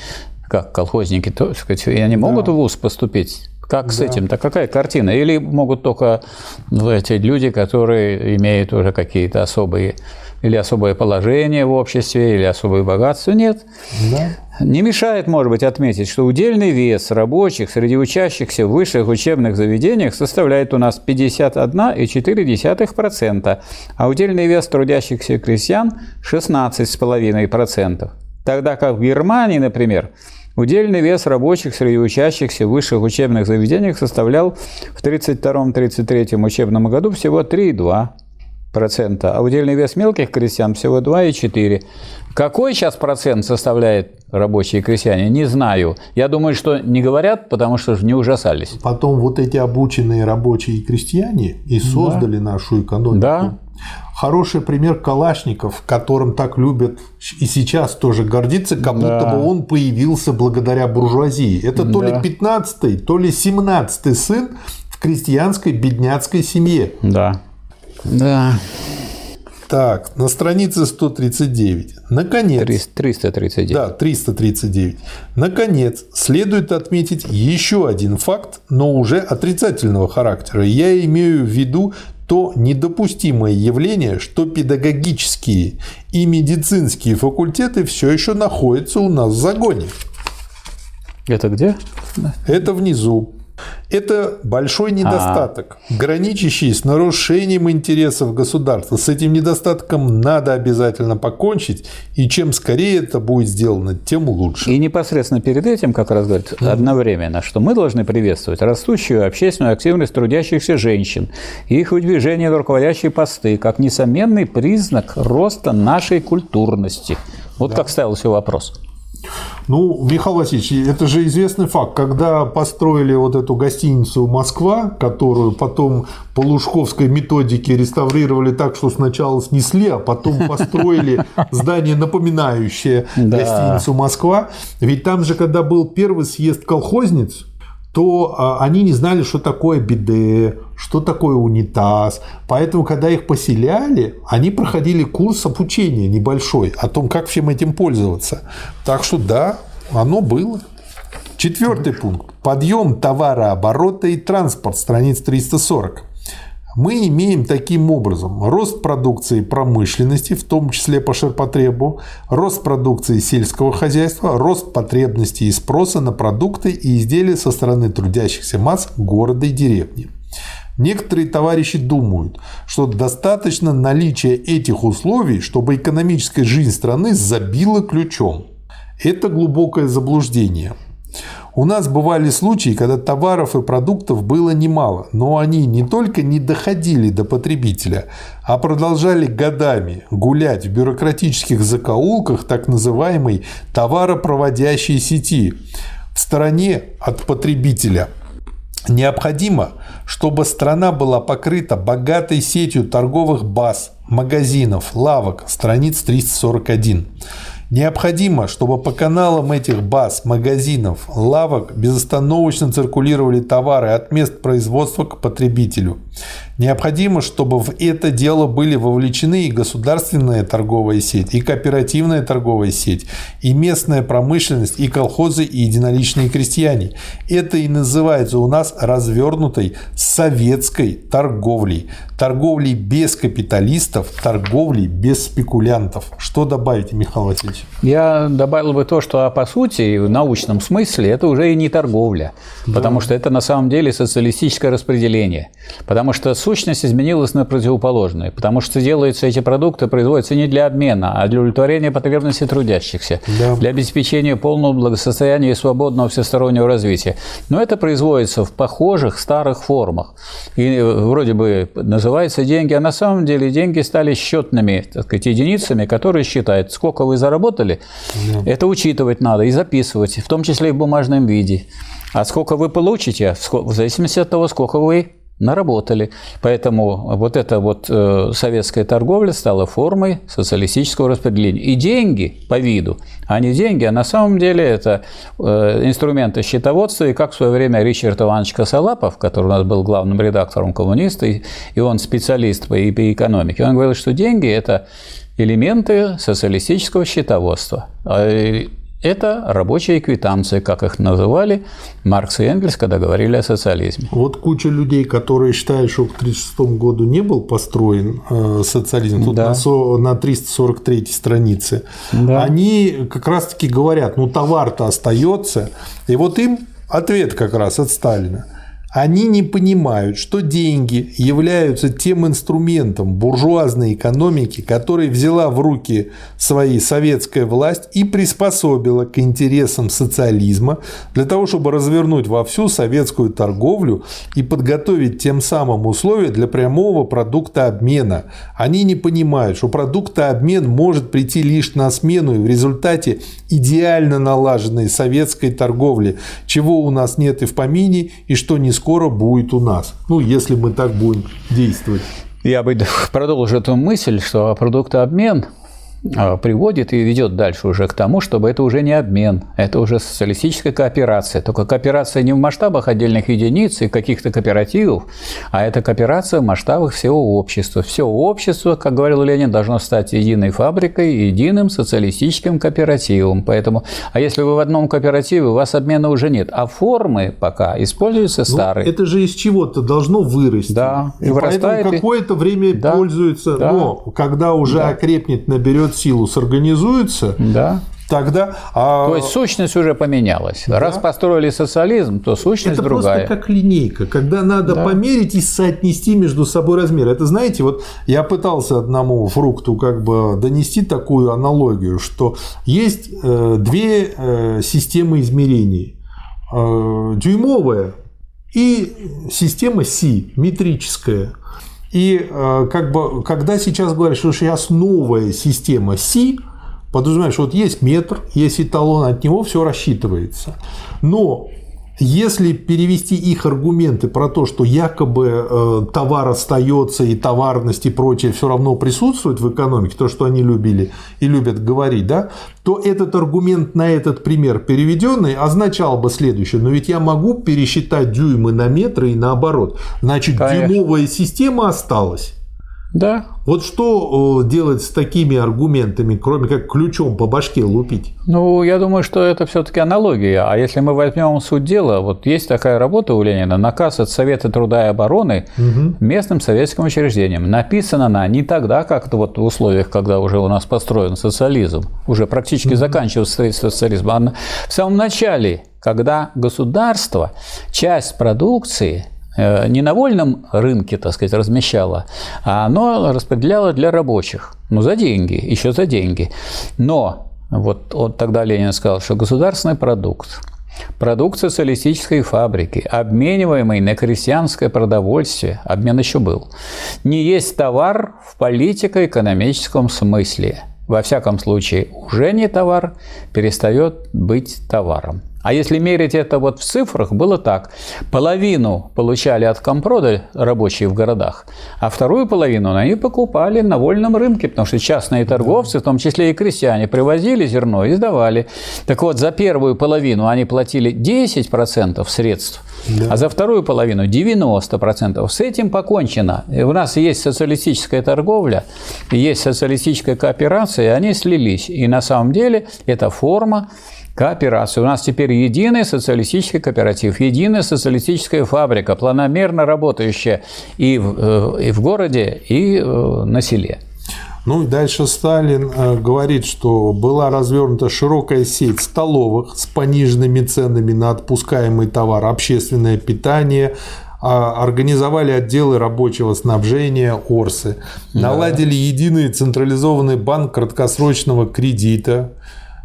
как колхозники, то, так сказать, они могут в ВУЗ поступить? Как с этим-то? Какая картина? Или могут только ну, эти люди, которые имеют уже какие-то особые или особое положение в обществе, или особое богатство? Нет. Да. Не мешает, может быть, отметить, что удельный вес рабочих среди учащихся в высших учебных заведениях составляет у нас 51,4%, а удельный вес трудящихся крестьян – 16,5%. Тогда как в Германии, например, удельный вес рабочих среди учащихся в высших учебных заведениях составлял в 1932-1933 учебном году всего 3,2% процента, а удельный вес мелких крестьян всего 2,4. Какой сейчас процент составляет рабочие крестьяне, не знаю. Я думаю, что не говорят, потому что не ужасались. Потом вот эти обученные рабочие и крестьяне и создали нашу экономику. Да. Хороший пример Калашников, которым так любят и сейчас тоже гордиться, как Да. будто бы он появился благодаря буржуазии. Это то ли Да. 15-й, то ли 17-й сын в крестьянской бедняцкой семье. Да. Да. Так, на странице 139. Наконец, 339. Да, 339. Наконец, следует отметить еще один факт, но уже отрицательного характера. Я имею в виду то недопустимое явление, что педагогические и медицинские факультеты все еще находятся у нас в загоне. Это где? Это внизу. Это большой недостаток, граничащий с нарушением интересов государства. С этим недостатком надо обязательно покончить, и чем скорее это будет сделано, тем лучше. И непосредственно перед этим, как раз говорит, одновременно, что мы должны приветствовать растущую общественную активность трудящихся женщин и их выдвижение на руководящие посты, как несомненный признак роста нашей культурности. Вот как ставился вопрос. Ну, Михаил Васильевич, это же известный факт. Когда построили вот эту гостиницу «Москва», которую потом по лужковской методике реставрировали так, что сначала снесли, а потом построили здание, напоминающее гостиницу «Москва», ведь там же, когда был первый съезд колхозниц, то а, они не знали, что такое биде, что такое унитаз. Поэтому, когда их поселяли, они проходили курс обучения небольшой о том, как всем этим пользоваться. Так что да, оно было. Четвертый пункт. Подъем товарооборота и транспорт, страница 340. Мы имеем таким образом рост продукции промышленности, в том числе по ширпотребу, рост продукции сельского хозяйства, рост потребностей и спроса на продукты и изделия со стороны трудящихся масс города и деревни. Некоторые товарищи думают, что достаточно наличия этих условий, чтобы экономическая жизнь страны забила ключом. Это глубокое заблуждение. У нас бывали случаи, когда товаров и продуктов было немало, но они не только не доходили до потребителя, а продолжали годами гулять в бюрократических закоулках так называемой товаропроводящей сети в стороне от потребителя. Необходимо, чтобы страна была покрыта богатой сетью торговых баз, магазинов, лавок, страниц 341. Необходимо, чтобы по каналам этих баз, магазинов, лавок безостановочно циркулировали товары от мест производства к потребителю. Необходимо, чтобы в это дело были вовлечены и государственная торговая сеть, и кооперативная торговая сеть, и местная промышленность, и колхозы, и единоличные крестьяне. Это и называется у нас развернутой советской торговлей. Торговлей без капиталистов, торговлей без спекулянтов. Что добавите, Михаил Васильевич? Я добавил бы то, что по сути, в научном смысле, это уже и не торговля, потому что это на самом деле социалистическое распределение. Потому Потому что сущность изменилась на противоположную. Потому что делаются эти продукты, производятся не для обмена, а для удовлетворения потребностей трудящихся, да. для обеспечения полного благосостояния и свободного всестороннего развития. Но это производится в похожих старых формах. И вроде бы называется деньги, а на самом деле деньги стали счетными так сказать, единицами, которые считают, сколько вы заработали. Да. Это учитывать надо и записывать, в том числе и в бумажном виде. А сколько вы получите, в зависимости от того, сколько вы наработали. Поэтому вот эта вот э, советская торговля стала формой социалистического распределения. И деньги по виду, а не деньги, а на самом деле это э, инструменты счетоводства. И как в свое время Ричард Иванович Косолапов, который у нас был главным редактором коммуниста, и он специалист по, по экономике, он говорил, что деньги – это элементы социалистического счетоводства. Это рабочие квитанции, как их называли Маркс и Энгельс, когда говорили о социализме. Вот куча людей, которые считают, что к 1936 году не был построен э, социализм, тут да. на 343 странице, да. они как раз-таки говорят, ну товар-то остается, и вот им ответ как раз от Сталина. Они не понимают, что деньги являются тем инструментом буржуазной экономики, который взяла в руки свои советская власть и приспособила к интересам социализма для того, чтобы развернуть во всю советскую торговлю и подготовить тем самым условия для прямого продукта обмена. Они не понимают, что продуктообмен может прийти лишь на смену и в результате идеально налаженной советской торговли, чего у нас нет и в помине, и что не скоро будет у нас. Ну, если мы так будем действовать. Я бы продолжил эту мысль, что продуктообмен приводит и ведет дальше уже к тому, чтобы это уже не обмен, это уже социалистическая кооперация. Только кооперация не в масштабах отдельных единиц и каких-то кооперативов, а это кооперация в масштабах всего общества. Все общество, как говорил Ленин, должно стать единой фабрикой, единым социалистическим кооперативом. Поэтому, а если вы в одном кооперативе, у вас обмена уже нет, а формы пока используются ну, старые. Это же из чего-то должно вырасти. Да, и, и поэтому какое-то время да, пользуется, да, но когда уже да. окрепнет, наберет силу, сорганизуется, да. Тогда, а... То есть сущность уже поменялась. Да. Раз построили социализм, то сущность это другая. Это просто как линейка, когда надо да. померить и соотнести между собой размеры. Это знаете, вот я пытался одному фрукту как бы донести такую аналогию, что есть э, две э, системы измерений. Э, дюймовая и система Си, метрическая. И э, как бы, когда сейчас говорят, что сейчас новая система Си, подразумеваешь, вот есть метр, есть эталон, от него все рассчитывается. Но если перевести их аргументы про то, что якобы э, товар остается и товарность и прочее все равно присутствует в экономике, то, что они любили и любят говорить, да, то этот аргумент на этот пример переведенный означал бы следующее. Но ведь я могу пересчитать дюймы на метры и наоборот. Значит, Конечно. дюймовая система осталась. Да. Вот что делать с такими аргументами, кроме как ключом по башке лупить? Ну, я думаю, что это все-таки аналогия. А если мы возьмем суть дела, вот есть такая работа у Ленина, наказ от Совета труда и обороны угу. местным советским учреждениям. Написана она не тогда, как это вот в условиях, когда уже у нас построен социализм, уже практически угу. заканчивается строительство социализма, а в самом начале, когда государство часть продукции не на вольном рынке, так сказать, размещала, а оно распределяло для рабочих, ну, за деньги, еще за деньги. Но вот, вот тогда Ленин сказал, что государственный продукт, продукт социалистической фабрики, обмениваемый на крестьянское продовольствие, обмен еще был, не есть товар в политико-экономическом смысле. Во всяком случае, уже не товар, перестает быть товаром. А если мерить это вот в цифрах, было так. Половину получали от компрода рабочие в городах, а вторую половину они покупали на вольном рынке, потому что частные торговцы, в том числе и крестьяне, привозили зерно и сдавали. Так вот, за первую половину они платили 10% средств, да. а за вторую половину 90%. С этим покончено. У нас есть социалистическая торговля, есть социалистическая кооперация, и они слились. И на самом деле это форма кооперации. У нас теперь единый социалистический кооператив, единая социалистическая фабрика, планомерно работающая и в, э, и в городе, и э, на селе. Ну и дальше Сталин э, говорит, что была развернута широкая сеть столовых с пониженными ценами на отпускаемый товар, общественное питание, а, организовали отделы рабочего снабжения Орсы, наладили единый централизованный банк краткосрочного кредита,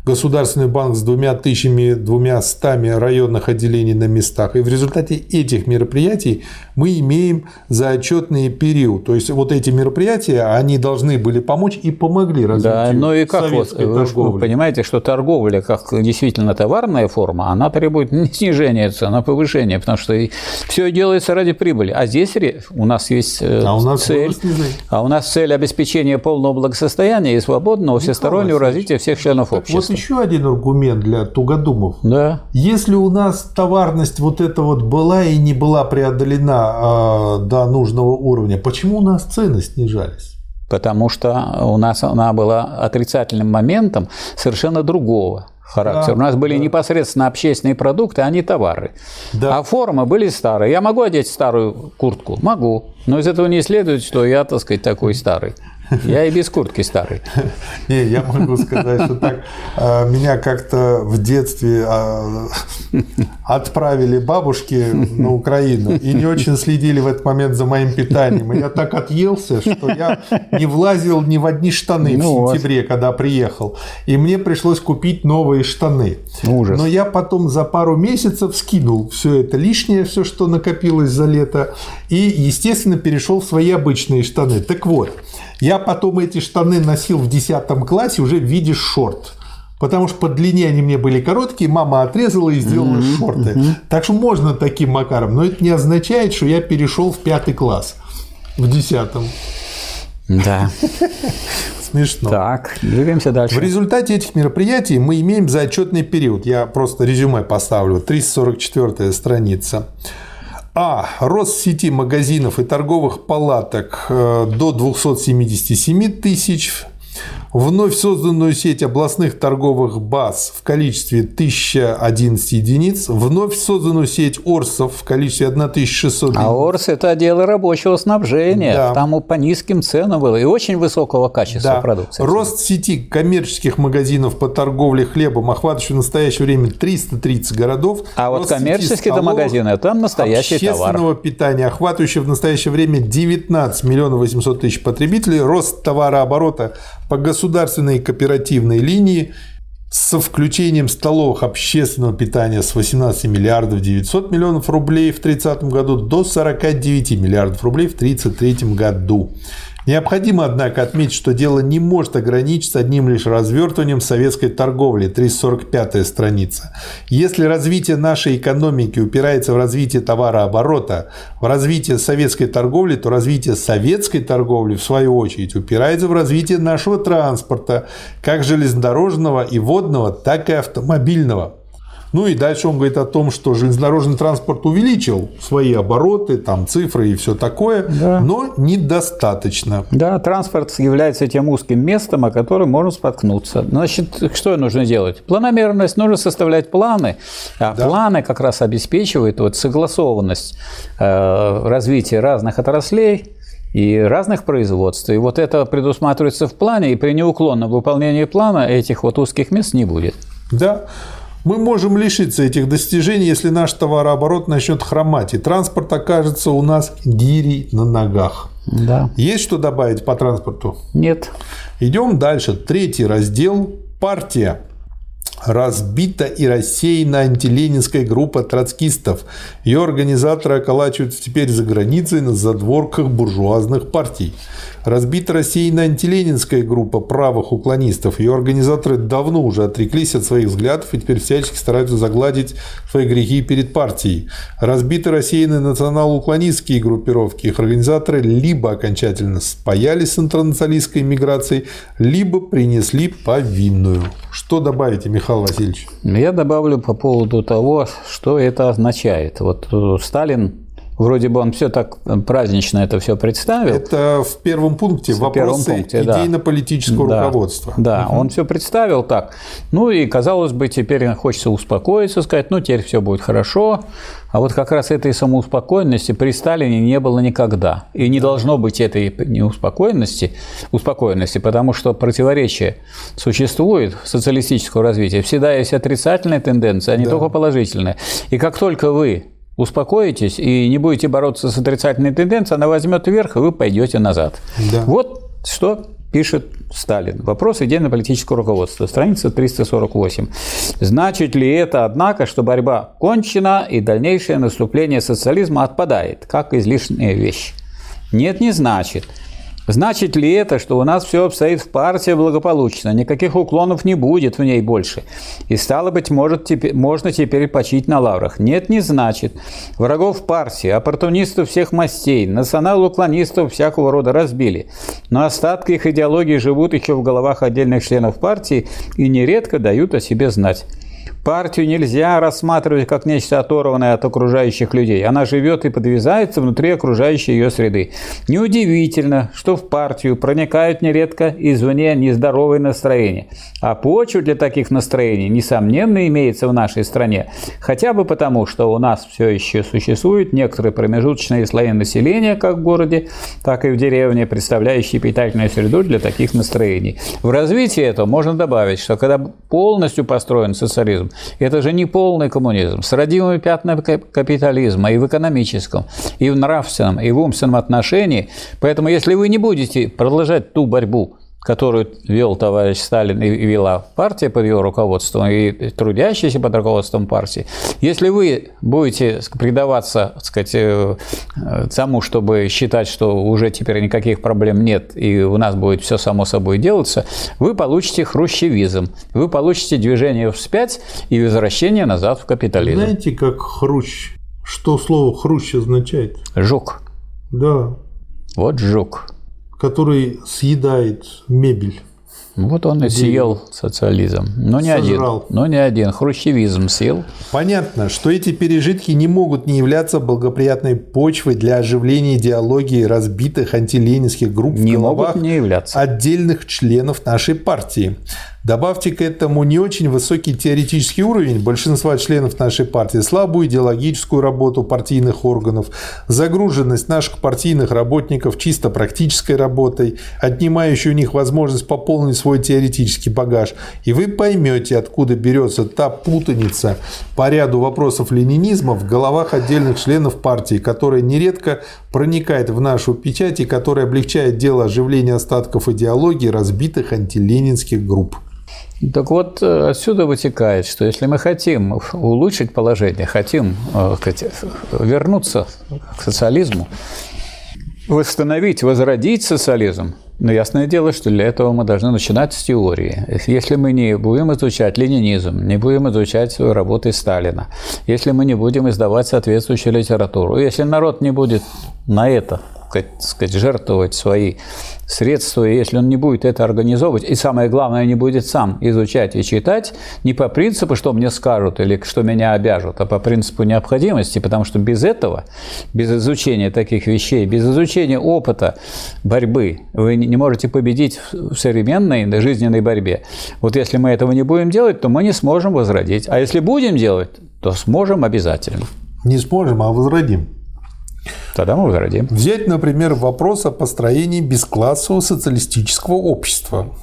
Государственный банк с двумя тысячами, двумя стами районных отделений на местах. И в результате этих мероприятий мы имеем заотчетный период. То есть вот эти мероприятия, они должны были помочь и помогли развитию Да, ну и как вот, вы, вы понимаете, что торговля как действительно товарная форма, она требует не снижения цен, а повышения, потому что все делается ради прибыли. А здесь у нас есть э, а у нас цель, а у нас цель обеспечения полного благосостояния и свободного всестороннего развития всех членов общества. Вот еще один аргумент для тугодумов. Да. Если у нас товарность вот эта вот была и не была преодолена э, до нужного уровня, почему у нас цены снижались? Потому что у нас она была отрицательным моментом совершенно другого характера. Да, у нас были да. непосредственно общественные продукты, а не товары. Да. А формы были старые. Я могу одеть старую куртку? Могу. Но из этого не следует, что я, так сказать, такой старый. Я и без куртки старый. Не, я могу сказать, что так а, меня как-то в детстве а, отправили бабушки на Украину и не очень следили в этот момент за моим питанием. И я так отъелся, что я не влазил ни в одни штаны ну, в сентябре, когда приехал. И мне пришлось купить новые штаны. Ужас. Но я потом за пару месяцев скинул все это лишнее, все, что накопилось за лето, и, естественно, перешел в свои обычные штаны. Так вот, я потом эти штаны носил в 10 классе уже в виде шорт. Потому что по длине они мне были короткие, мама отрезала и сделала mm-hmm. шорты. Mm-hmm. Так что можно таким макаром. Но это не означает, что я перешел в пятый класс в десятом. Да. Смешно. Так, двигаемся дальше. В результате этих мероприятий мы имеем заотчетный период. Я просто резюме поставлю. 344 страница. А. Рост сети магазинов и торговых палаток э, до 277 тысяч вновь созданную сеть областных торговых баз в количестве 1011 единиц, вновь созданную сеть ОРСов в количестве 1600 единиц. А ОРС – это отделы рабочего снабжения. Да. Там по низким ценам было и очень высокого качества да. продукции. Рост сети коммерческих магазинов по торговле хлебом, охватывающий в настоящее время 330 городов. А вот коммерческие магазины – там настоящий общественного товар. питания, охватывающий в настоящее время 19 миллионов 800 тысяч потребителей. Рост товарооборота по государственной кооперативной линии со включением столовых общественного питания с 18 миллиардов 900 миллионов рублей в 2030 году до 49 миллиардов рублей в 2033 году. Необходимо, однако, отметить, что дело не может ограничиться одним лишь развертыванием советской торговли, 345 страница. Если развитие нашей экономики упирается в развитие товарооборота, в развитие советской торговли, то развитие советской торговли, в свою очередь, упирается в развитие нашего транспорта, как железнодорожного и водного, так и автомобильного. Ну и дальше он говорит о том, что железнодорожный транспорт увеличил свои обороты, там цифры и все такое, да. но недостаточно. Да, транспорт является тем узким местом, о котором можно споткнуться. Значит, что нужно делать? Планомерность, нужно составлять планы. А да. планы как раз обеспечивают вот согласованность э, развития разных отраслей и разных производств. И вот это предусматривается в плане, и при неуклонном выполнении плана этих вот узких мест не будет. Да. Мы можем лишиться этих достижений, если наш товарооборот начнет хромать, и транспорт окажется у нас гири на ногах. Да. Есть что добавить по транспорту? Нет. Идем дальше. Третий раздел – партия разбита и рассеяна антиленинская группа троцкистов. Ее организаторы околачиваются теперь за границей на задворках буржуазных партий. Разбита рассеяна антиленинская группа правых уклонистов. Ее организаторы давно уже отреклись от своих взглядов и теперь всячески стараются загладить свои грехи перед партией. Разбиты рассеяны национал-уклонистские группировки. Их организаторы либо окончательно спаялись с интернационалистской миграцией, либо принесли повинную. Что добавите, Михаил Васильевич? Я добавлю по поводу того, что это означает. Вот э, Сталин Вроде бы он все так празднично это все представил. Это в первом пункте в вопросы пункте, идейно-политического да. руководства. Да, угу. он все представил так. Ну и казалось бы, теперь хочется успокоиться, сказать, ну теперь все будет хорошо. А вот как раз этой самоуспокоенности при Сталине не было никогда. И не должно быть этой неуспокоенности, успокоенности, потому что противоречие существует социалистического развития. Всегда есть отрицательные тенденции, а не да. только положительные. И как только вы успокоитесь и не будете бороться с отрицательной тенденцией, она возьмет вверх, и вы пойдете назад. Да. Вот что пишет Сталин. Вопрос идейно-политического руководства. Страница 348. Значит ли это, однако, что борьба кончена и дальнейшее наступление социализма отпадает, как излишняя вещь? Нет, не значит. Значит ли это, что у нас все обстоит в партии благополучно, никаких уклонов не будет в ней больше? И стало быть, может, теперь, можно теперь почить на лаврах? Нет, не значит. Врагов партии, оппортунистов всех мастей, национал-уклонистов всякого рода разбили. Но остатки их идеологии живут еще в головах отдельных членов партии и нередко дают о себе знать. Партию нельзя рассматривать как нечто оторванное от окружающих людей. Она живет и подвязается внутри окружающей ее среды. Неудивительно, что в партию проникают нередко извне нездоровые настроения. А почва для таких настроений, несомненно, имеется в нашей стране. Хотя бы потому, что у нас все еще существуют некоторые промежуточные слои населения, как в городе, так и в деревне, представляющие питательную среду для таких настроений. В развитии этого можно добавить, что когда полностью построен социализм, это же не полный коммунизм. С родимыми пятнами капитализма и в экономическом, и в нравственном, и в умственном отношении. Поэтому если вы не будете продолжать ту борьбу, которую вел товарищ Сталин и вела партия под его руководством, и трудящиеся под руководством партии, если вы будете предаваться так сказать, э, тому, чтобы считать, что уже теперь никаких проблем нет, и у нас будет все само собой делаться, вы получите хрущевизм, вы получите движение вспять и возвращение назад в капитализм. Знаете, как хрущ? Что слово хрущ означает? Жук. Да. Вот жук который съедает мебель. Вот он и съел социализм. Но не Сожрал. один. Но не один. Хрущевизм съел. Понятно, что эти пережитки не могут не являться благоприятной почвой для оживления идеологии разбитых антиленинских групп Не в могут головах не являться. отдельных членов нашей партии. Добавьте к этому не очень высокий теоретический уровень большинства членов нашей партии, слабую идеологическую работу партийных органов, загруженность наших партийных работников чисто практической работой, отнимающую у них возможность пополнить свой теоретический багаж, и вы поймете, откуда берется та путаница по ряду вопросов ленинизма в головах отдельных членов партии, которая нередко проникает в нашу печать и которая облегчает дело оживления остатков идеологии разбитых антиленинских групп. Так вот, э, отсюда вытекает, что если мы хотим улучшить положение, хотим э, вернуться к социализму, восстановить, возродить социализм, но ясное дело, что для этого мы должны начинать с теории. Если мы не будем изучать ленинизм, не будем изучать работы Сталина, если мы не будем издавать соответствующую литературу, если народ не будет на это сказать, жертвовать свои средства, и если он не будет это организовывать, и самое главное, не будет сам изучать и читать, не по принципу, что мне скажут или что меня обяжут, а по принципу необходимости, потому что без этого, без изучения таких вещей, без изучения опыта борьбы, вы не можете победить в современной жизненной борьбе. Вот если мы этого не будем делать, то мы не сможем возродить. А если будем делать, то сможем обязательно. Не сможем, а возродим. Тогда мы возродим. Взять, например, вопрос о построении бесклассового социалистического общества.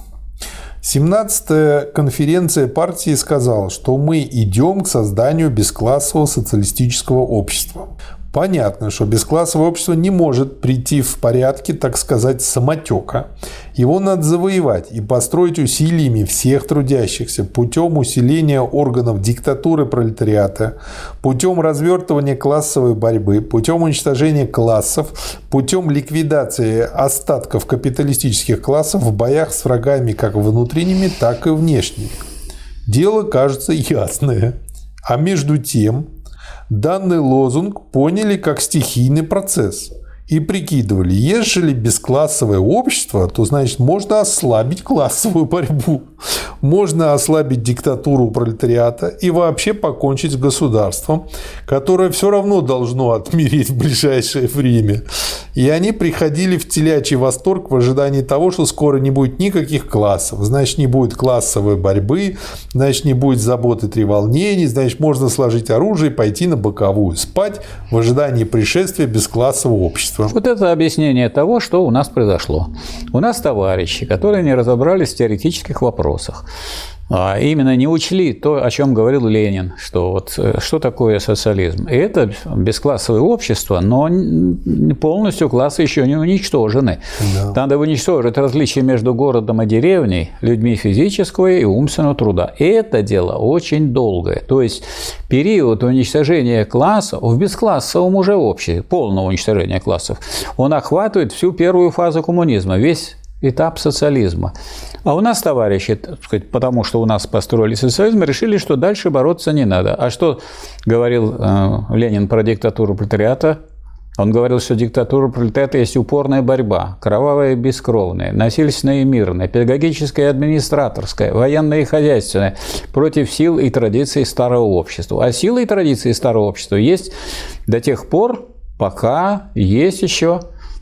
17-я конференция партии сказала, что мы идем к созданию бесклассового социалистического общества. Понятно, что бесклассовое общество не может прийти в порядке, так сказать, самотека. Его надо завоевать и построить усилиями всех трудящихся путем усиления органов диктатуры пролетариата, путем развертывания классовой борьбы, путем уничтожения классов, путем ликвидации остатков капиталистических классов в боях с врагами как внутренними, так и внешними. Дело кажется ясное. А между тем, данный лозунг поняли как стихийный процесс и прикидывали, ежели бесклассовое общество, то значит можно ослабить классовую борьбу, можно ослабить диктатуру пролетариата и вообще покончить с государством, которое все равно должно отмереть в ближайшее время. И они приходили в телячий восторг в ожидании того, что скоро не будет никаких классов, значит не будет классовой борьбы, значит не будет заботы треволнений, значит можно сложить оружие и пойти на боковую, спать в ожидании пришествия бесклассового общества. Вот это объяснение того, что у нас произошло. У нас товарищи, которые не разобрались в теоретических вопросах, именно не учли то, о чем говорил Ленин, что вот э, что такое социализм. И это бесклассовое общество, но полностью классы еще не уничтожены. Да. Надо уничтожить различия между городом и деревней, людьми физического и умственного труда. И это дело очень долгое. То есть период уничтожения классов в бесклассовом уже обществе, полного уничтожения классов, он охватывает всю первую фазу коммунизма, весь этап социализма. А у нас товарищи, так сказать, потому что у нас построили социализм, решили, что дальше бороться не надо. А что говорил э, Ленин про диктатуру пролетариата? Он говорил, что диктатура пролетариата есть упорная борьба, кровавая и бескровная, насильственная и мирная, педагогическая и администраторская, военная и хозяйственная, против сил и традиций старого общества. А силы и традиции старого общества есть до тех пор, пока есть еще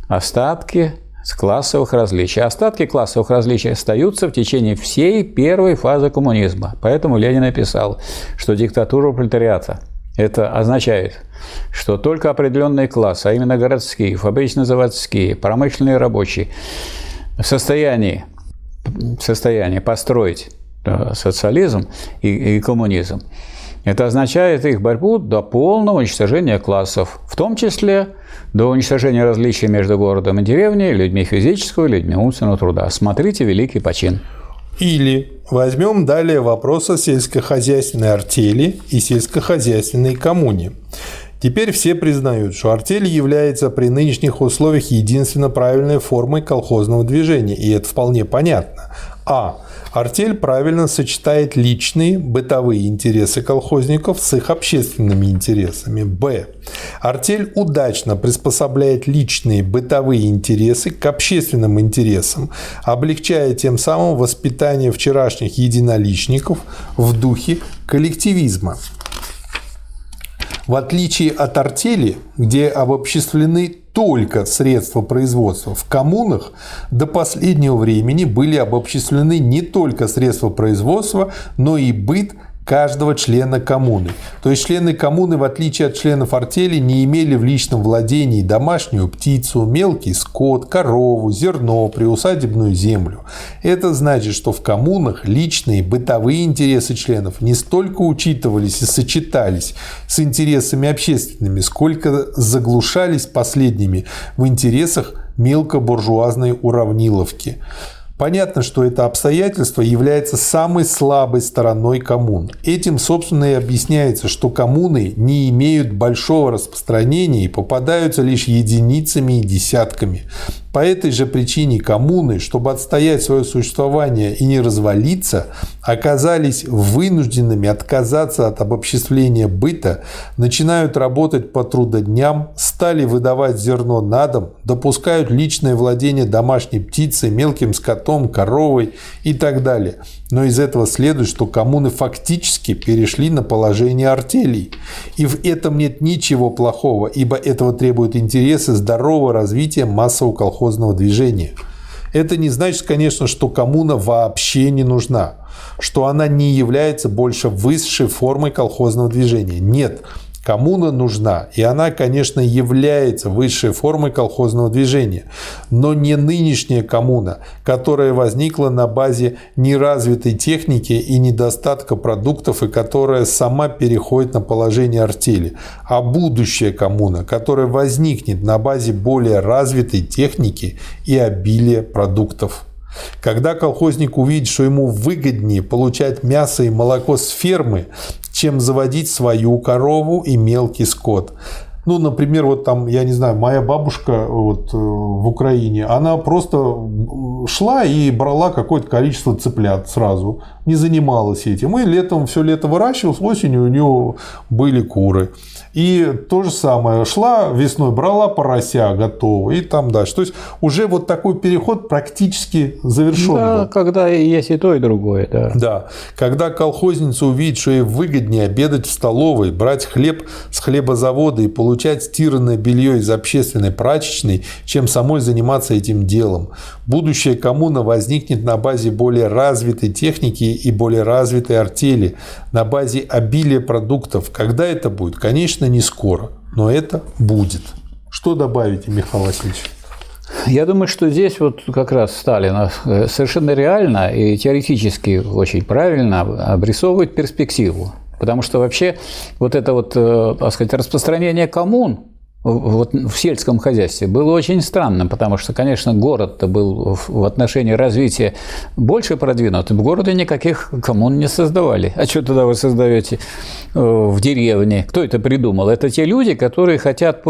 остатки с классовых различий. Остатки классовых различий остаются в течение всей первой фазы коммунизма. Поэтому Ленин написал, что диктатура пролетариата – это означает, что только определенные классы, а именно городские, фабрично-заводские, промышленные рабочие, в состоянии, в состоянии построить э, социализм и, и коммунизм, это означает их борьбу до полного уничтожения классов, в том числе до уничтожения различий между городом и деревней, людьми физического и людьми умственного труда. Смотрите «Великий почин». Или возьмем далее вопрос о сельскохозяйственной артели и сельскохозяйственной коммуне. Теперь все признают, что артель является при нынешних условиях единственно правильной формой колхозного движения, и это вполне понятно. А. Артель правильно сочетает личные бытовые интересы колхозников с их общественными интересами. Б. Артель удачно приспособляет личные бытовые интересы к общественным интересам, облегчая тем самым воспитание вчерашних единоличников в духе коллективизма. В отличие от артели, где обобществлены только средства производства. В коммунах до последнего времени были обобществлены не только средства производства, но и быт каждого члена коммуны. То есть члены коммуны, в отличие от членов артели, не имели в личном владении домашнюю птицу, мелкий скот, корову, зерно, приусадебную землю. Это значит, что в коммунах личные бытовые интересы членов не столько учитывались и сочетались с интересами общественными, сколько заглушались последними в интересах мелкобуржуазной уравниловки. Понятно, что это обстоятельство является самой слабой стороной коммун. Этим, собственно, и объясняется, что коммуны не имеют большого распространения и попадаются лишь единицами и десятками. По этой же причине коммуны, чтобы отстоять свое существование и не развалиться, оказались вынужденными отказаться от обобществления быта, начинают работать по трудодням, стали выдавать зерно на дом, допускают личное владение домашней птицей, мелким скотом, коровой и так далее. Но из этого следует, что коммуны фактически перешли на положение артелей. И в этом нет ничего плохого, ибо этого требуют интересы здорового развития массового колхозного движения. Это не значит, конечно, что коммуна вообще не нужна, что она не является больше высшей формой колхозного движения. Нет, Коммуна нужна, и она, конечно, является высшей формой колхозного движения, но не нынешняя коммуна, которая возникла на базе неразвитой техники и недостатка продуктов, и которая сама переходит на положение артели, а будущая коммуна, которая возникнет на базе более развитой техники и обилия продуктов. Когда колхозник увидит, что ему выгоднее получать мясо и молоко с фермы, чем заводить свою корову и мелкий скот. Ну, например, вот там, я не знаю, моя бабушка вот э, в Украине, она просто шла и брала какое-то количество цыплят сразу, не занималась этим. И летом все лето выращивалась, осенью у нее были куры. И то же самое, шла весной, брала порося готового и там дальше. То есть уже вот такой переход практически завершен. Да, был. когда есть и то, и другое. Да. да. Когда колхозница увидит, что ей выгоднее обедать в столовой, брать хлеб с хлебозавода и получать стиранное белье из общественной прачечной, чем самой заниматься этим делом. Будущая коммуна возникнет на базе более развитой техники и более развитой артели, на базе обилия продуктов. Когда это будет? Конечно, не скоро, но это будет. Что добавите, Михаил Васильевич? Я думаю, что здесь вот как раз Сталин э, совершенно реально и теоретически очень правильно обрисовывает перспективу. Потому что вообще вот это вот, э, так сказать, распространение коммун вот в сельском хозяйстве было очень странным, потому что, конечно, город-то был в отношении развития больше продвинут. В городе никаких коммун не создавали. А что тогда вы создаете э, в деревне? Кто это придумал? Это те люди, которые хотят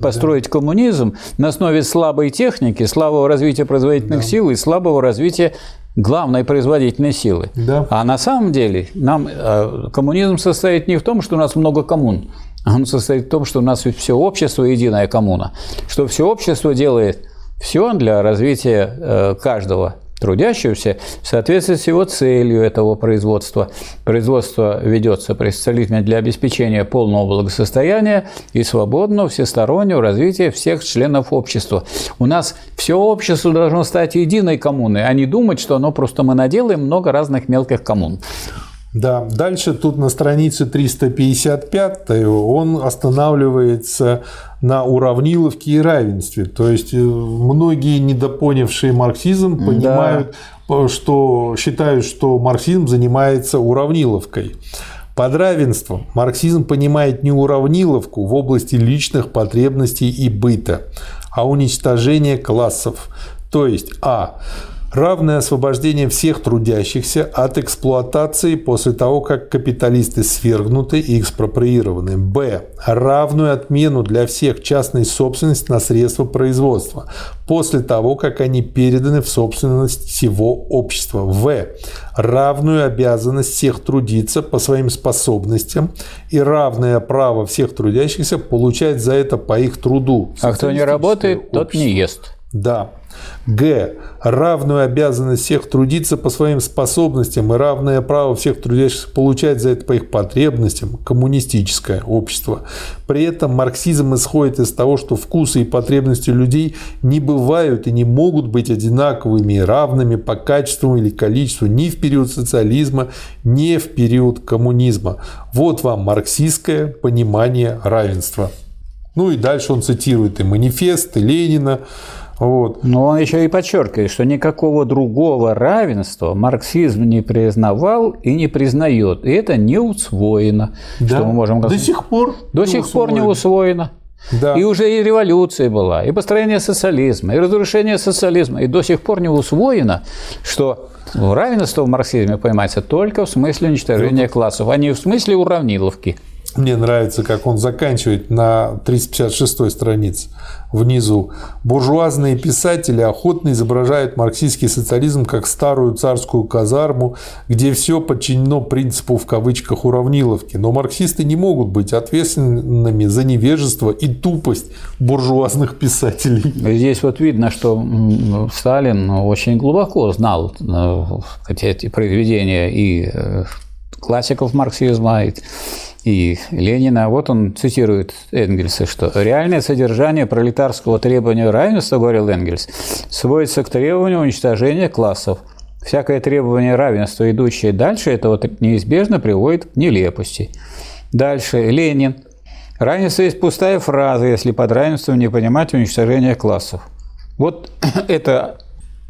построить коммунизм на основе слабой техники, слабого развития производительных да. сил и слабого развития главной производительной силы. Да. А на самом деле нам э, коммунизм состоит не в том, что у нас много коммун, он состоит в том, что у нас все общество единая коммуна, что все общество делает все для развития э, каждого трудящегося в соответствии с его целью этого производства. Производство ведется при социализме для обеспечения полного благосостояния и свободного всестороннего развития всех членов общества. У нас все общество должно стать единой коммуной, а не думать, что оно просто мы наделаем много разных мелких коммун. Да, дальше тут на странице 355 он останавливается на уравниловке и равенстве. То есть э, многие недопонявшие марксизм понимают, да. что считают, что марксизм занимается уравниловкой. Под равенством марксизм понимает не уравниловку в области личных потребностей и быта, а уничтожение классов. То есть, а равное освобождение всех трудящихся от эксплуатации после того, как капиталисты свергнуты и экспроприированы. Б. Равную отмену для всех частной собственности на средства производства после того, как они переданы в собственность всего общества. В. Равную обязанность всех трудиться по своим способностям и равное право всех трудящихся получать за это по их труду. А кто не работает, общество. тот не ест. Да. Г. Равную обязанность всех трудиться по своим способностям и равное право всех трудящихся получать за это по их потребностям коммунистическое общество. При этом марксизм исходит из того, что вкусы и потребности людей не бывают и не могут быть одинаковыми и равными по качеству или количеству ни в период социализма, ни в период коммунизма. Вот вам марксистское понимание равенства. Ну и дальше он цитирует и манифест, и Ленина, вот. Но он еще и подчеркивает, что никакого другого равенства марксизм не признавал и не признает. И это не усвоено. Да. Что мы можем До сих пор До сих усвоено. пор не усвоено. Да. И уже и революция была, и построение социализма, и разрушение социализма. И до сих пор не усвоено, что равенство в марксизме понимается только в смысле уничтожения классов, а не в смысле уравниловки. Мне нравится, как он заканчивает на 356 странице внизу. Буржуазные писатели охотно изображают марксистский социализм как старую царскую казарму, где все подчинено принципу в кавычках уравниловки. Но марксисты не могут быть ответственными за невежество и тупость буржуазных писателей. Здесь вот видно, что Сталин очень глубоко знал э, эти произведения и э, классиков марксизма, и и Ленина. Вот он цитирует Энгельса, что «реальное содержание пролетарского требования равенства, — говорил Энгельс, — сводится к требованию уничтожения классов. Всякое требование равенства, идущее дальше этого, неизбежно приводит к нелепости». Дальше Ленин. Равенство есть пустая фраза, если под равенством не понимать уничтожение классов. Вот это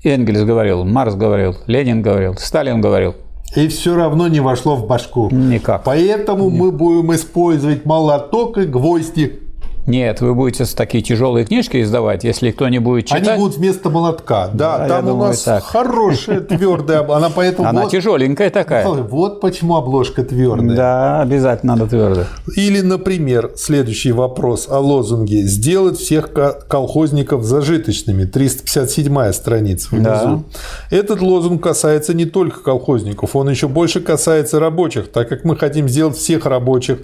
Энгельс говорил, Марс говорил, Ленин говорил, Сталин говорил – и все равно не вошло в башку. Никак. Поэтому Нет. мы будем использовать молоток и гвозди. Нет, вы будете такие тяжелые книжки издавать, если кто не будет читать. Они будут вместо молотка. Да, да там у думаю, нас так. хорошая твердая, она поэтому. Она вот, тяжеленькая такая. Вот почему обложка твердая. Да, обязательно надо твердая. Или, например, следующий вопрос о лозунге: сделать всех колхозников зажиточными. 357 страница внизу. Да. Этот лозунг касается не только колхозников, он еще больше касается рабочих, так как мы хотим сделать всех рабочих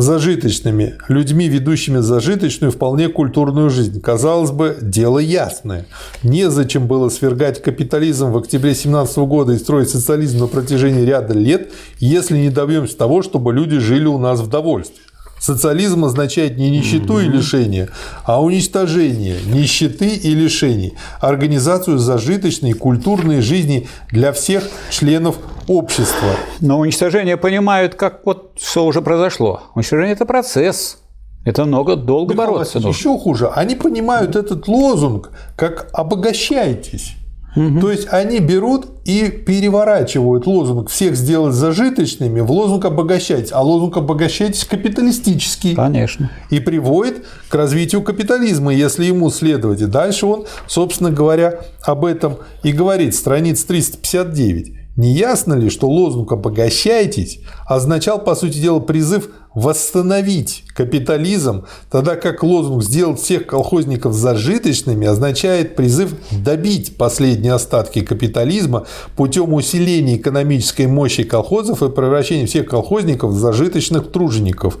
зажиточными, людьми, ведущими зажиточную, вполне культурную жизнь. Казалось бы, дело ясное. Незачем было свергать капитализм в октябре 17 года и строить социализм на протяжении ряда лет, если не добьемся того, чтобы люди жили у нас в довольстве. Социализм означает не нищету и лишение, а уничтожение нищеты и лишений, организацию зажиточной культурной жизни для всех членов общества. Но уничтожение понимают как вот что уже произошло. Уничтожение – это процесс. Это много, долго Михаил бороться нужно. Еще хуже. Они понимают этот лозунг как «обогащайтесь». То есть они берут и переворачивают лозунг «всех сделать зажиточными» в лозунг «обогащайтесь». А лозунг «обогащайтесь» капиталистический. Конечно. И приводит к развитию капитализма, если ему следовать. И дальше он, собственно говоря, об этом и говорит. Страница 359. Не ясно ли, что лозунг «обогащайтесь» означал, по сути дела, призыв восстановить капитализм, тогда как лозунг «сделать всех колхозников зажиточными» означает призыв добить последние остатки капитализма путем усиления экономической мощи колхозов и превращения всех колхозников в зажиточных тружеников.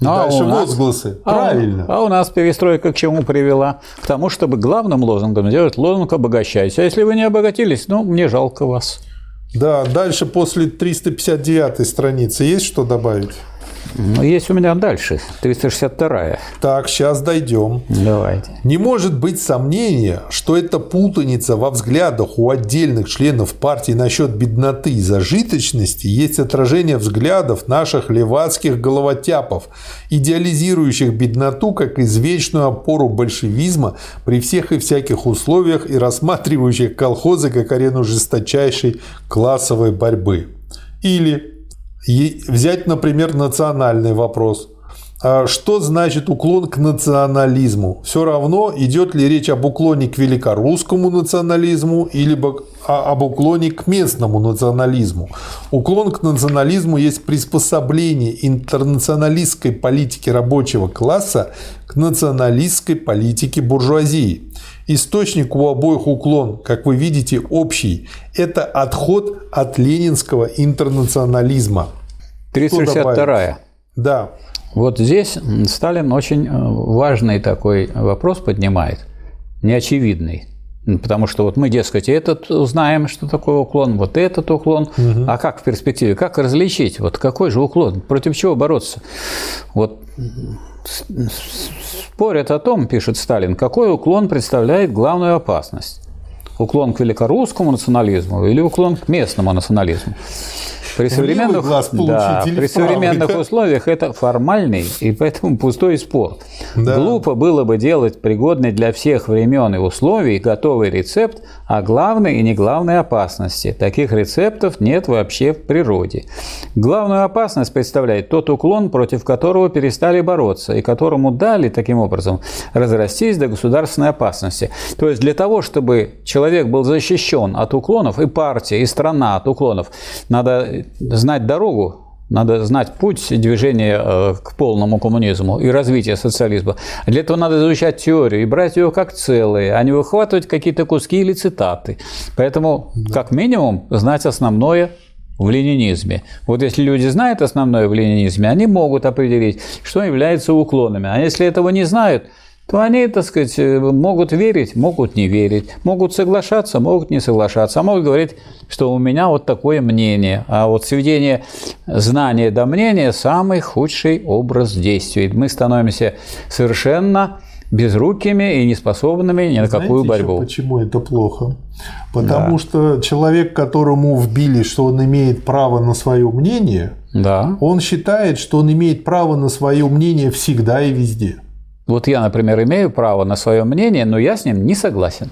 И А дальше у нас- возгласы. А у- Правильно. А у нас перестройка к чему привела? К тому, чтобы главным лозунгом сделать лозунг «обогащайтесь». А если вы не обогатились, ну, мне жалко вас. Да, дальше после 359 страницы есть что добавить? Ну, Есть у меня дальше, 362 Так, сейчас дойдем. Давайте. Не может быть сомнения, что эта путаница во взглядах у отдельных членов партии насчет бедноты и зажиточности есть отражение взглядов наших левацких головотяпов, идеализирующих бедноту как извечную опору большевизма при всех и всяких условиях и рассматривающих колхозы как арену жесточайшей классовой борьбы. Или и взять, например, национальный вопрос. А Что значит уклон к национализму? Все равно, идет ли речь об уклоне к великорусскому национализму или а- об уклоне к местному национализму. Уклон к национализму есть приспособление интернационалистской политики рабочего класса к националистской политике буржуазии. Источник у обоих уклон, как вы видите, общий. Это отход от ленинского интернационализма. 362 Да, Вот здесь Сталин очень э, важный такой вопрос поднимает, неочевидный. Потому что вот мы, дескать, этот знаем, что такое уклон, вот этот уклон. А как в перспективе? Как различить? Вот какой же уклон? Против чего бороться? Вот спорят о том, пишет Сталин, какой уклон представляет главную опасность. Уклон к великорусскому национализму или уклон к местному национализму? При современных, да, при правый, современных да? условиях это формальный и поэтому пустой спор. Да. Глупо было бы делать пригодный для всех времен и условий готовый рецепт о главной и не главной опасности. Таких рецептов нет вообще в природе. Главную опасность представляет тот уклон, против которого перестали бороться и которому дали таким образом разрастись до государственной опасности. То есть для того, чтобы человек был защищен от уклонов, и партия, и страна от уклонов, надо знать дорогу надо знать путь движения э, к полному коммунизму и развития социализма. Для этого надо изучать теорию и брать ее как целое, а не выхватывать какие-то куски или цитаты. Поэтому, как минимум, знать основное в ленинизме. Вот если люди знают основное в ленинизме, они могут определить, что является уклонами. А если этого не знают, то они, так сказать, э, могут верить, могут не верить, могут соглашаться, могут не соглашаться, а могут говорить, что у меня вот такое мнение. А вот сведение знания до мнения – самый худший образ действий. Мы становимся совершенно безрукими и неспособными ни на какую Знаете борьбу. еще почему это плохо? Потому что человек, которому вбили, что он имеет право на свое мнение, Да. он считает, что он имеет право на свое мнение всегда и везде. Вот я, например, имею право на свое мнение, но я с ним не согласен.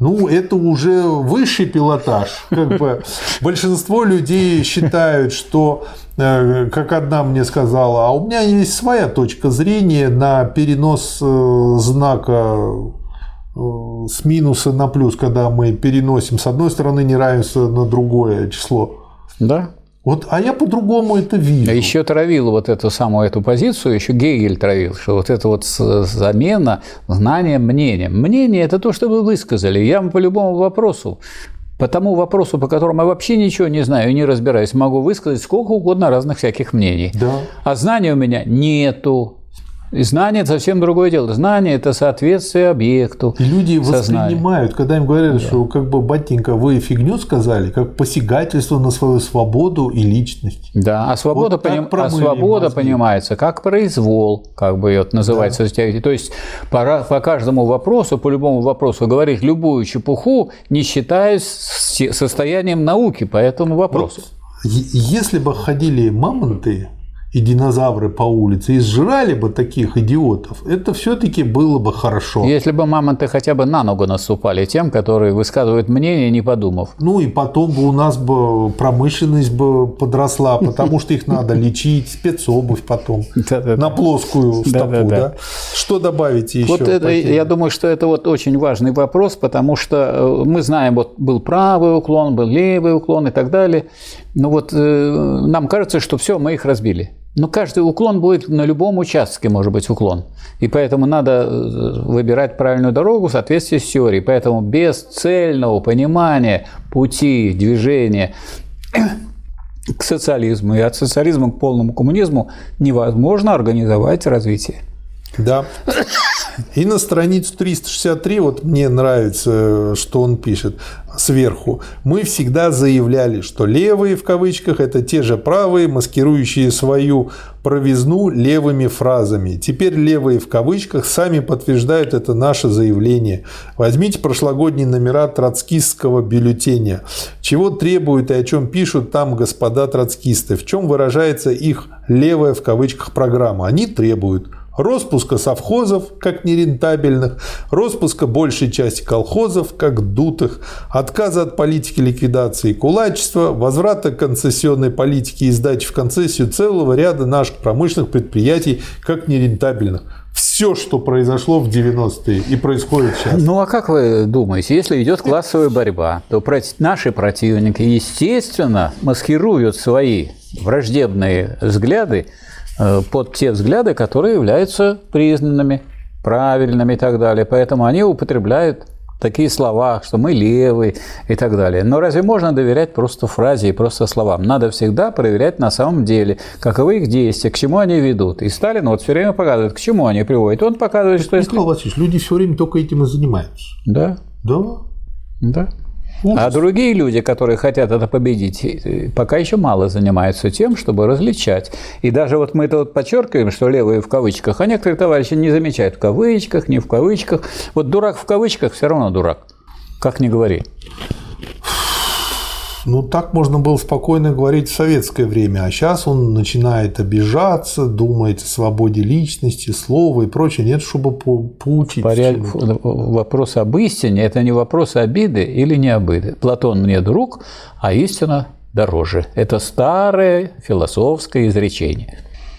Ну, это уже высший пилотаж. Как бы большинство людей считают, что, э, как одна мне сказала, а у меня есть своя точка зрения на перенос э, знака э, с минуса на плюс, когда мы переносим с одной стороны неравенство на другое число. Да. Вот, а я по-другому это вижу. А еще травил вот эту самую эту позицию, еще Гегель травил, что вот это вот замена знания мнением. Мнение – это то, что вы высказали. Я вам по любому вопросу, по тому вопросу, по которому я вообще ничего не знаю и не разбираюсь, могу высказать сколько угодно разных всяких мнений. Да. А знания у меня нету. И знание – это совсем другое дело. Знание – это соответствие объекту. И люди сознания. воспринимают, когда им говорят, что как бы батенька, вы фигню сказали, как посягательство на свою свободу и личность. Да, а свобода, Вот поним- а свобода мозги. понимается как произвол, как бы это называется. теории. То есть по, по каждому вопросу, по любому вопросу говорить любую чепуху, не считаясь состоянием науки по этому вопросу. Е- Если бы ходили мамонты и динозавры по улице и сжирали бы таких идиотов, это все-таки было бы хорошо. Если бы мамонты хотя бы на ногу наступали тем, которые высказывают мнение, не подумав. Ну и потом бы у нас бы промышленность бы подросла, потому что их надо лечить, спецобувь потом на плоскую стопу. Что добавить еще? Вот это, я думаю, что это вот очень важный вопрос, потому что э, мы знаем, вот был правый уклон, был левый уклон и так далее. Но вот э, нам кажется, что все, мы их разбили. Но каждый уклон будет на любом участке, может быть, уклон. И поэтому надо э, выбирать правильную дорогу в соответствии с теорией. Поэтому без цельного понимания пути движения к социализму и от социализма к полному коммунизму невозможно организовать развитие. Да. И на страницу 363, вот мне нравится, что он пишет сверху. Мы всегда заявляли, что левые в кавычках – это те же правые, маскирующие свою провизну левыми фразами. Теперь левые в кавычках сами подтверждают это наше заявление. Возьмите прошлогодние номера троцкистского бюллетеня. Чего требуют и о чем пишут там господа троцкисты? В чем выражается их левая в кавычках программа? Они требуют – Роспуска совхозов, как нерентабельных, роспуска большей части колхозов, как дутых, отказа от политики ликвидации кулачества, возврата концессионной политики и сдачи в концессию целого ряда наших промышленных предприятий, как нерентабельных все, что произошло в 90-е и происходит сейчас. Ну а как вы думаете, если идет классовая борьба, то наши противники, естественно, маскируют свои враждебные взгляды под те взгляды, которые являются признанными, правильными и так далее. Поэтому они употребляют такие слова, что мы левые и так далее. Но разве можно доверять просто фразе и просто словам? Надо всегда проверять на самом деле, каковы их действия, к чему они ведут. И Сталин вот все время показывает, к чему они приводят. Он показывает, что если... Михаил Васильевич, люди все время только этим и занимаются. Да. Да. Да. Ужас. А другие люди, которые хотят это победить, э, пока еще мало занимаются тем, чтобы различать. И даже вот мы это вот подчеркиваем, что левые в кавычках, а некоторые товарищи не замечают в кавычках, не в кавычках. Вот дурак в кавычках все равно дурак. Как ни говори. Ну, так можно было спокойно говорить в советское время, а сейчас он начинает обижаться, думает о свободе личности, слова и прочее. Нет, чтобы поучить. Поряд... Вопрос об истине – это не вопрос обиды или не обиды. Платон мне друг, а истина дороже. Это старое философское изречение.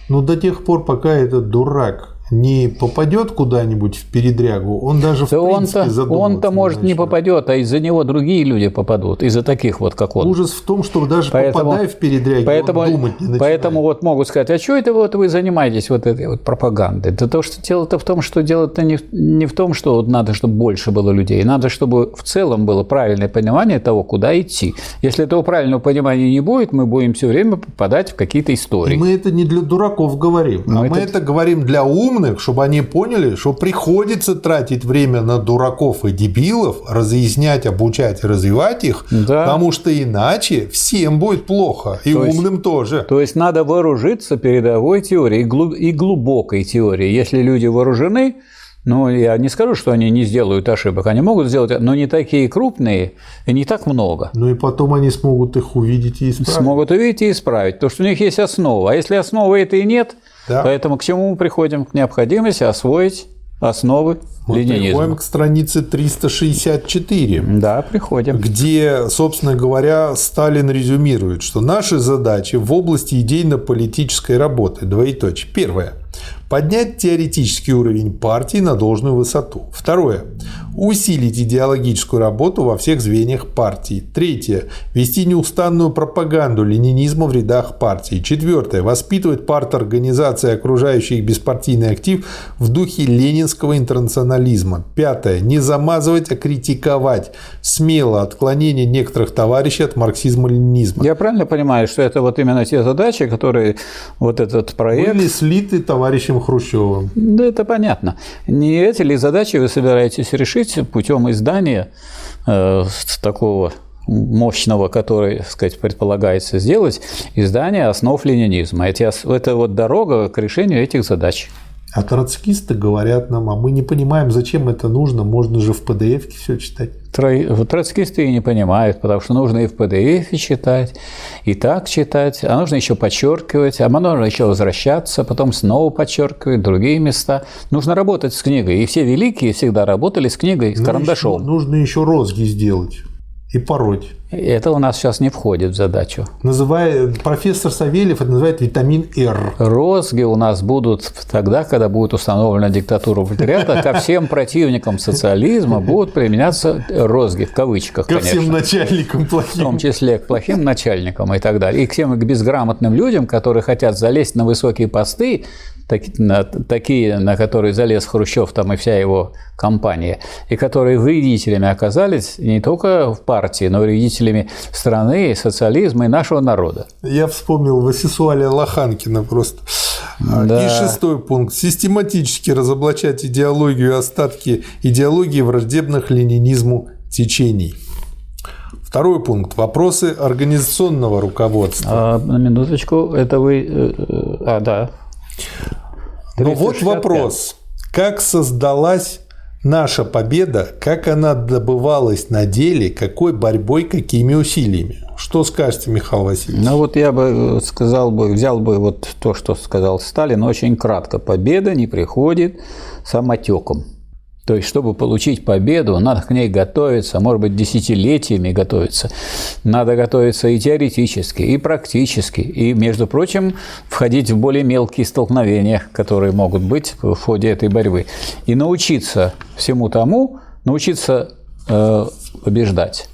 Ну, до тех пор, пока этот дурак не попадет куда-нибудь в передрягу, он даже в да принципе он-то, он-то может не попадет, а из-за него другие люди попадут, из-за таких вот как он. Ужас в том, что даже поэтому, попадая в передрягу, поэтому, он думать не начинает. Поэтому вот могут сказать, а что это вот вы занимаетесь вот этой вот пропагандой? Да то, что дело-то в том, что дело-то не, не в том, что вот надо, чтобы больше было людей, надо, чтобы в целом было правильное понимание того, куда идти. Если этого правильного понимания не будет, мы будем все время попадать в какие-то истории. И мы это не для дураков говорим, мы а это... мы это говорим для умных умных, чтобы они поняли, что приходится тратить время на дураков и дебилов, разъяснять, обучать, развивать их, да. потому что иначе всем будет плохо, и то умным есть, тоже. То есть надо вооружиться передовой теорией и глубокой теорией. Если люди вооружены, ну, я не скажу, что они не сделают ошибок. Они могут сделать, но не такие крупные и не так много. Ну и потом они смогут их увидеть и исправить. Смогут увидеть и исправить, потому что у них есть основа. А если основы этой нет, да. Поэтому к чему мы приходим? К необходимости освоить основы мы ленинизма. приходим к странице 364. Да, приходим. Где, собственно говоря, Сталин резюмирует, что наши задачи в области идейно-политической работы, двоеточие. Первое Поднять теоретический уровень партии на должную высоту. Второе. Усилить идеологическую работу во всех звеньях партии. Третье. Вести неустанную пропаганду ленинизма в рядах партии. Четвертое. Воспитывать парт-организации, окружающий их беспартийный актив в духе ленинского интернационализма. Пятое. Не замазывать, а критиковать. Смело отклонение некоторых товарищей от марксизма-ленинизма. Я правильно понимаю, что это вот именно те задачи, которые вот этот проект... Были слиты товарищем Хрущевым. Да, это понятно. Не эти ли задачи вы собираетесь решить путем издания э, такого мощного, который, так сказать, предполагается сделать, издание основ ленинизма. Эти, это вот дорога к решению этих задач. А троцкисты говорят нам, а мы не понимаем, зачем это нужно, можно же в PDF все читать. троцкисты и не понимают, потому что нужно и в PDF читать, и так читать, а нужно еще подчеркивать, а нужно еще возвращаться, потом снова подчеркивать другие места. Нужно работать с книгой. И все великие всегда работали с книгой, с Ну, карандашом. еще- нужно еще розги сделать и пороть. Это у нас сейчас не входит в задачу. Называя, профессор Савельев это называет витамин R. Розги у нас будут тогда, когда будет установлена диктатура пролетариата, ко всем противникам социализма будут применяться розги, в кавычках, Ко конечно. всем начальникам в том плохим. числе к плохим начальникам и так далее, и к тем безграмотным людям, которые хотят залезть на высокие посты, таки- на- такие, на которые залез Хрущев там и вся его компания, и которые вредителями оказались не только в партии, но и вредителями страны, социализма и нашего народа. Я вспомнил Васисуаля Лоханкина просто. А, Да. И шестой пункт. Систематически разоблачать идеологию и остатки идеологии враждебных ленинизму течений. Второй пункт. Вопросы организационного руководства. А, на минуточку, это вы... э, э, А, да. Ну вот 365. вопрос. Как создалась наша победа, как она добывалась на деле, какой борьбой, какими усилиями? Что скажете, Михаил Васильевич? Ну вот я бы сказал бы, взял бы вот то, что сказал Сталин, очень кратко. Победа не приходит самотеком. То есть, чтобы получить победу, надо к ней готовиться, может быть, десятилетиями готовиться. Надо готовиться и теоретически, и практически, и, между прочим, входить в более мелкие столкновения, которые могут быть в ходе этой борьбы. И научиться всему тому, научиться э, побеждать.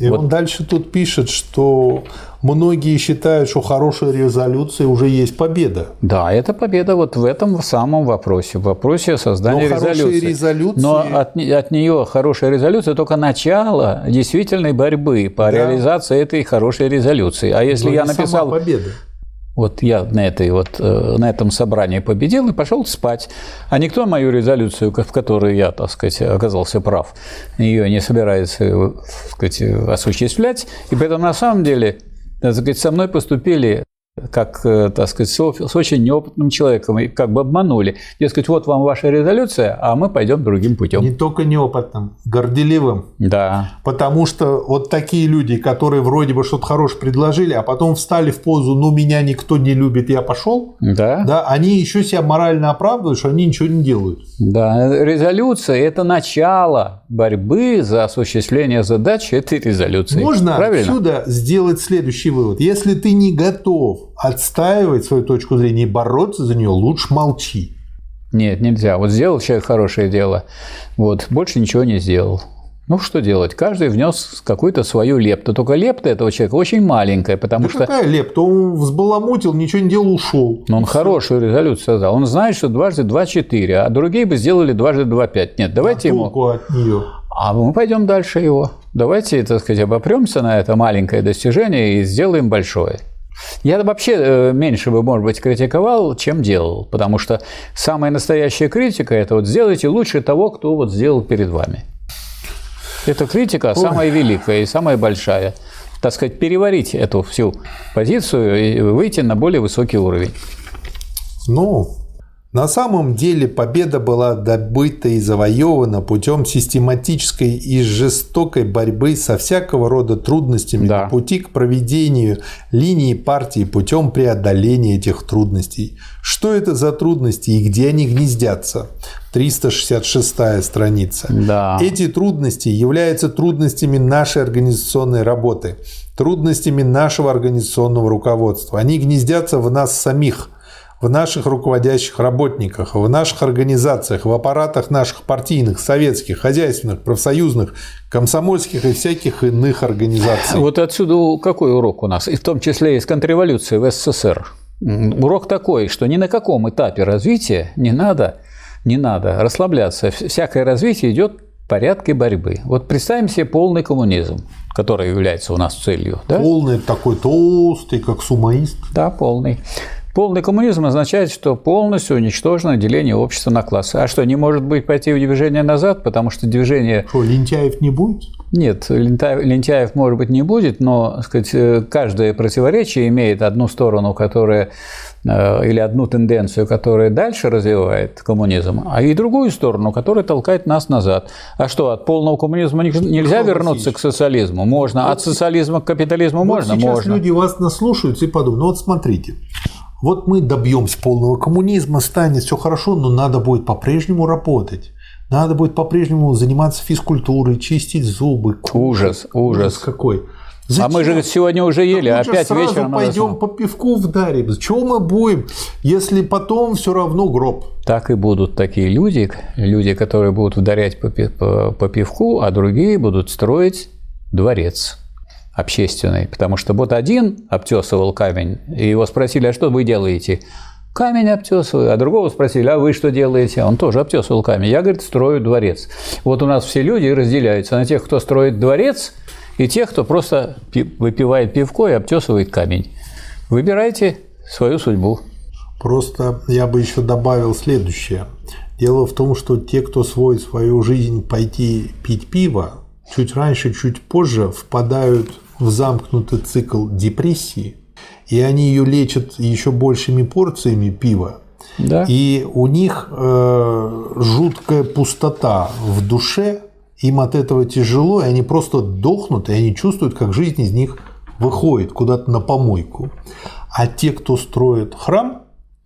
И он дальше тут пишет, что многие считают, что хорошая резолюция уже есть победа. Да, это победа вот в этом самом вопросе, в вопросе создания Но резолюции. резолюции- Но от, от нее хорошая резолюция только начало действительной борьбы по Да. реализации этой хорошей резолюции. А если Но я написал, победа. вот я на, этой вот, э, на этом собрании победил и пошел спать, а никто мою резолюцию, в которой я, так сказать, оказался прав, ее не собирается э, так сказать, осуществлять, и поэтому на самом деле так сказать, со мной поступили как, э, так сказать, с с очень неопытным человеком, и как бы обманули. Дескать, вот вам ваша резолюция, а мы пойдем другим путем. Не только неопытным, горделивым. Да, Потому что вот такие люди, которые вроде бы что-то хорошее предложили, а потом встали в позу «ну меня никто не любит, я пошел», да, да, они еще себя морально оправдывают, что они ничего не делают. да. Резолюция – это начало борьбы за осуществление задачи этой резолюции. Можно Правильно? отсюда сделать следующий вывод. Если ты не готов отстаивать свою точку зрения и бороться за нее, лучше молчи. Нет, нельзя. Вот сделал человек хорошее дело, вот, больше ничего не сделал. Ну, что делать? Каждый внес какую-то свою лепту. Только лепта этого человека очень маленькая, потому Да что какая лепта? Он взбаламутил, ничего не делал, ушел. ну, он хорошую резолюцию создал. Он знает, что дважды два – четыре, а другие бы сделали дважды два – пять. Нет, давайте ему... Толку от нее. А мы пойдем дальше его. Давайте, так сказать, обопремся на это маленькое достижение и сделаем большое. Я вообще э, меньше бы, может быть, критиковал, чем делал, потому что самая настоящая критика – это вот сделайте лучше того, кто вот сделал перед вами. Эта критика самая великая и самая большая. Так сказать, переварить эту всю позицию и выйти на более высокий уровень. Ну, на самом деле победа была добыта и завоевана путем систематической и жестокой борьбы со всякого рода трудностями Да. на пути к проведению линии партии путем преодоления этих трудностей. Что это за трудности и где они гнездятся? 366 страница. Да. Эти трудности являются трудностями нашей организационной работы, трудностями нашего организационного руководства. Они гнездятся в нас самих, в наших руководящих работниках, в наших организациях, в аппаратах наших партийных, советских, хозяйственных, профсоюзных, комсомольских и всяких иных организаций. Вот отсюда какой урок у нас, и в том числе из контрреволюции в СССР. Урок такой, что ни на каком этапе развития не надо, не надо расслабляться. Вс- Всякое развитие идет порядке борьбы. Вот представим себе полный коммунизм, который является у нас целью. Да, Полный такой толстый, как сумоист. да полный. Полный коммунизм означает, что полностью уничтожено деление общества на классы. А что, не может быть пойти в движение назад, потому что движение... Что, лентяев не будет? Нет, лентяев, может быть, не будет, но сказать, э, каждое противоречие имеет одну сторону, которая э, или одну тенденцию, которая дальше развивает коммунизм, а и другую сторону, которая толкает нас назад. А что, от полного коммунизма нельзя Михаил вернуться Васильевич, к социализму? Можно. Вот от социализма к капитализму вот можно? Сейчас можно. люди вас наслушаются и подумают, ну вот смотрите, вот мы добьемся полного коммунизма, станет все хорошо, но надо будет по-прежнему работать. Надо будет по-прежнему заниматься физкультурой, чистить зубы. Ужас, ужас. какой. Зачем? А мы же сегодня уже ели, да опять сразу вечером. пойдем по пивку вдарим. Чего мы будем, если потом все равно гроб? Так и будут такие люди, люди, которые будут ударять по, по, по пивку, а другие будут строить дворец общественный. Потому что вот один обтесывал камень, и его спросили, а что вы делаете? камень обтесываю, а другого спросили, а вы что делаете? Он тоже обтесывал камень. Я, говорит, строю дворец. Вот у нас все люди разделяются на тех, кто строит дворец, и тех, кто просто выпивает пивко и обтесывает камень. Выбирайте свою судьбу. Просто я бы еще добавил следующее. Дело в том, что те, кто свой свою жизнь пойти пить пиво, чуть раньше, чуть позже впадают в замкнутый цикл депрессии – и они ее лечат еще большими порциями пива. Да. И у них э, жуткая пустота в душе, им от этого тяжело, и они просто дохнут, и они чувствуют, как жизнь из них выходит куда-то на помойку. А те, кто строит храм,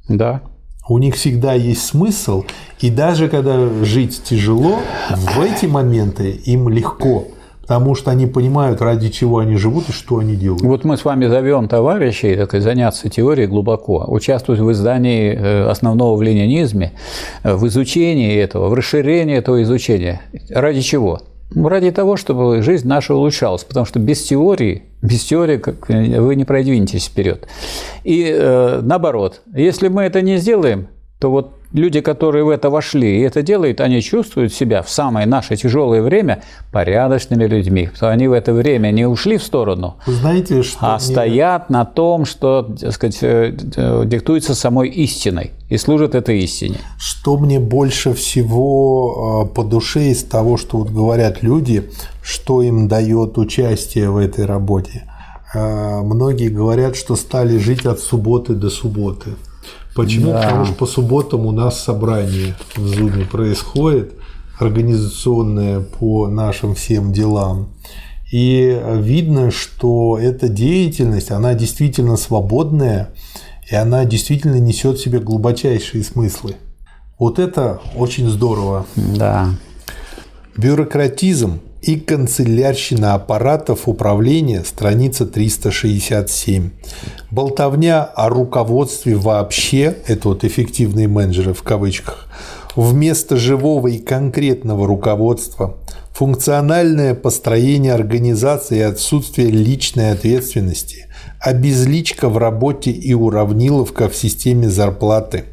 да. у них всегда есть смысл, и даже когда жить тяжело, в эти моменты им легко потому что они понимают, ради чего они живут и что они делают. Вот мы с вами зовем товарищей так, заняться теорией глубоко, участвовать в издании э, основного в ленинизме, э, в изучении этого, в расширении этого изучения. Ради чего? Ну, ради того, чтобы жизнь наша улучшалась, потому что без теории, без теории вы не продвинетесь вперед. И э, наоборот, если мы это не сделаем, то вот люди, которые в это вошли и это делают, они чувствуют себя в самое наше тяжелое время порядочными людьми. Что они в это время не ушли в сторону, Знаете, что а мне... стоят на том, что так сказать, э, э, диктуется самой истиной и служат этой истине. Что мне больше всего э, по душе из того, что вот говорят люди, что им дает участие в этой работе. Многие говорят, что стали жить от субботы до субботы. Почему? Да. Потому что по субботам у нас собрание в Зуме происходит, организационное по нашим всем делам. И видно, что эта деятельность, она действительно свободная, и она действительно несет в себе глубочайшие смыслы. Вот это очень здорово. Да. Бюрократизм и канцелярщина аппаратов управления, страница 367. Болтовня о руководстве вообще, это вот эффективные менеджеры в кавычках, вместо живого и конкретного руководства, функциональное построение организации и отсутствие личной ответственности, обезличка в работе и уравниловка в системе зарплаты,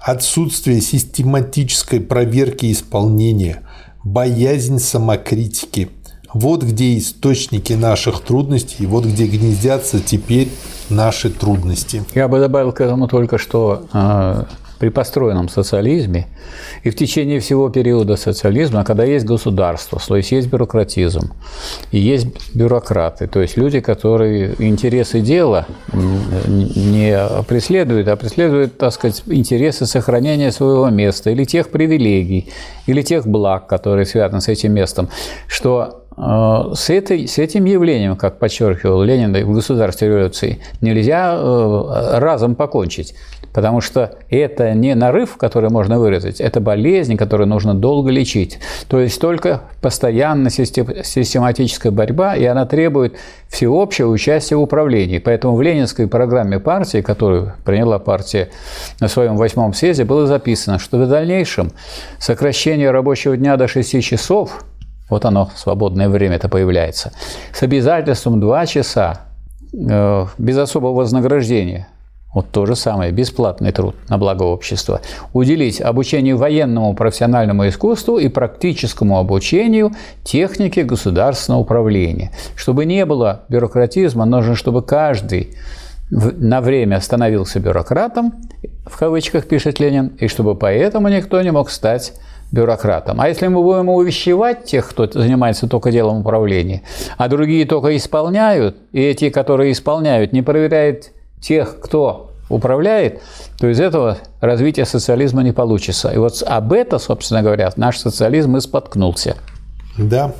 отсутствие систематической проверки исполнения – боязнь самокритики. Вот где источники наших трудностей, вот где гнездятся теперь наши трудности. Я бы добавил к этому только, что э, при построенном социализме и в течение всего периода социализма, когда есть государство, то есть есть бюрократизм, и есть бюрократы, то есть люди, которые интересы дела не преследуют, а преследуют, так сказать, интересы сохранения своего места или тех привилегий, или тех благ, которые связаны с этим местом, что э, с, этой, с этим явлением, как подчеркивал Ленин в государстве революции, нельзя э, разом покончить. Потому что это не нарыв, который можно вырезать, это болезнь, которую нужно долго лечить. То есть только постоянно систематическая борьба, и она требует всеобщего участия в управлении. Поэтому в ленинской программе партии, которую приняла партия на своем восьмом съезде, было записано, что в дальнейшем сокращение рабочего дня до 6 часов, вот оно, свободное время это появляется, с обязательством 2 часа э, без особого вознаграждения – вот то же самое, бесплатный труд на благо общества. Уделить обучению военному профессиональному искусству и практическому обучению технике государственного управления. Чтобы не было бюрократизма, нужно, чтобы каждый на время становился бюрократом, в кавычках пишет Ленин, и чтобы поэтому никто не мог стать бюрократом. А если мы будем увещевать тех, кто занимается только делом управления, а другие только исполняют, и эти, которые исполняют, не проверяют тех, кто управляет, то из этого развитие социализма не получится. И вот об этом, собственно говоря, наш социализм и споткнулся. Да,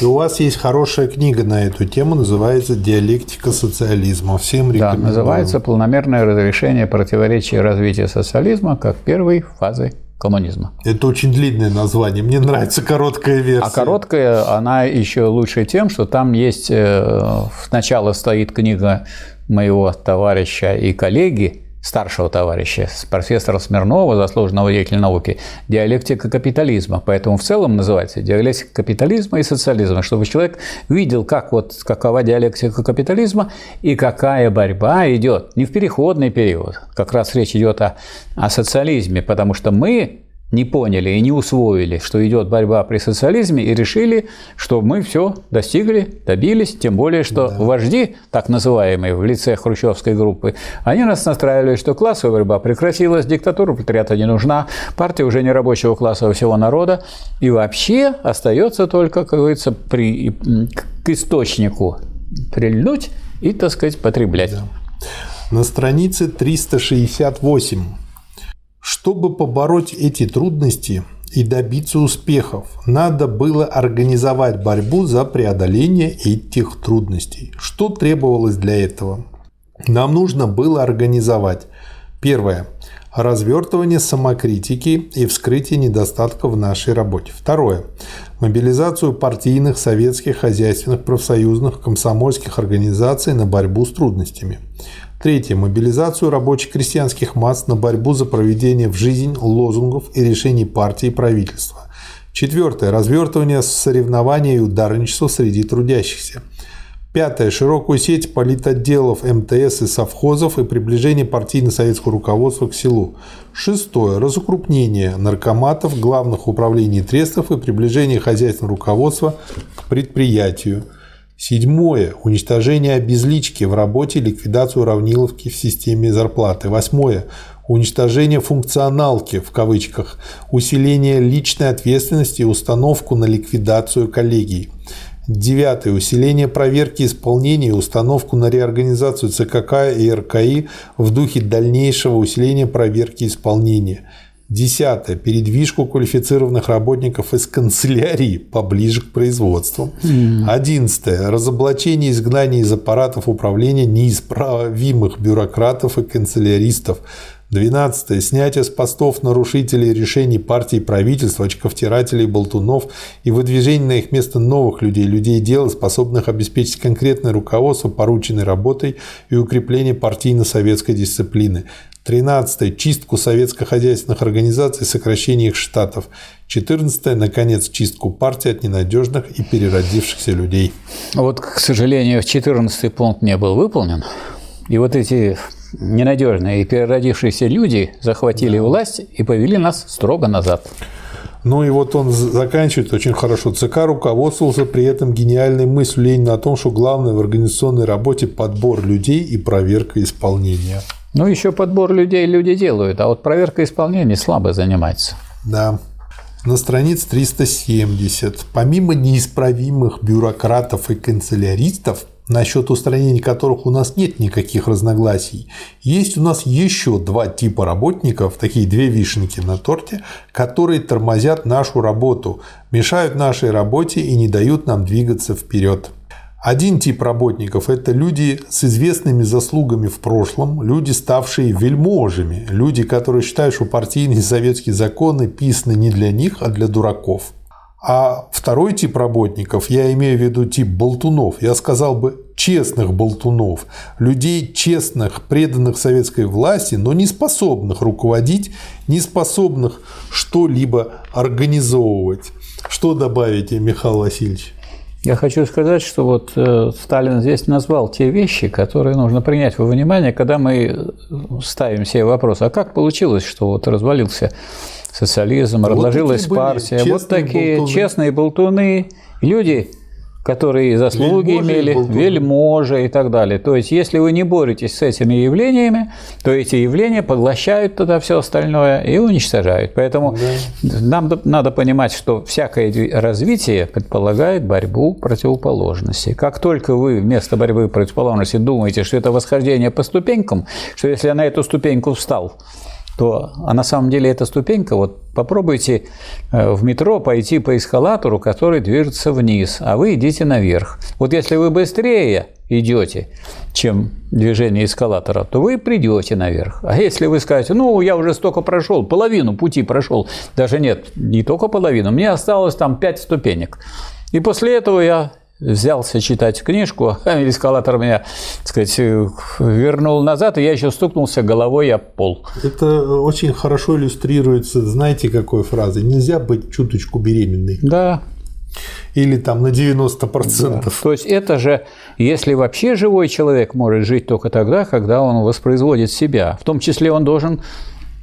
и у вас есть хорошая книга на эту тему, называется «Диалектика социализма». Всем рекомендую. Да, называется «Полномерное разрешение противоречия развития социализма как первой фазы коммунизма». Это очень длинное название, мне нравится короткая версия. А короткая, она еще лучше тем, что там есть, э, сначала стоит книга моего товарища и коллеги, старшего товарища, профессора Смирнова, заслуженного деятеля науки, диалектика капитализма. Поэтому в целом называется диалектика капитализма и социализма, чтобы человек видел, как вот, какова диалектика капитализма и какая борьба идет. Не в переходный период, как раз речь идет о, о социализме, потому что мы не поняли и не усвоили, что идет борьба при социализме, и решили, что мы все достигли, добились, тем более, что да. вожди, так называемые в лице хрущевской группы, они нас настраивали, что классовая борьба прекратилась, диктатура пролетариата не нужна, партия уже не рабочего класса, а всего народа, и вообще остается только, как говорится, при, к источнику прильнуть и, так сказать, потреблять. Да. На странице 368 чтобы побороть эти трудности и добиться успехов, надо было организовать борьбу за преодоление этих трудностей. Что требовалось для этого? Нам нужно было организовать Первое. Развертывание самокритики и вскрытие недостатков в нашей работе. Второе. Мобилизацию партийных, советских, хозяйственных, профсоюзных, комсомольских организаций на борьбу с трудностями. Третье. Мобилизацию рабочих крестьянских масс на борьбу за проведение в жизнь лозунгов и решений партии и правительства. Четвертое. Развертывание соревнования и ударничества среди трудящихся. Пятое. Широкую сеть политотделов МТС и совхозов и приближение партийно-советского руководства к селу. Шестое. Разукрупнение наркоматов, главных управлений трестов и приближение хозяйственного руководства к предприятию. Седьмое. Уничтожение обезлички в работе, ликвидацию уравниловки в системе зарплаты. Восьмое. Уничтожение функционалки, в кавычках, усиление личной ответственности и установку на ликвидацию коллегий. Девятое. Усиление проверки исполнения и установку на реорганизацию ЦКК и РКИ в духе дальнейшего усиления проверки исполнения. Десятое. Передвижку квалифицированных работников из канцелярии поближе к производству. Одиннадцатое. Разоблачение изгнания из аппаратов управления неисправимых бюрократов и канцеляристов. Двенадцатое. Снятие с постов нарушителей решений партии и правительства, очковтирателей, болтунов и выдвижение на их место новых людей, людей дела, способных обеспечить конкретное руководство порученной работой и укрепление партийно-советской дисциплины. 13. Чистку советско-хозяйственных организаций, сокращение их штатов. 14. Наконец, чистку партии от ненадежных и переродившихся людей. Вот, к сожалению, 14 пункт не был выполнен. И вот эти ненадежные и переродившиеся люди захватили да. власть и повели нас строго назад. Ну и вот он заканчивает очень хорошо. ЦК руководствовался при этом гениальной мыслью Ленина о том, что главное в организационной работе подбор людей и проверка исполнения. Ну, еще подбор людей люди делают, а вот проверка исполнения слабо занимается. Да. На странице 370. Помимо неисправимых бюрократов и канцеляристов, насчет устранения которых у нас нет никаких разногласий, есть у нас еще два типа работников, такие две вишенки на торте, которые тормозят нашу работу, мешают нашей работе и не дают нам двигаться вперед. Один тип работников – это люди с известными заслугами в прошлом, люди, ставшие вельможами, люди, которые считают, что партийные советские законы писаны не для них, а для дураков. А второй тип работников, я имею в виду тип болтунов, я сказал бы честных болтунов, людей честных, преданных советской власти, но не способных руководить, не способных что-либо организовывать. Что добавите, Михаил Васильевич? Я хочу сказать, что вот э, Сталин здесь назвал те вещи, которые нужно принять во внимание, когда мы ставим себе вопрос, а как получилось, что вот развалился социализм, вот разложилась партия, вот такие болтуны. честные болтуны, люди, которые заслуги Вельможи и имели, болтуны. вельможи и так далее. То есть, если вы не боретесь с этими явлениями, то эти явления поглощают тогда все остальное и уничтожают. Поэтому нам д- надо понимать, что всякое развитие предполагает борьбу противоположностей. Как только вы вместо борьбы противоположностей думаете, что это восхождение по ступенькам, что если я на эту ступеньку встал, то а на самом деле эта ступенька, вот попробуйте э, в метро пойти по эскалатору, который движется вниз, а вы идите наверх. Вот если вы быстрее идете, чем движение эскалатора, то вы придете наверх. А если вы скажете, ну, я уже столько прошел, половину пути прошел, даже нет, не только половину, мне осталось там пять ступенек. И после этого я взялся читать книжку, эскалатор меня, так сказать, вернул назад, и я еще стукнулся головой об пол. Это очень хорошо иллюстрируется, знаете, какой фразой? Нельзя быть чуточку беременной. Да, Или там на 90%. То есть это же, если вообще живой человек может жить только тогда, когда он воспроизводит себя. В том числе он должен,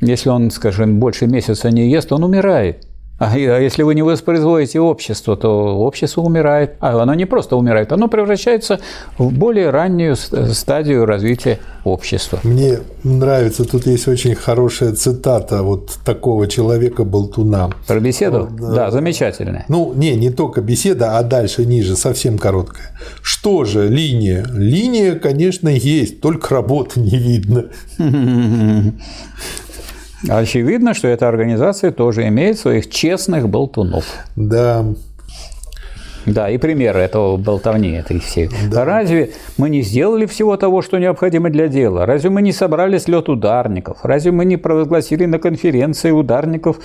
если он, скажем, больше месяца не ест, он умирает. А а если вы не воспроизводите общество, то общество умирает. А оно не просто умирает, оно превращается в более раннюю стадию развития общества. Мне нравится, тут есть очень хорошая цитата вот такого человека-болтуна. Про беседу? Вот, да. замечательно. Ну, не, не только беседа, а дальше, ниже, совсем короткая. Что же линия? Линия, конечно, есть, только работы не видно. Очевидно, что эта организация тоже имеет своих честных болтунов. Да, Да, и примеры этого болтовни этой всей. А разве мы не сделали всего того, что необходимо для дела? Разве мы не собрали слет ударников? Разве мы не провозгласили на конференции ударников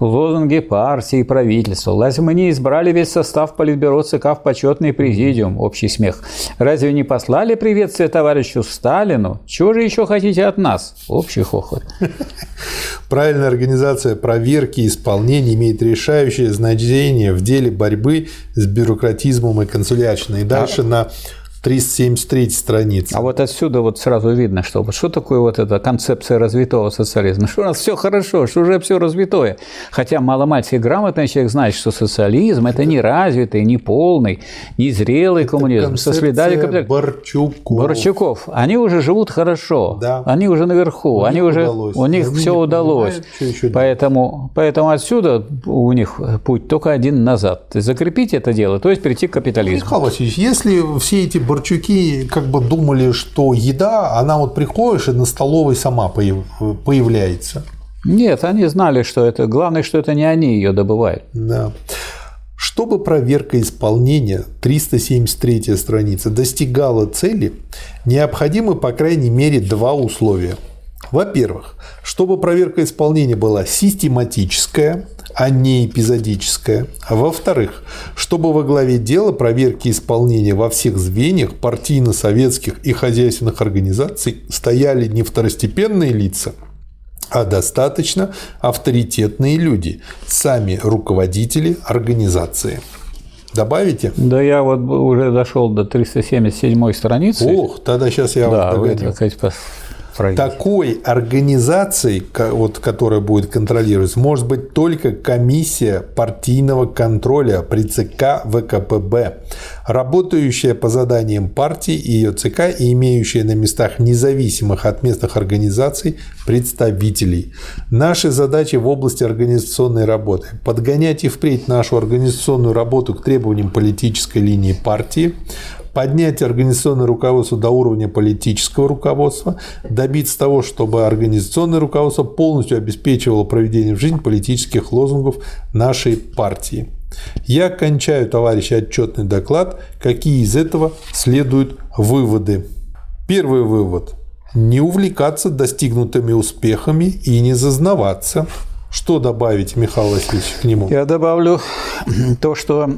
лозунги партии и правительства? Разве мы не избрали весь состав Политбюро ЦК в почетный президиум? Общий смех. Разве не послали приветствие товарищу Сталину? Чего же еще хотите от нас? Общий хохот. правильная организация проверки исполнения имеет решающее значение в деле борьбы с бюрократизмом и консулярщиной. И дальше на 373 странице. А вот отсюда вот сразу видно, что вот что такое вот эта концепция развитого социализма. Что у нас все хорошо, что уже все развитое. Хотя маломальски грамотный человек знает, что социализм – это не развитый, не полный, не зрелый коммунизм. Со следами. Борчуков. Борчуков, они уже живут хорошо, Да. они уже наверху, У они уже, удалось. у них Они все удалось. поэтому, поэтому отсюда у них путь только один назад. Закрепить это дело, то есть прийти к капитализму. Михаил Васильевич, если все эти борчуки как бы думали, что еда, она вот приходишь и на столовой сама появ- появляется. Нет, они знали, что это. Главное, что это не они ее добывают. Да. Чтобы проверка исполнения, 373 страница, достигала цели, необходимы, по крайней мере, два условия. Во-первых, чтобы проверка исполнения была систематическая, а не эпизодическая. А во-вторых, чтобы во главе дела проверки исполнения во всех звеньях партийно-советских и хозяйственных организаций стояли не второстепенные лица, а достаточно авторитетные люди, сами руководители организации. Добавите? Да я вот уже дошел до 377 страницы. Ох, тогда сейчас я да, вам вы, догоню. так сказать, пройдите. Такой организацией, вот, которая будет контролировать, может быть только комиссия партийного контроля при ЦК ВКПБ, работающая по заданиям партии и ее ЦК и имеющая на местах независимых от местных организаций представителей. Наши задачи в области организационной работы – подгонять и впредь нашу организационную работу к требованиям политической линии партии, поднять организационное руководство до уровня политического руководства, добиться того, чтобы организационное руководство полностью обеспечивало проведение в жизнь политических лозунгов нашей партии. Я кончаю, товарищи, отчетный доклад. Какие из этого следуют выводы? Первый вывод. Не увлекаться достигнутыми успехами и не зазнаваться. Что добавить, Михаил Васильевич, к нему? Я добавлю то, что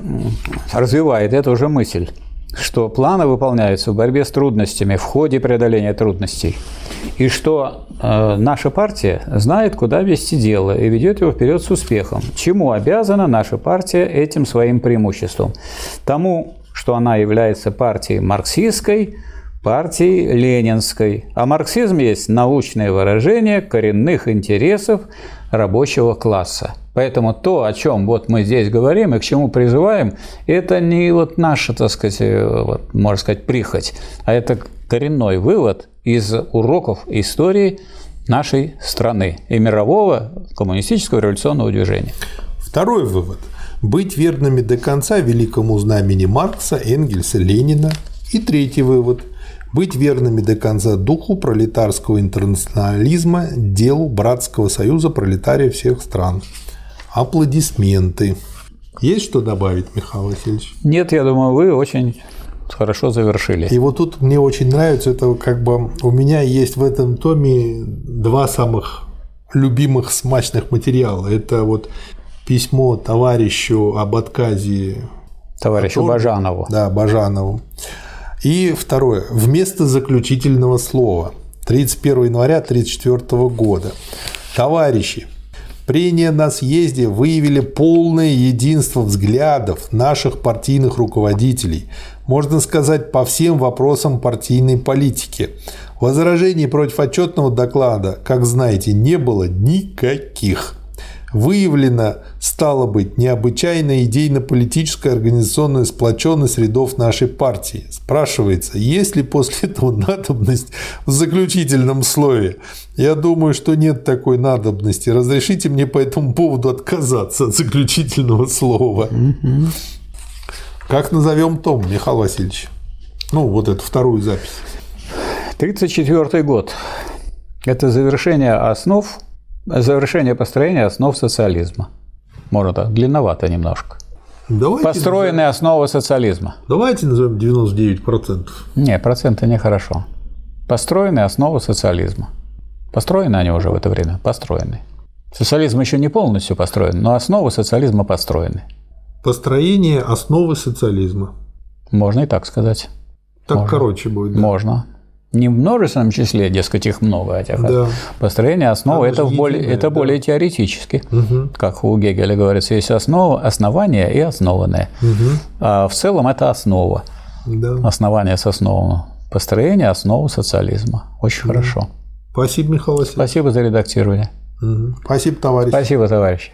развивает эту же мысль, что планы выполняются в борьбе с трудностями, в ходе преодоления трудностей, и что э, наша партия знает, куда вести дело и ведет его вперед с успехом. Чему обязана наша партия этим своим преимуществом? Тому, что она является партией марксистской, партии Ленинской. А марксизм есть научное выражение коренных интересов рабочего класса. Поэтому то, о чем вот мы здесь говорим и к чему призываем, это не вот наша, так сказать, э, вот, можно сказать, прихоть, а это коренной вывод из уроков истории нашей страны и мирового коммунистического революционного движения. Второй вывод. Быть верными до конца великому знамени Маркса, Энгельса, Ленина. И третий вывод. Быть верными до конца духу пролетарского интернационализма, делу братского союза пролетариев всех стран. Аплодисменты. Есть что добавить, Михаил Васильевич? Нет, я думаю, вы очень хорошо завершили. И вот тут мне очень нравится, это как бы у меня есть в этом томе два самых любимых смачных материала. Это вот письмо товарищу об отказе Товарищу Бажанову. Да, Бажанову. И второе. Вместо заключительного слова. 31 января 1934 года. Товарищи, прения на съезде выявили полное единство взглядов наших партийных руководителей, можно сказать, по всем вопросам партийной политики. Возражений против отчетного доклада, как знаете, не было никаких. Выявлена, стало быть, необычайная идейно-политическая организационная сплоченность рядов нашей партии. Спрашивается, есть ли после этого надобность в заключительном слове? Я думаю, что нет такой надобности. Разрешите мне по этому поводу отказаться от заключительного слова. Как назовем том, Михаил Васильевич? Ну, вот эту вторую запись. 1934 год. Это завершение основ, завершение построения основ социализма. Можно так, длинновато немножко. Давайте, Построенные основы социализма. давайте назовем 99%. Не, проценты нехорошо. Построенные основы социализма. Построены они уже в это время? Построены. Социализм еще не полностью построен, но основы социализма построены. Построение основы социализма. Можно и так сказать. Так Можно. короче будет. да. Можно. Не в множественном числе, дескать, их много этих. Да. Построение основы Оно это, более, единое, это да. более теоретически. Мгм. Как у Гегеля говорится, есть основа, основание и основанное. Мгм. А в целом это основа. Да. Основание с основы. Построение основы социализма. Очень хорошо. Спасибо, Михаил Васильевич. Спасибо за редактирование. Мгм. Спасибо, товарищ. Спасибо, товарищи.